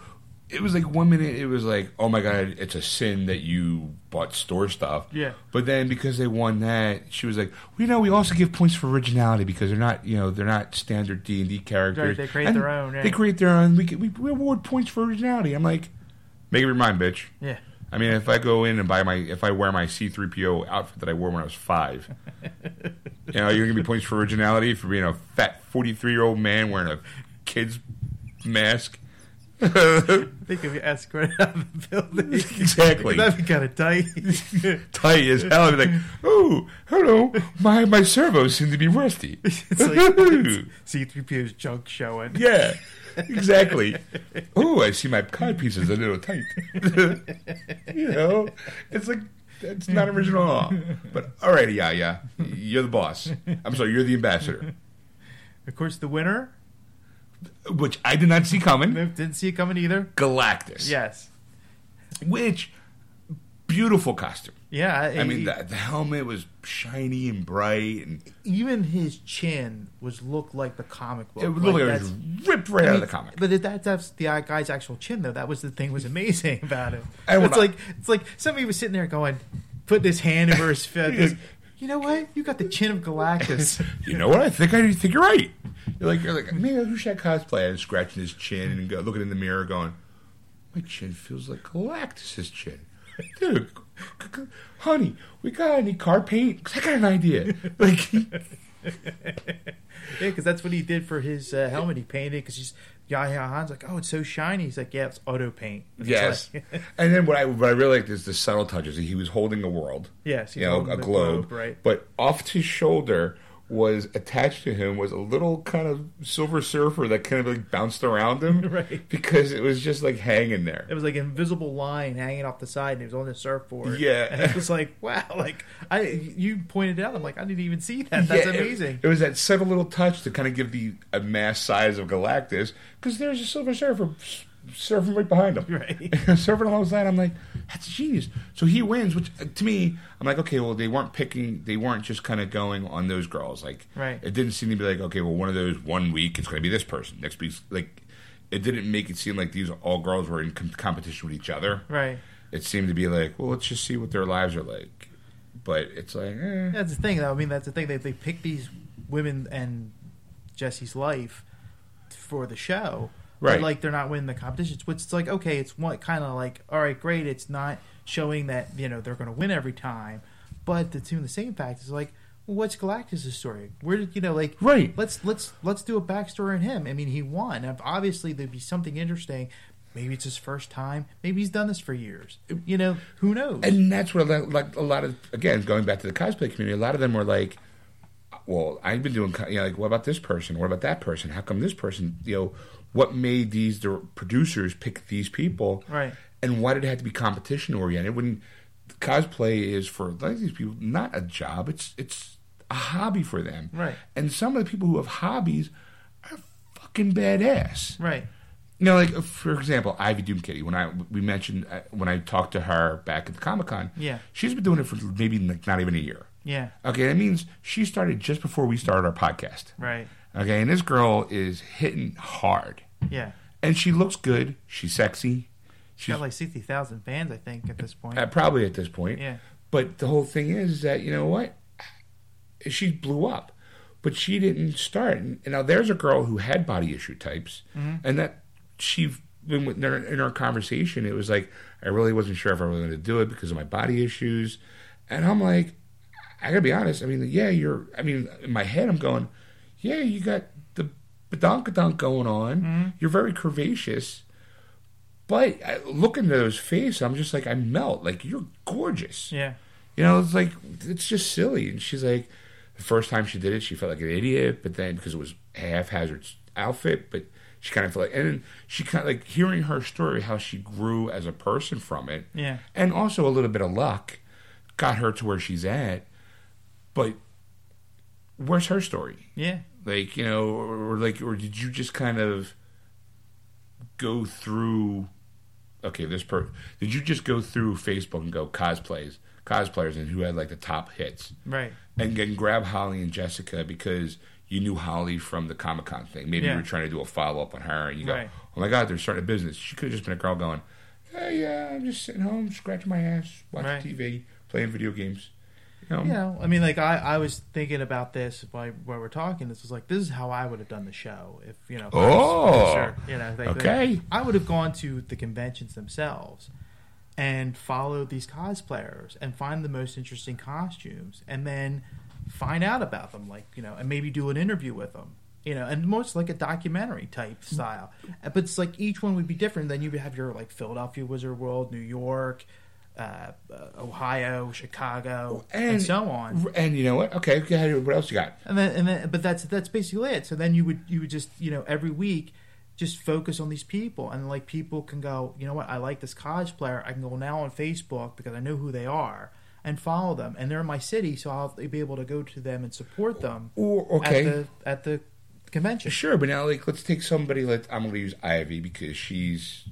It was like one minute it was like oh my god it's a sin that you bought store stuff Yeah. but then because they won that she was like well, you know we also give points for originality because they're not you know they're not standard D and D characters Right, they create And their own, right. they create their own we, we we award points for originality I'm like make up your mind bitch Yeah. I mean, if I go in and buy my, if I wear my C-3PO outfit that I wore when I was five, you know, you're gonna be points for originality for being a fat 43 year old man wearing a kid's mask. Think of you escort out of the building. Exactly. That'd be kind of tight. Tight as hell. I'd be like, oh, hello, my my servos seem to be rusty. it's like C-3PO's junk showing. yeah, exactly. Oh, I see my cod pieces a little tight. you know, it's like it's not original at all. But alrighty, yeah, yeah, you're the boss. I'm sorry, you're the ambassador, Of course, the winner which I did not see coming. didn't see it coming either. Galactus, Yes. which beautiful costume. Yeah. I mean, he- the, the helmet was shiny and bright, and even his chin was looked like the comic book. it looked like, it was ripped right I out of the comic. But that, that's the guy's actual chin, though. That was the thing was amazing about it. It's like it's like somebody was sitting there going, putting his hand over his face. You know what? You got the chin of Galactus. You know what? I think I think you're right. You're like you're like man, who should I cosplay? And scratching his chin and go, looking in the mirror, going, my chin feels like Galactus's chin. Dude, honey, we got any car paint? 'Cause I got an idea. Like, yeah, because that's what he did for his uh, helmet. He painted because he's Yaya Han's like, oh, it's so shiny. He's like, yeah, it's auto paint. It's yes. like- and then what I what I really liked is the subtle touches. He was holding a world. yes, he's you know, a the globe, right? But off his shoulder was attached to him was a little kind of silver surfer that kind of like bounced around him, Right. Because it was just like hanging there. It was like an invisible line hanging off the side, and it was on the surfboard. Yeah. and it was like, wow, like I, you pointed it out. I'm like, I didn't even see that. That's Yeah, amazing. It, was that subtle little touch to kind of give the a mass size of Galactus because there's a silver surfer surfing right behind him, Right. surfing alongside. I'm like, that's genius. So he wins, which uh, to me, I'm like, okay, well, they weren't picking, they weren't just kind of going on those girls. Like, Right. It didn't seem to be like, okay, well, one of those one week it's going to be this person, next week's like. It didn't make it seem like these all girls were in com- competition with each other. right. It seemed to be like, well, let's just see what their lives are like. But it's like, eh. That's the thing, though. I mean, that's the thing. They they pick these women and Jesse's life for the show, Right. But like they're not winning the competitions. Which it's like okay, it's what kind of like all right, great. It's not showing that you know they're going to win every time, but the two the same fact is like. What's Galactus' story? Where did you know? Like, Right. Let's let's let's do a backstory on him. I mean, he won. Obviously, there'd be something interesting. Maybe it's his first time. Maybe he's done this for years. You know, who knows? And that's lot- like a lot of again going back to the cosplay community. A lot of them were like, "Well, I've been doing you know like what about this person? What about that person? How come this person? You know, what made these the producers pick these people? Right. And why did it have to be competition oriented when cosplay is for a lot of these people not a job? It's it's a hobby for them. Right. And some of the people who have hobbies are fucking badass. right. You know, like for example, Ivy Doomkitty. When I we mentioned uh, when I talked to her back at the Comic Con, Yeah. she's been doing it for maybe like not even a year. Yeah. Okay, that means she started just before we started our podcast. Right. Okay, and this girl is hitting hard, Yeah. and she looks good. She's sexy. She's got like sixty thousand fans, I think, at this point. uh, probably at this point. Yeah. But the whole thing is that you know what, she blew up, but she didn't start. And now there's a girl who had body issue types, and that she in in our conversation, it was like I really wasn't sure if I was going to do it because of my body issues, and I'm like, I gotta be honest. I mean, yeah, you're. I mean, in my head, I'm going, yeah, you got the badonkadonk going on. Mm-hmm. You're very curvaceous. But I, looking at those face, I'm just like I melt. Like you're gorgeous. Yeah. You know, it's like it's just silly. And she's like, the first time she did it, she felt like an idiot. But then because it was a haphazard outfit, but she kind of felt like, and then she kind of like hearing her story, how she grew as a person from it, Yeah. and also a little bit of luck got her to where she's at. But where's her story? Yeah. Like you know, or, or like, or did you just kind of go through? Okay, this per did you just go through Facebook and go cosplays, cosplayers, and who had like the top hits, Right. and then grab Holly and Jessica because you knew Holly from the Comic Con thing. Maybe Yeah. you were trying to do a follow up on her, and you go, Right. "Oh my God, they're starting a business." She could have just been a girl going, "Hey, yeah, I'm just sitting home, scratching my ass, watching Right. TV, playing video games." You know? You know, I mean, like I, I was thinking about this while, while we're talking. This was like, this is how I would have done the show if you know. if I was Oh. producer, you know, like, uh, Okay. I would have gone to the conventions themselves and followed these cosplayers and find the most interesting costumes, and then find out about them, like you know, and maybe do an interview with them. You know, and most like a documentary type mm-hmm. style, but it's like each one would be different. Then you would have your like Philadelphia Wizard World, New York, uh, Ohio, Chicago, and, so on. And you know what? Okay, ahead. What else you got? And then, and then, but that's that's basically it. So then you would you would just you know every week just focus on these people, and like people can go, you know what, I like this cosplayer. I can go now on Facebook because I know who they are and follow them, and they're in my city, so I'll be able to go to them and support them Or okay, at the at the convention. Sure, but now like let's take somebody like I'm going to use Ivy because she's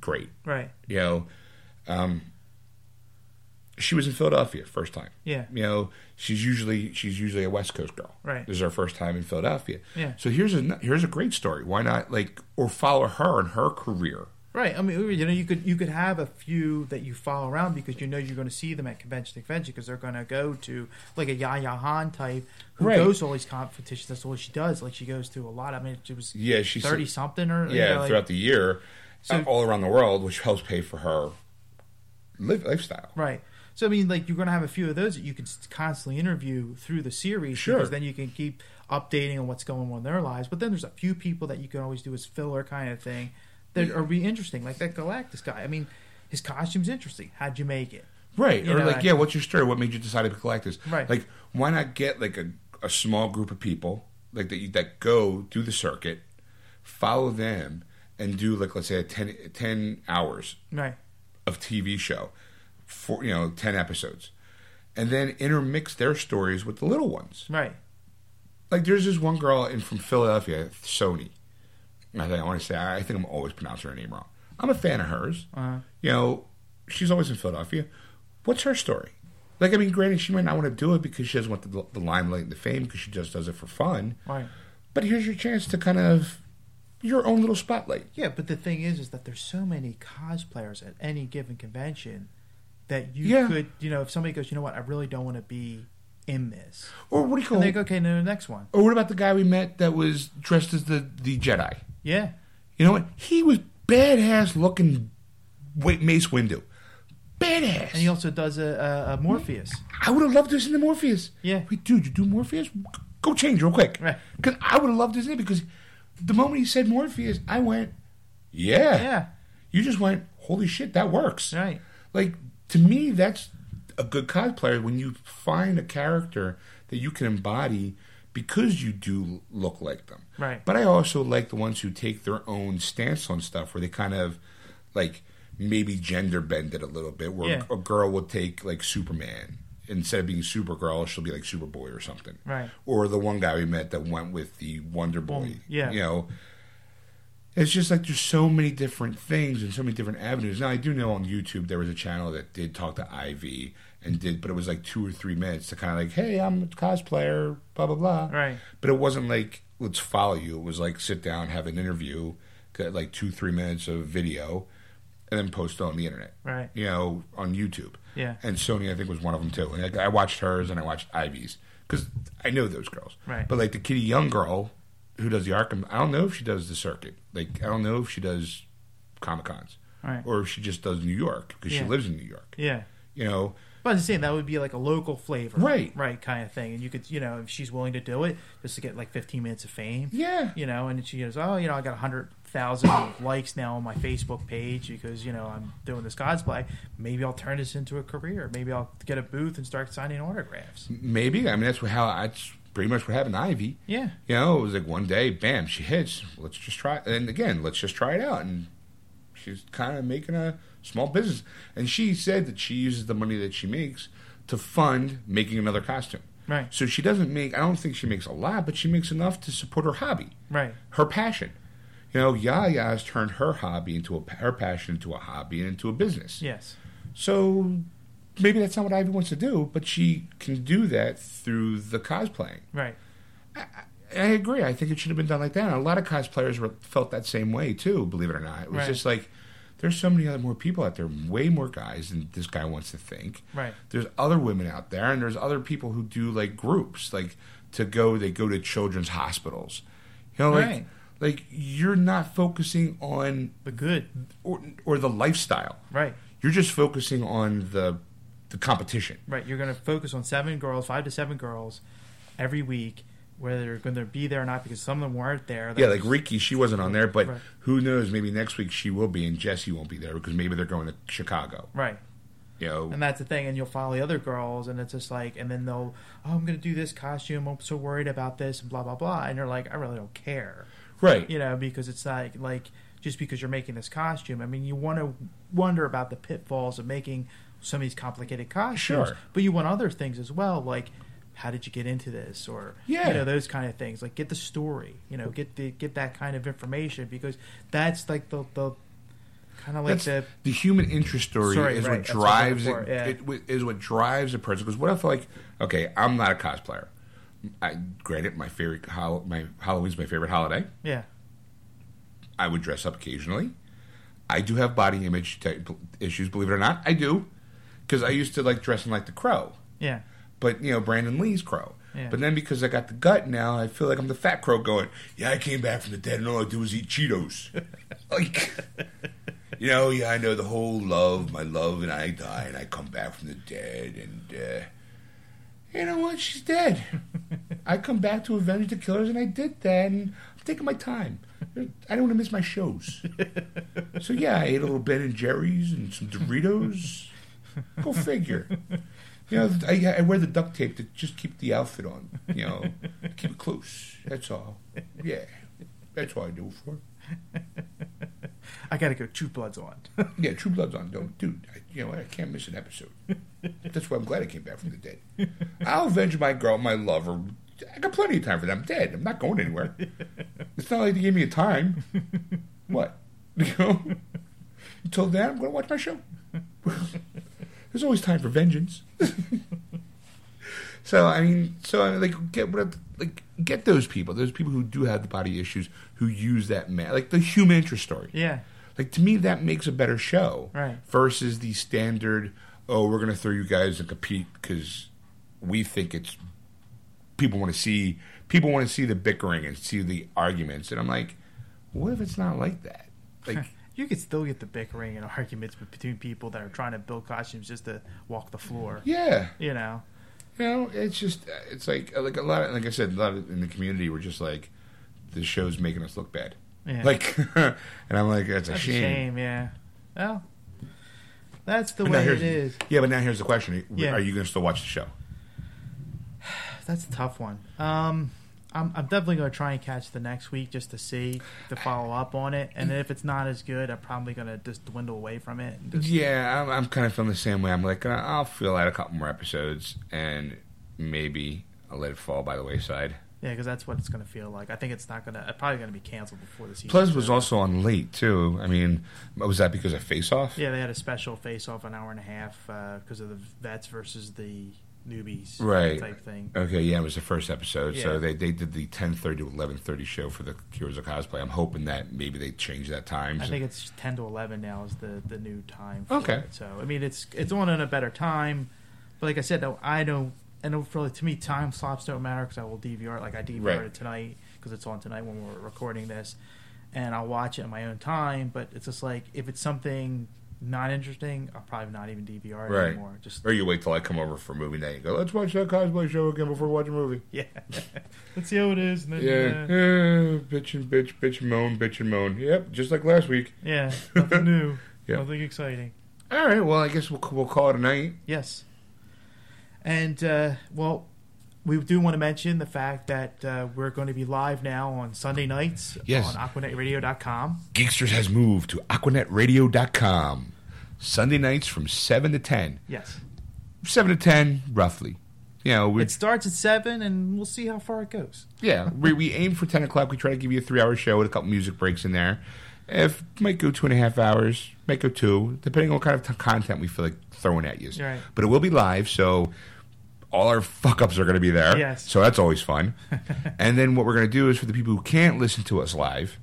great. Right? You know, um, she was in Philadelphia first time. Yeah. You know, she's usually she's usually a West Coast girl. Right. This is her first time in Philadelphia. Yeah. So here's a here's a great story. Why not like or follow her and her career? Right. I mean, you know, you could you could have a few that you follow around because you know you're going to see them at convention to convention because they're going to go to like a Yaya Han type who Right. goes to all these competitions. That's all she does. Like she goes to a lot. I mean, it was Yeah, she's thirty something or you yeah know, like- throughout the year, So- all around the world, which helps pay for her live, lifestyle. right. So I mean, like you're going to have a few of those that you can constantly interview through the series Sure. because then you can keep updating on what's going on in their lives. But then there's a few people that you can always do as filler kind of thing that are be interesting, like that Galactus guy. I mean, his costume's interesting. How'd you make it? Right. You or know, like, I- yeah, what's your story? What made you decide to collect this? Right. Like, why not get like a, a small group of people like that you, that go do the circuit, follow them, and do like let's say a 10, 10 hours Right. of TV show, for you know ten episodes, and then intermix their stories with the little ones. Right. Like there's this one girl in from Philadelphia, Sony. I think I want to say I think I'm always pronouncing her name wrong. I'm a fan of hers. Uh-huh. You know, she's always in Philadelphia. What's her story? Like, I mean, granted, she might not want to do it because she doesn't want the, the limelight and the fame because she just does it for fun. Right. But here's your chance to kind of your own little spotlight. Yeah, but the thing is, is that there's so many cosplayers at any given convention that you Yeah. could, you know, if somebody goes, you know what, I really don't want to be in this, Or what do you call and they it? go, okay, no, the next one. Or what about the guy we met that was dressed as the, the Jedi? Yeah, You know what? He was badass looking Wait, Mace Windu. Badass. and he also does a, a, a Morpheus. I would have loved this in the Morpheus. Yeah. Wait, dude, you do Morpheus? Go change real quick. Right. Because I would have loved to see it because the moment he said Morpheus, I went, yeah. Yeah, You just went, holy shit, that works. Right. Like to me, that's a good cosplayer when you find a character that you can embody because you do look like them. Right. But I also like the ones who take their own stance on stuff, where they kind of like maybe gender bend it a little bit. Where Yeah. a girl will take like Superman instead of being Supergirl, she'll be like Superboy or something. Right. Or the one guy we met that went with the Wonder Boy. Woman, yeah. You know. It's just like there's so many different things and so many different avenues. Now I do know on YouTube there was a channel that did talk to Ivy and did, but it was like two or three minutes to kind of like, hey, I'm a cosplayer, blah blah blah. Right. But it wasn't like let's follow you. It was like sit down, have an interview, get like two three minutes of video, and then post it on the internet. Right. You know, on YouTube. Yeah. And Sony, I think, was one of them too. And I, I watched hers and I watched Ivy's because I know those girls. Right. But like the Kitty Young girl who does the Arkham, I don't know if she does the circuit. Like I don't know if she does Comic Cons Right. or if she just does New York because she lives in New York. Yeah. You know. But I'm saying that would be like a local flavor, Right. Right, kind of thing. And you could, you know, if she's willing to do it, just to get like 15 minutes of fame, Yeah. you know, and she goes, oh, you know, I got 100,000 likes now on my Facebook page because, you know, I'm doing this cosplay. Maybe I'll turn this into a career. Maybe I'll get a booth and start signing autographs. Maybe. I mean, that's how that's pretty much what happened to Ivy. Yeah. You know, it was like one day, bam, she hits. Let's just try. And again, let's just try it out. And she's kind of making a small business. And she said that she uses the money that she makes to fund making another costume. Right. So she doesn't make. I don't think she makes a lot, but she makes enough to support her hobby, Right. her passion. You know, Yaya has turned her hobby into a her passion into a hobby and into a business. Yes. So maybe that's not what Ivy wants to do, but she can do that through the cosplaying. Right. I agree. I think it should have been done like that. And a lot of cosplayers were, felt that same way too. Believe it or not, it was Right. just like there's so many other more people out there, way more guys than this guy wants to think. Right. There's other women out there, and there's other people who do like groups, like to go. They go to children's hospitals. You know, like Right. like you're not focusing on The good. or or the lifestyle. Right. You're just focusing on the the competition. Right. You're going to focus on seven girls, five to seven girls every week, whether they're going to be there or not, because some of them weren't there. Yeah, like Riki, she wasn't on there, but Right. who knows? Maybe next week she will be, and Jesse won't be there because maybe they're going to Chicago. Right. You know, And that's the thing, and you'll follow the other girls, and it's just like, and then they'll, oh, I'm going to do this costume. I'm so worried about this, and blah blah blah. And you're like, I really don't care, right? you know, because it's like, like just because you're making this costume. I mean, you want to wonder about the pitfalls of making some of these complicated costumes, Sure. but you want other things as well, like how did you get into this, or Yeah. you know, those kind of things. Like get the story, you know, get the get that kind of information because that's like the the kind of like That's the the human interest story is right, what that's what drives looking it, yeah. it wi- is what drives a person. Because what if like, okay, I'm not a cosplayer. I granted my favorite hol- my Halloween's my favorite holiday. yeah I would dress up occasionally. I do have body image issues, believe it or not. I do because I used to like dressing like the crow. yeah but you know Brandon Lee's crow. Yeah. But then because I got the gut now, I feel like I'm the fat crow going. Yeah, I came back from the dead, and all I do is eat Cheetos. like, you know, yeah, I know the whole love, my love, and I die, and I come back from the dead, and uh, you know what? She's dead. I come back to avenge the killers, and I did that, and I'm taking my time. I don't want to miss my shows. so yeah, I ate a little Ben and Jerry's and some Doritos. Go figure. You know, I, I wear the duct tape to just keep the outfit on. You know, keep it close. That's all. Yeah, that's all I do it for. I gotta go. True Blood's on. Yeah, True Blood's on. Don't, dude. I, you know? I can't miss an episode. That's why I'm glad I came back from the dead. I'll avenge my girl, my lover. I got plenty of time for them. I'm dead. I'm not going anywhere. It's not like they gave me a time. What? You know? Until then, I'm going to watch my show. There's always time for vengeance. so I mean, so I mean, like get what like get those people, those people who do have the body issues, who use that man, like the human interest story. yeah Like to me, that makes a better show, Right. Versus the standard, oh, we're gonna throw you guys and compete because we think it's people want to see people want to see the bickering and see the arguments, and I'm like, what if it's not like that? Like, you could still get the bickering and arguments between people that are trying to build costumes just to walk the floor. yeah, You know. you know, it's just it's like like a lot. Of, like I said, a lot of, in the community, we're just like, the show's making us look bad. Yeah. Like, and I'm like, that's a That's shame. a shame. Yeah. Well, that's the But way it is. Yeah, but now here's the question: Yeah. Are you going to still watch the show? That's a tough one. Um, I'm, I'm definitely going to try and catch the next week just to see to follow up on it, and then if it's not as good, I'm probably going to just dwindle away from it. And just, Yeah, I'm, I'm kind of feeling the same way. I'm like, uh, I'll fill out a couple more episodes, and maybe I'll let it fall by the wayside. Yeah, because that's what it's going to feel like. I think it's not going to. Probably going to be canceled before the season. Plus, was also on late too. I mean, was that because of Face Off? Yeah, they had a special face-off an hour and a half because of the vets versus the newbies Right. type thing. Okay, yeah, it was the first episode. So they, they did the 10:30 to 11:30 show for the Heroes of Cosplay. I'm hoping that maybe they change that time. I think it's ten to eleven now is the, the new time. For Okay. It. So I mean, it's it's on at a better time, but like I said, though, I don't. And for to me, time slots don't matter because I will DVR. it. Like I DVR Right. it tonight because it's on tonight when we're recording this, and I'll watch it in my own time. But it's just like if it's something not interesting, I'll probably not even DVR it Right. anymore. Just or you wait till I come over for movie night and go, let's watch that cosplay show again before we watch a movie. yeah, let's see how it is. And then, Yeah, uh, bitch and bitch, bitch and moan, bitch and moan. Yep, just like last week. yeah, nothing new, Yeah. nothing exciting. All right, well, I guess we'll we'll call it a night. Yes. And, uh, well, we do want to mention the fact that uh, we're going to be live now on Sunday nights Yes. on AquanetRadio.com. Geeksters has moved to AquanetRadio.com. Sunday nights from 7 to 10. Yes. 7 to 10, roughly. You know, It starts at 7, and we'll see how far it goes. yeah, we, we aim for 10 o'clock. We try to give you a three hour show with a couple music breaks in there. If might go two and a half hours, might go two, depending on what kind of t- content we feel like throwing at you. Right. But it will be live, so all our fuck ups are going to be there. Yes. So that's always fun. and then what we're going to do is for the people who can't listen to us live,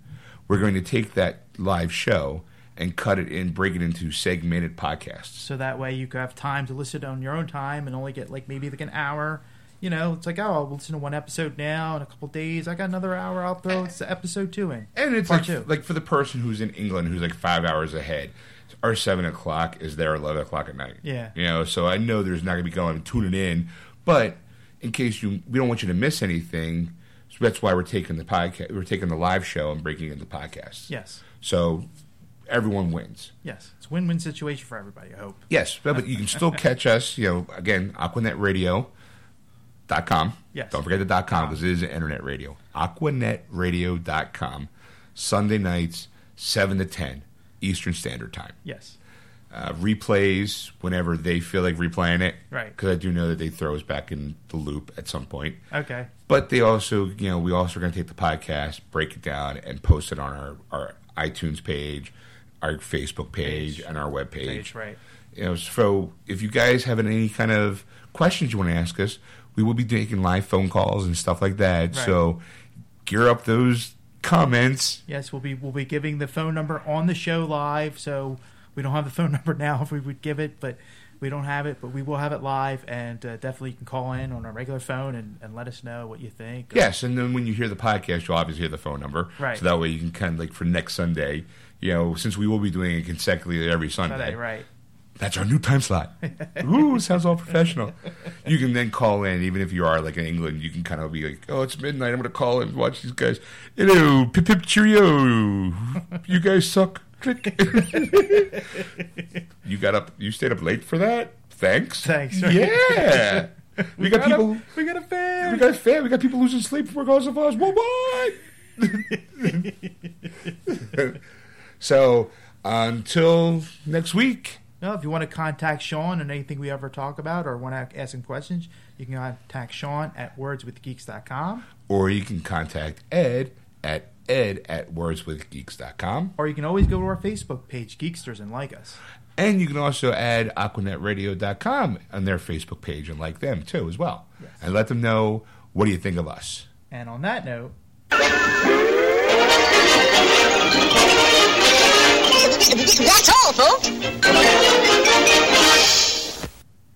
we're going to take that live show and cut it in, break it into segmented podcasts. So that way you have time to listen on your own time and only get, like, maybe like an hour. You know, it's like, oh, I'll listen to one episode now in a couple days. I got another hour. I'll throw it's episode two in. And it's like, two. like for the person who's in England who's like five hours ahead, our seven o'clock is their eleven o'clock at night. Yeah. you know. So I know there's not going to be going tuning in, but in case you, we don't want you to miss anything. So that's why we're taking the podcast, we're taking the live show and breaking it into podcasts. Yes. So everyone wins. Yes. It's a win win situation for everybody, I hope. Yes, but, you can still catch us. You know, again, AquanetRadio.com. Yes. Don't forget the dot .com because it is an internet radio. AquanetRadio.com. Sunday nights, 7 to 10 Eastern Standard Time. Yes. Uh, replays whenever they feel like replaying it. Right. Because I do know that they throw us back in the loop at some point. Okay. But they also, you know, we also are going to take the podcast, break it down, and post it on our, our iTunes page, our Facebook page, Page. and our web Page, right. you know, so if you guys have any kind of questions you want to ask us, we will be taking live phone calls and stuff like that. Right. So gear up those comments. Yes, we'll be we'll be giving the phone number on the show live. So we don't have the phone number now if we would give it, but we don't have it. But we will have it live, and uh, definitely you can call in on our regular phone and, and let us know what you think. Yes, and then when you hear the podcast, you'll obviously hear the phone number. Right. So that way you can kind of like for next Sunday, you know, since we will be doing it consecutively every Sunday. Sunday, right? That's our new time slot. Ooh, sounds all professional. You can then call in, even if you are like in England, you can kind of be like, oh, it's midnight. I'm going to call in and watch these guys. Hello, pip pip cheerio. You guys suck. Click. you got up, you stayed up late for that? Thanks. Thanks. Yeah. We got people, A, we got a fan. we got fan, we got people losing sleep for because of us. What, what? so, until next week. No, if you want to contact Sean and anything we ever talk about or want to ask him questions, you can contact Sean at wordswithgeeks.com. Or you can contact Ed at ed at wordswithgeeks.com. Or you can always go to our Facebook page, Geeksters, and like us. And you can also add AquanetRadio.com on their Facebook page and like them too as well. Yes. And let them know what do you think of us. And on that note. That's all, folks.